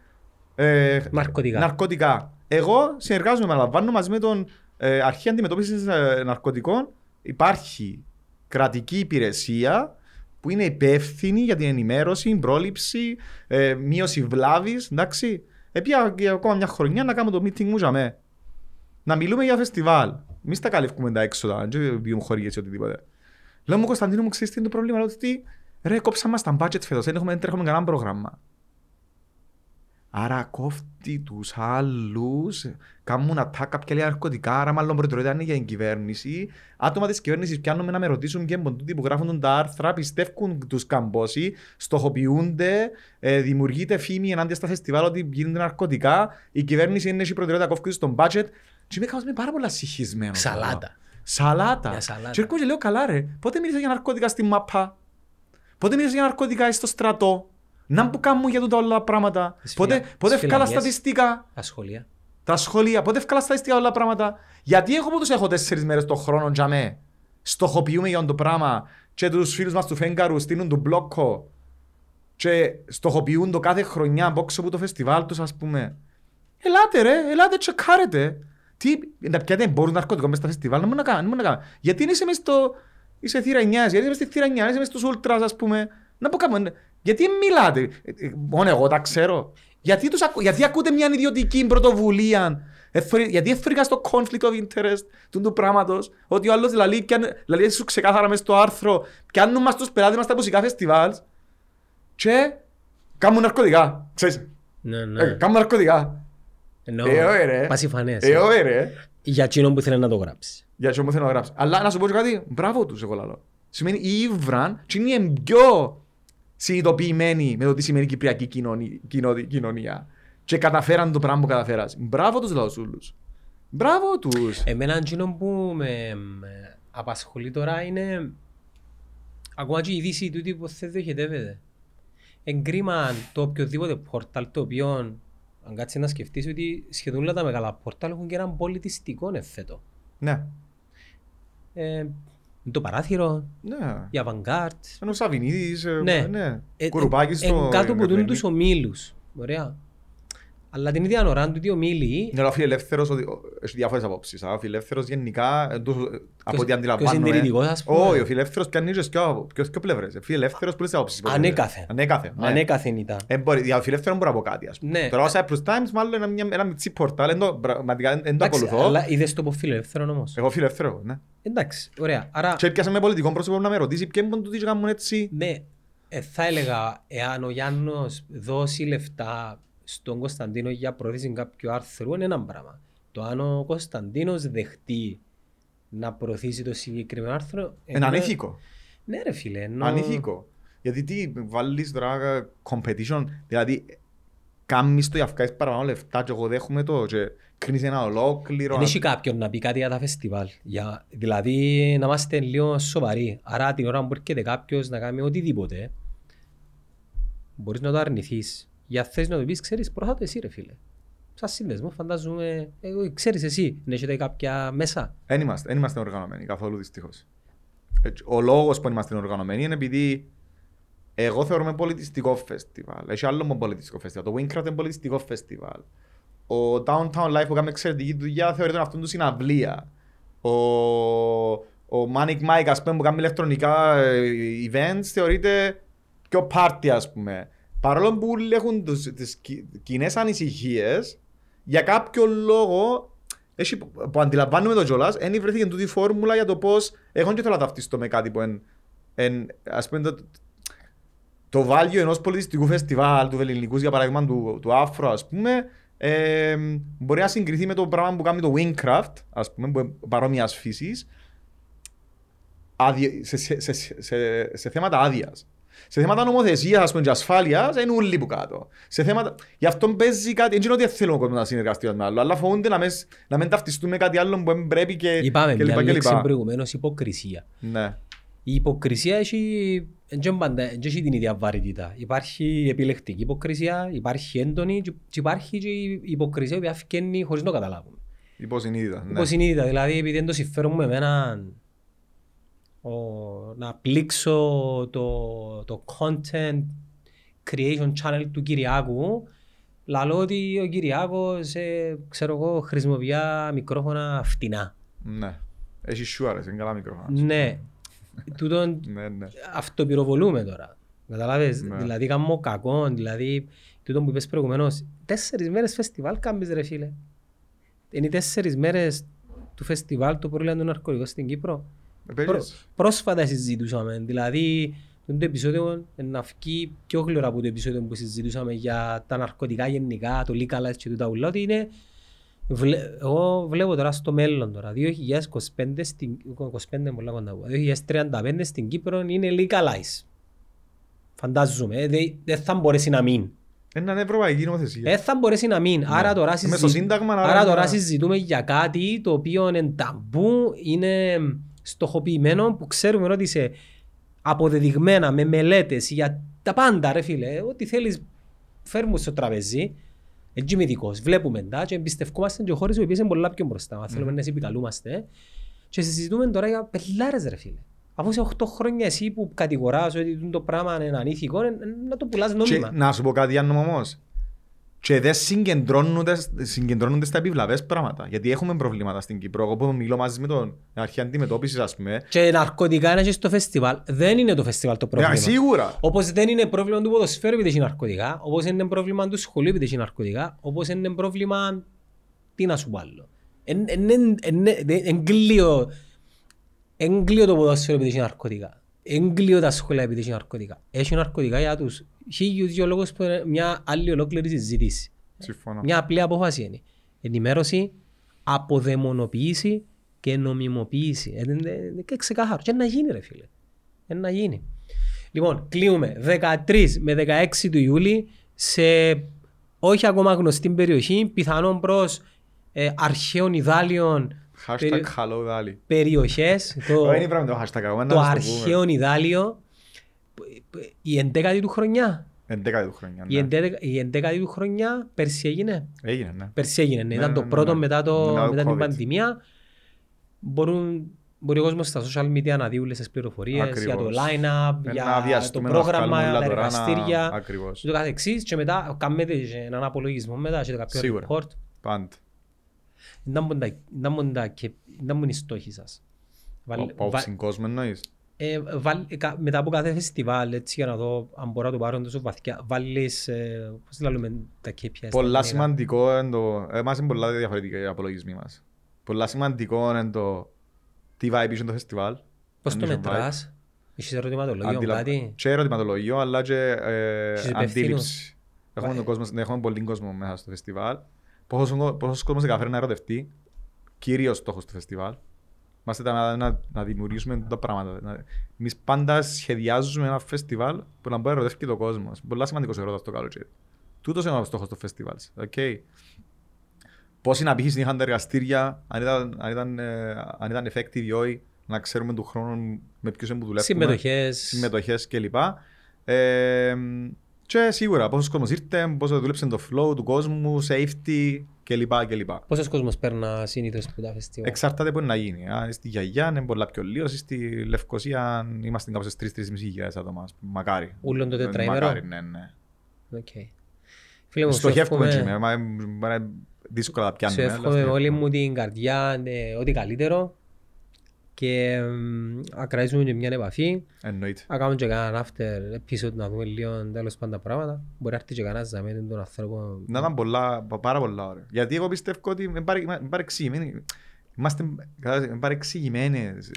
S2: ε,
S1: Ναρκωτικά.
S2: ναρκωτικά. Εγώ συνεργάζομαι, αναλαμβάνω μαζί με τον ε, Αρχή Αντιμετώπισης Ναρκωτικών. Υπάρχει κρατική υπηρεσία που είναι υπεύθυνη για την ενημέρωση, πρόληψη, ε, μείωση βλάβης. Εντάξει. Επία για ακόμα μια χρονιά να κάνουμε το meeting μου για μέ. Να μιλούμε για φεστιβάλ. Μη τα καλύφουμε τα έξοδα, δεν βιούμε χωρί ή οτιδήποτε. Λέω μου Κωνσταντίνο μου ξέρεις τι είναι το πρόβλημα, λέω ότι ρε κόψαμε μας τα budget φέτος, δεν έχουμε, δεν τρέχουμε κανένα πρόγραμμα. Άρα κόφτει τους άλλους, κάνουν attack κάποια λίγα ναρκωτικά, άρα μάλλον προτεραιότητα είναι για την κυβέρνηση. Άτομα της κυβέρνησης πιάνουμε να με ρωτήσουν και τούτοι που γράφουν τα άρθρα, πιστεύουν τους καμπόσοι, στοχοποιούνται, ε, δημιουργείται φήμη ενάντια στα φεστιβάλ ότι γίνονται ναρκωτικά, η κυβέρνηση είναι η προτεραιότητα κόφτει στον budget. Και είμαι κάπως πάρα πολλά συγχυσμένο.
S1: Σαλάτα.
S2: Σαλάτα.
S1: Για σαλάτα.
S2: Και έρχομαι και λέω καλά ρε, πότε μίλησα για ναρκώτικα στη ΜΑΠΑ, πότε μίλησα για ναρκώτικα στο στρατό, να που κάνουν για τούτα όλα τα πράγματα,
S1: Στις
S2: πότε,
S1: φυλακές.
S2: πότε
S1: Στις
S2: ευκάλα
S1: φυλακές.
S2: στατιστικά,
S1: Τα σχολεία.
S2: τα σχολεία, πότε ευκάλα στατιστικά όλα τα πράγματα; Γιατί εγώ που τους έχω τέσσερις μέρες το χρόνο για με, στοχοποιούμε για το πράγμα και τους φίλους μας του Φέγκαρου στείλουν το μπλόκο και στοχοποιούν το κάθε χρονιά μπόξο από το φεστιβάλ τους ας πούμε. Ελάτε ρε, ελάτε τσεκάρετε. Τι, να πιάτε μπορούν ναρκωτικό μέσα στα φεστιβάλ, να μου να κάνουν, να μου να κάνουν. Γιατί είσαι μες στο, είσαι θύρα 9, γιατί είσαι μες στη θύρα 9, είσαι μες στους ούλτρας ας πούμε. Να πω κάνουμε, γιατί μιλάτε, Ε, ε, μόνο εγώ τα ξέρω. Γιατί, τους, ακού- γιατί ακούτε μια ιδιωτική πρωτοβουλία, Εθωρεί- γιατί έφυγα στο conflict of interest του, του πράγματος, ότι ο άλλος λαλεί, και αν- λαλεί σου ξεκάθαρα μες στο άρθρο, πιάνουν μας τους πελάτες μας στα μουσικά φεστιβάλς και κάνουν ναρκωτικά, ξέρεις,
S1: Ναι,
S2: ε,
S1: ναι.
S2: κάνουν ναρκωτικά.
S1: Εννοώ,
S2: Ε, ωραία, ρε.
S1: πασιφανές.
S2: Ε, ωραία ρε.
S1: Για εκείνον που θέλει να το γράψει.
S2: Για τι μου θέλω να γράψει. Αλλά να σου πω και κάτι, μπράβο τους εγώ λαλώ. Σημαίνει η Ήβραν και είναι η πιο συνειδητοποιημένη με το τι σημαίνει η κυπριακή κοινωνία, κοινωνία. Και καταφέραν το πράγμα που καταφέρας. Μπράβο τους λαούς όλους. Μπράβο τους.
S1: Εμένα εκείνο που με, με απασχολεί τώρα είναι ακόμα και η είδηση τούτη που δεν διοχετεύεται. Εγκρίμα το οποιοδήποτε πόρταλ το οποίο αν κάτσεις να σκεφτείς ότι σχεδόν όλα τα μεγάλα πόρταλ έχουν και έναν πολιτιστικό εφέτο.
S2: Ναι.
S1: Ε, το παράθυρο,
S2: Ναι.
S1: η avant-garde.
S2: Ενώ ο Σαββινίδης, ε,
S1: Ναι.
S2: ναι.
S1: Ε,
S2: Κουρουπάκης
S1: ε,
S2: στο...
S1: εν κάτω από
S2: Ερβενή.
S1: τούν τους ομίλους. Ωραία. Αλλά την ίδια ώρα του οι ομίλοι
S2: Ναι, αλλά ο φιλελεύθερος, ότι- ο- έχει διάφορες απόψεις. α. Ο φιλελεύθερος γενικά, ε, το- από ό,τι
S1: ποιος
S2: αντιλαμβάνομαι...
S1: συντηρητικός ας πούμε.
S2: Όχι, ο φιλελεύθερος πιάνει και σκιο- και σκιο πλευρές. Ο φιλελεύθερος πολλές απόψεις.
S1: Ανέκαθεν.
S2: Ανέκαθεν. ναι.
S1: Ανέκαθεν ήταν.
S2: Ε, μπορεί, για φιλελεύθερο μπορώ να πω κάτι, ας πούμε.
S1: Ναι.
S2: Τώρα ο Cyprus Times μάλλον είναι μια- ένα μιτσί πορτάλ, εν το- πραγματικά δεν το
S1: Εντάξει,
S2: ακολουθώ.
S1: Αλλά είδες το από φιλελεύθερο όμως;
S2: Εγώ φιλελεύθερο, ναι.
S1: Εντάξει, ωραία. Άρα,
S2: Και έπιασα με πολιτικό πρόσωπο να με ρωτήσει ποιοι είναι τούτοι και κάνουν έτσι.
S1: ναι, ε, θα έλεγα, εάν ο Γιάννος δώσει λεφτά στον Κωνσταντίνο για προώθηση κάποιου άρθρου, είναι ένα πράγμα. Το αν ο Κωνσταντίνος δεχτεί να προωθήσει το συγκεκριμένο άρθρο...
S2: Είναι ανήθικο.
S1: Ναι ρε φίλε, ενώ...
S2: Ανήθικο. Γιατί τι βάλεις τώρα ε, competition, δηλαδή κάνεις το για αυκάεις παραπάνω λεφτά και εγώ δέχομαι το και κρίνεις ένα ολόκληρο.
S1: Δεν έχει κάποιον να πει κάτι για τα φεστιβάλ. Για, δηλαδή να είμαστε λίγο σοβαροί. Άρα την ώρα που έρχεται κάποιος να κάνει οτιδήποτε, μπορείς να το αρνηθείς. Για θες να το πεις, ξέρεις, πρώτα το εσύ ρε φίλε. Σαν σύνδεσμο φαντάζομαι, εγώ, ξέρεις εσύ, να έχετε κάποια μέσα;
S2: Δεν είμαστε, δεν είμαστε οργανωμένοι καθόλου δυστυχώς. Έτσι, Ο λόγος που είμαστε οργανωμένοι είναι επειδή εγώ θεωρούμε πολιτιστικό φεστιβάλ. Έχει άλλο μόνο πολιτιστικό φεστιβάλ. Το Wincraft είναι πολιτιστικό φεστιβάλ. Ο Downtown Life που κάνει εξαιρετική δουλειά θεωρείται αυτόν του συναυλία. Ο, ο Manic Mike ας πούμε που κάνει ηλεκτρονικά ε, events θεωρείται πιο party ας πούμε. Παρόλο που όλοι έχουν τους, τις κι- κοινές ανησυχίες, για κάποιο λόγο έχει, που αντιλαμβάνουμε το κιόλας, δεν βρέθηκε τούτη φόρμουλα για το πώς εγώ δεν θέλω να ταυτιστώ με κάτι που εν, εν, ας πούμε το, το value ενός πολιτιστικού φεστιβάλ του ελληνικού για παράδειγμα του, του Afro ας πούμε ε, μπορεί να συγκριθεί με το πράγμα που κάνει το Wingcraft ας πούμε που είναι παρόμοιας φύσης άδεια- σε, σε, σε, σε, σε θέματα άδειας. Σε θέματα νομοθεσίας ας πούμε, και ασφάλειας είναι όλοι που κάτω. Σε θέματα... Γι' αυτό παίζει κάτι. Δεν είναι ότι θέλουν ο κόσμος να συνεργαστεί με άλλο, αλλά φοβούνται να, μες, να μην ταυτιστούν με κάτι άλλο που δεν πρέπει και,
S1: Είπαμε
S2: και
S1: μια
S2: λοιπά και
S1: λέξη
S2: λοιπά.
S1: προηγουμένως, υποκρισία.
S2: Ναι.
S1: Η υποκρισία έχει, δεν είναι πάντα- δεν έχει την ίδια βαρύτητα. Υπάρχει επιλεκτική υποκρισία, υπάρχει έντονη και και υπάρχει και η υποκρισία που αυκένει χωρίς να το καταλάβουμε.
S2: Υποσυνείδητα. Ναι.
S1: Υποσυνείδητα, δηλαδή επειδή δεν το συμφέρον μου εμένα ο, να πλήξω το, το content creation channel του Κυριάκου Λαλώ ότι ο Κυριάκος, ε, ξέρω εγώ, χρησιμοποιεί μικρόφωνα φτηνά.
S2: Ναι. Έχει σουάρες, είναι καλά μικρόφωνα.
S1: Ναι. Τούτον
S2: Ναι, ναι.
S1: αυτοπυροβολούμε τώρα. Καταλάβες,
S2: Ναι.
S1: δηλαδή κάνω κακό, δηλαδή τούτο που είπες προηγουμένως, τέσσερις μέρες φεστιβάλ κάνεις ρε φίλε. Είναι οι τέσσερις μέρες του φεστιβάλ του πρόβλημα του ναρκωτικού στην Κύπρο.
S2: Ε,
S1: Πρό-
S2: παίζεις.
S1: πρόσφατα συζητούσαμε, δηλαδή το επεισόδιο να βγει πιο γλυόρα από το επεισόδιο που συζητούσαμε για τα ναρκωτικά γενικά, το legalize και τούτα ούλα, ότι είναι Βλέ- εγώ βλέπω τώρα στο μέλλον τώρα, 2025 στην, 25 πολλά κοντά από, 2035 στην Κύπρο είναι legalize. Φαντάζομαι, ε, δε- δεν θα μπορέσει να μην.
S2: Είναι ένα ευρωπαϊκή νομοθεσία.
S1: Δεν θα μπορέσει να μην. Άρα τώρα,
S2: Ε, μες στο
S1: συζη-
S2: Σύνταγμα, άρα
S1: άρα τώρα
S2: τώρα-
S1: συζητούμε για κάτι το οποίο είναι ταμπού, είναι στοχοποιημένο που ξέρουμε ότι σε αποδεδειγμένα με μελέτες για τα πάντα ρε φίλε. Ό,τι θέλεις φέρουμε στο τραπέζι. Έτσι είμαι ειδικός. Βλέπουμε τα και εμπιστευκόμαστε και χώρες οι οποίες είναι πολλά πιο μπροστά. Αν θέλουμε να σε επικαλούμαστε. Και συζητούμε τώρα για πελάρες ρε φίλε. Αφού σε 8 χρόνια εσύ που κατηγοράς ότι το πράγμα είναι ανήθικο, ε, να το πουλάς
S2: Και
S1: νόμιμα.
S2: να σου πω κάτι άλλο όμως. Και δεν συγκεντρώνονται, συγκεντρώνονται στα επιβλαβές πράγματα. Γιατί έχουμε προβλήματα στην Κύπρο. Εγώ που μιλώ μαζί με τον αρχή αντιμετώπισης, ας πούμε.
S1: Και ναρκωτικά είναι και στο φεστιβάλ. Δεν είναι το φεστιβάλ το πρόβλημα.
S2: Ε, σίγουρα.
S1: Όπως δεν είναι πρόβλημα του ποδοσφαίρου επειδή έχει ναρκωτικά, όπως είναι πρόβλημα του σχολείου επειδή έχει ναρκωτικά, όπως είναι πρόβλημα. Τι να σου πω άλλο. Εγκλείο. Εγκλείο το ποδοσφαίρο επειδή έχει ναρκωτικά. Εγκλείο τα σχολεία επειδή έχει ναρκωτικά. Έχει ναρκωτικά για τους χίλιου δύο λόγους που είναι μια άλλη ολόκληρη συζήτηση.
S2: Συμφωνώ.
S1: Μια απλή απόφαση είναι. Ενημέρωση, αποδαιμονοποίηση και νομιμοποίηση. Ε, Είναι είναι και ξεκάθαρο. Και να γίνει ρε φίλε. Ε, να γίνει. Λοιπόν, κλείουμε 13 με 16 του Ιούλη σε όχι ακόμα γνωστή περιοχή, πιθανόν προς ε, αρχαίων ιδάλιων
S2: Hashtag
S1: περι-
S2: hello Dali.
S1: περιοχές. το,
S2: Δεν είναι πράγμα το hashtag, εγώ να
S1: το
S2: σας πούμε.
S1: αρχαίο ιδάλιο η 11η του χρονιά.
S2: Εντέκατη του χρόνια.
S1: Η
S2: ναι.
S1: εντέκα- Η 11η του χρονιά πέρσι έγινε.
S2: Έγινε, ναι.
S1: Πέρσι έγινε. ναι.
S2: Ναι,
S1: Ήταν
S2: ναι,
S1: το
S2: ναι,
S1: πρώτο
S2: ναι.
S1: μετά, το,
S2: Μετά το
S1: μετά την
S2: COVID.
S1: πανδημία. Μπορούν, μπορεί ο κόσμος στα social media να δει όλες τις πληροφορίες για το
S2: Ακριβώς.
S1: line-up,
S2: Ε,
S1: για
S2: να
S1: το
S2: βιαστούμε να
S1: πρόγραμμα,
S2: βγάλουμε όλα
S1: τα
S2: τώρα, να-
S1: εργαστήρια
S2: Ακριβώς.
S1: και το καθεξής και μετά κάνετε και έναν απολογισμό μετά και κάποιο
S2: Σίγουρα.
S1: report.
S2: Πάντα.
S1: Να μπουν τα- να μπουν τα και- να μπουν οι στόχοι σας. Βάλ-
S2: Ο- Ο
S1: βα-
S2: ψυγκόσμο εννοείς;
S1: Ε, βάλ- κα- μετά από κάθε φεστιβάλ, έτσι για να δω αν μπορώ να το πάρω τόσο βαθιά, βάλεις, ε, πώς λέμε τα KPIs. στα
S2: Πολλά
S1: ελληνικά.
S2: σημαντικό είναι το... Εμάς είναι πολλά διαφορετικά οι απολογισμοί μας. Πολλά σημαντικό είναι το τι vibe είχε το φεστιβάλ.
S1: Πώς
S2: αν
S1: το
S2: είχε
S1: μετράς, έχεις ερωτηματολόγιο,
S2: Αντιλα-
S1: κάτι;
S2: Και ερωτηματολόγιο, αλλά και ε,
S1: Έχεις υπευθύνους;
S2: αντίληψη. Έχουμε,
S1: Ε.
S2: τον κόσμο, ναι, έχουμε πολύ κόσμο μέσα στο φεστιβάλ. Πόσος, πόσος κόσμος εκαφέρει να ερωτευτεί; Κύριος στόχος του φεστιβάλ. Είμαστε τα να, να, να δημιουργήσουμε τα πράγματα. Να, εμείς πάντα σχεδιάζουμε ένα φεστιβάλ που να μπορεί να ερωτεύει και το κόσμος. Πολλά σημαντικός ερώτας το καλοκαίρι. Τούτος είναι ο στόχος του φεστιβάλ. Okay. Πόσοι να πήχοι είχαν τα εργαστήρια, αν ήταν, αν ήταν, ε, αν ήταν effective ή όχι, να ξέρουμε του χρόνου με ποιους είναι που δουλεύουμε
S1: Συμμετοχές.
S2: συμμετοχές κλπ. Ε, και σίγουρα πόσος κόσμος ήρθε, πόσο δούλεψε το flow του κόσμου, safety κλπ. κλπ.
S1: Πόσος κόσμος παίρνα συνήθως που τα φεστιβάλ;
S2: Εξαρτάται που είναι να γίνει. Αν στη Γιαγιά είναι πολλά πιο λίγο, στη Λευκοσία είμαστε κάπου στις 3-3,5 χιλιάδες άτομα. ας πούμε. Μακάρι.
S1: Ούλον το
S2: Ε,
S1: τετραήμερο;
S2: Μακάρι, ναι, ναι.
S1: Οκ. Φίλε μου, σου
S2: Στοχεύουμε
S1: εύχομαι-
S2: έτσι, μα- μα- μα- δύσκολα τα
S1: Σου
S2: πιάνουμε. αλλά
S1: εύχομαι με όλη
S2: στοχεύουμε.
S1: μου την καρδιά ε, ό,τι καλύτερο και μ, να κρατήσουμε και μια επαφή.
S2: Εννοείται.
S1: Να κάνουμε και κανέναν after episode να δούμε λίγο τέλος πάντα πράγματα. Μπορεί να έρθει και κανένας να μένει τον άνθρωπο.
S2: Να ήταν πολλά, πα- πάρα πολλά ωραία. Γιατί εγώ πιστεύω ότι είναι παρε- είναι παρεξηγημένοι. Είμαστε κατάλαβες, είναι παρεξηγημένες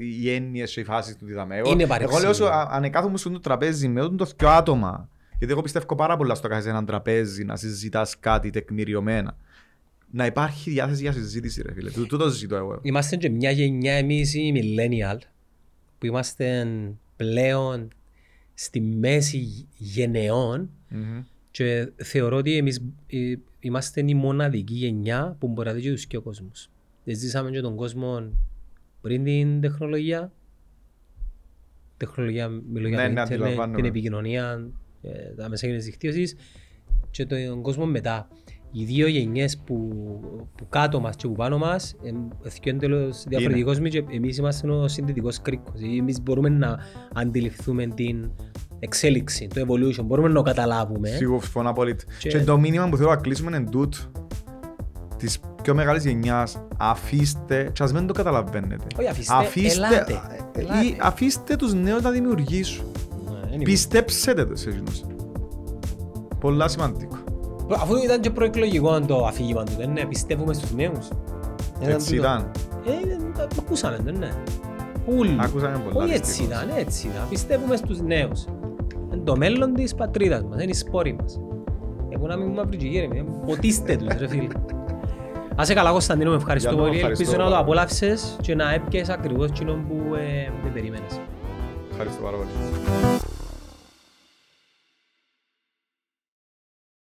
S2: οι έννοιες και οι φάσεις του τι δάμε. Εγώ-
S1: Είναι
S2: Εγώ λέω
S1: παρεξηγημένοι.
S2: σου, α- αν κάθομαι στο τραπέζι με τον το δυο άτομα, γιατί εγώ πιστεύω πάρα πολλά στο κάθε έναν τραπέζι να συζητάς κάτι τεκμηριωμένα. Να υπάρχει διάθεση για συζήτηση ρε φίλε. Τού- Τούτο ζητώ εγώ.
S1: Είμαστε και μια γενιά εμείς οι millennial που είμαστε πλέον στη μέση γενεών
S2: Μμμ.
S1: και θεωρώ ότι εμείς ε, είμαστε η μοναδική γενιά που μπορεί να δει και τους δύο κόσμους. Δεν ζήσαμε και τον κόσμο πριν την τεχνολογία. Τεχνολογία, μιλώ για
S2: Ναι,
S1: το
S2: ναι,
S1: ίντερνετ,
S2: αντιλαμβάνομαι.
S1: την επικοινωνία, ε, τα μέσα κοινής δικτύωσης και τον κόσμο μετά. Οι δύο γενιές που, που κάτω μας και που πάνω μας ε, είναι εντελώς διαφορετικός μη και εμείς είμαστε ο συνδετικός κρίκος. Εμείς μπορούμε να αντιληφθούμε την εξέλιξη, το evolution, μπορούμε να το καταλάβουμε.
S2: Σίγουρα συμφωνώ απόλυτα.
S1: Και-
S2: Και το μήνυμα που θέλω να κλείσουμε είναι τούτο. Της πιο μεγάλης γενιάς, αφήστε, και ας μην το καταλαβαίνετε.
S1: Όχι, αφήστε, ελάτε,
S2: ε,
S1: ελάτε.
S2: ή αφήστε τους νέους να δημιουργήσουν.
S1: Ναι, anyway.
S2: Πιστέψετε το σε εκείνους. Πολλά σημαντικό.
S1: Αφού ήταν και προεκλογικό το αφήγημα του, δεν ναι, πιστεύουμε στους νέους. Δεν
S2: Έτσι
S1: τούτο.
S2: ήταν.
S1: Ε, το ακούσαμε, δεν ναι. Ούλοι.
S2: Ακούσαμε πολλά,
S1: Όχι έτσι
S2: δυστυχώς.
S1: ήταν, έτσι ήταν. Πιστεύουμε στους νέους. Είναι το μέλλον της πατρίδας μας, είναι η σπόρη μας. Εγώ να μην μου μαύρει και γέρεμι, ποτίστε τους ρε φίλε. Ας σε καλά Κωνσταντίνο, με ευχαριστώ
S2: Για να
S1: πολύ.
S2: ευχαριστώ
S1: Ελπίζω να το
S2: πάρα.
S1: απολαύσες και να έπιες ακριβώς εκείνο που ε, δεν περίμενες.
S2: Ευχαριστώ πάρα πολύ.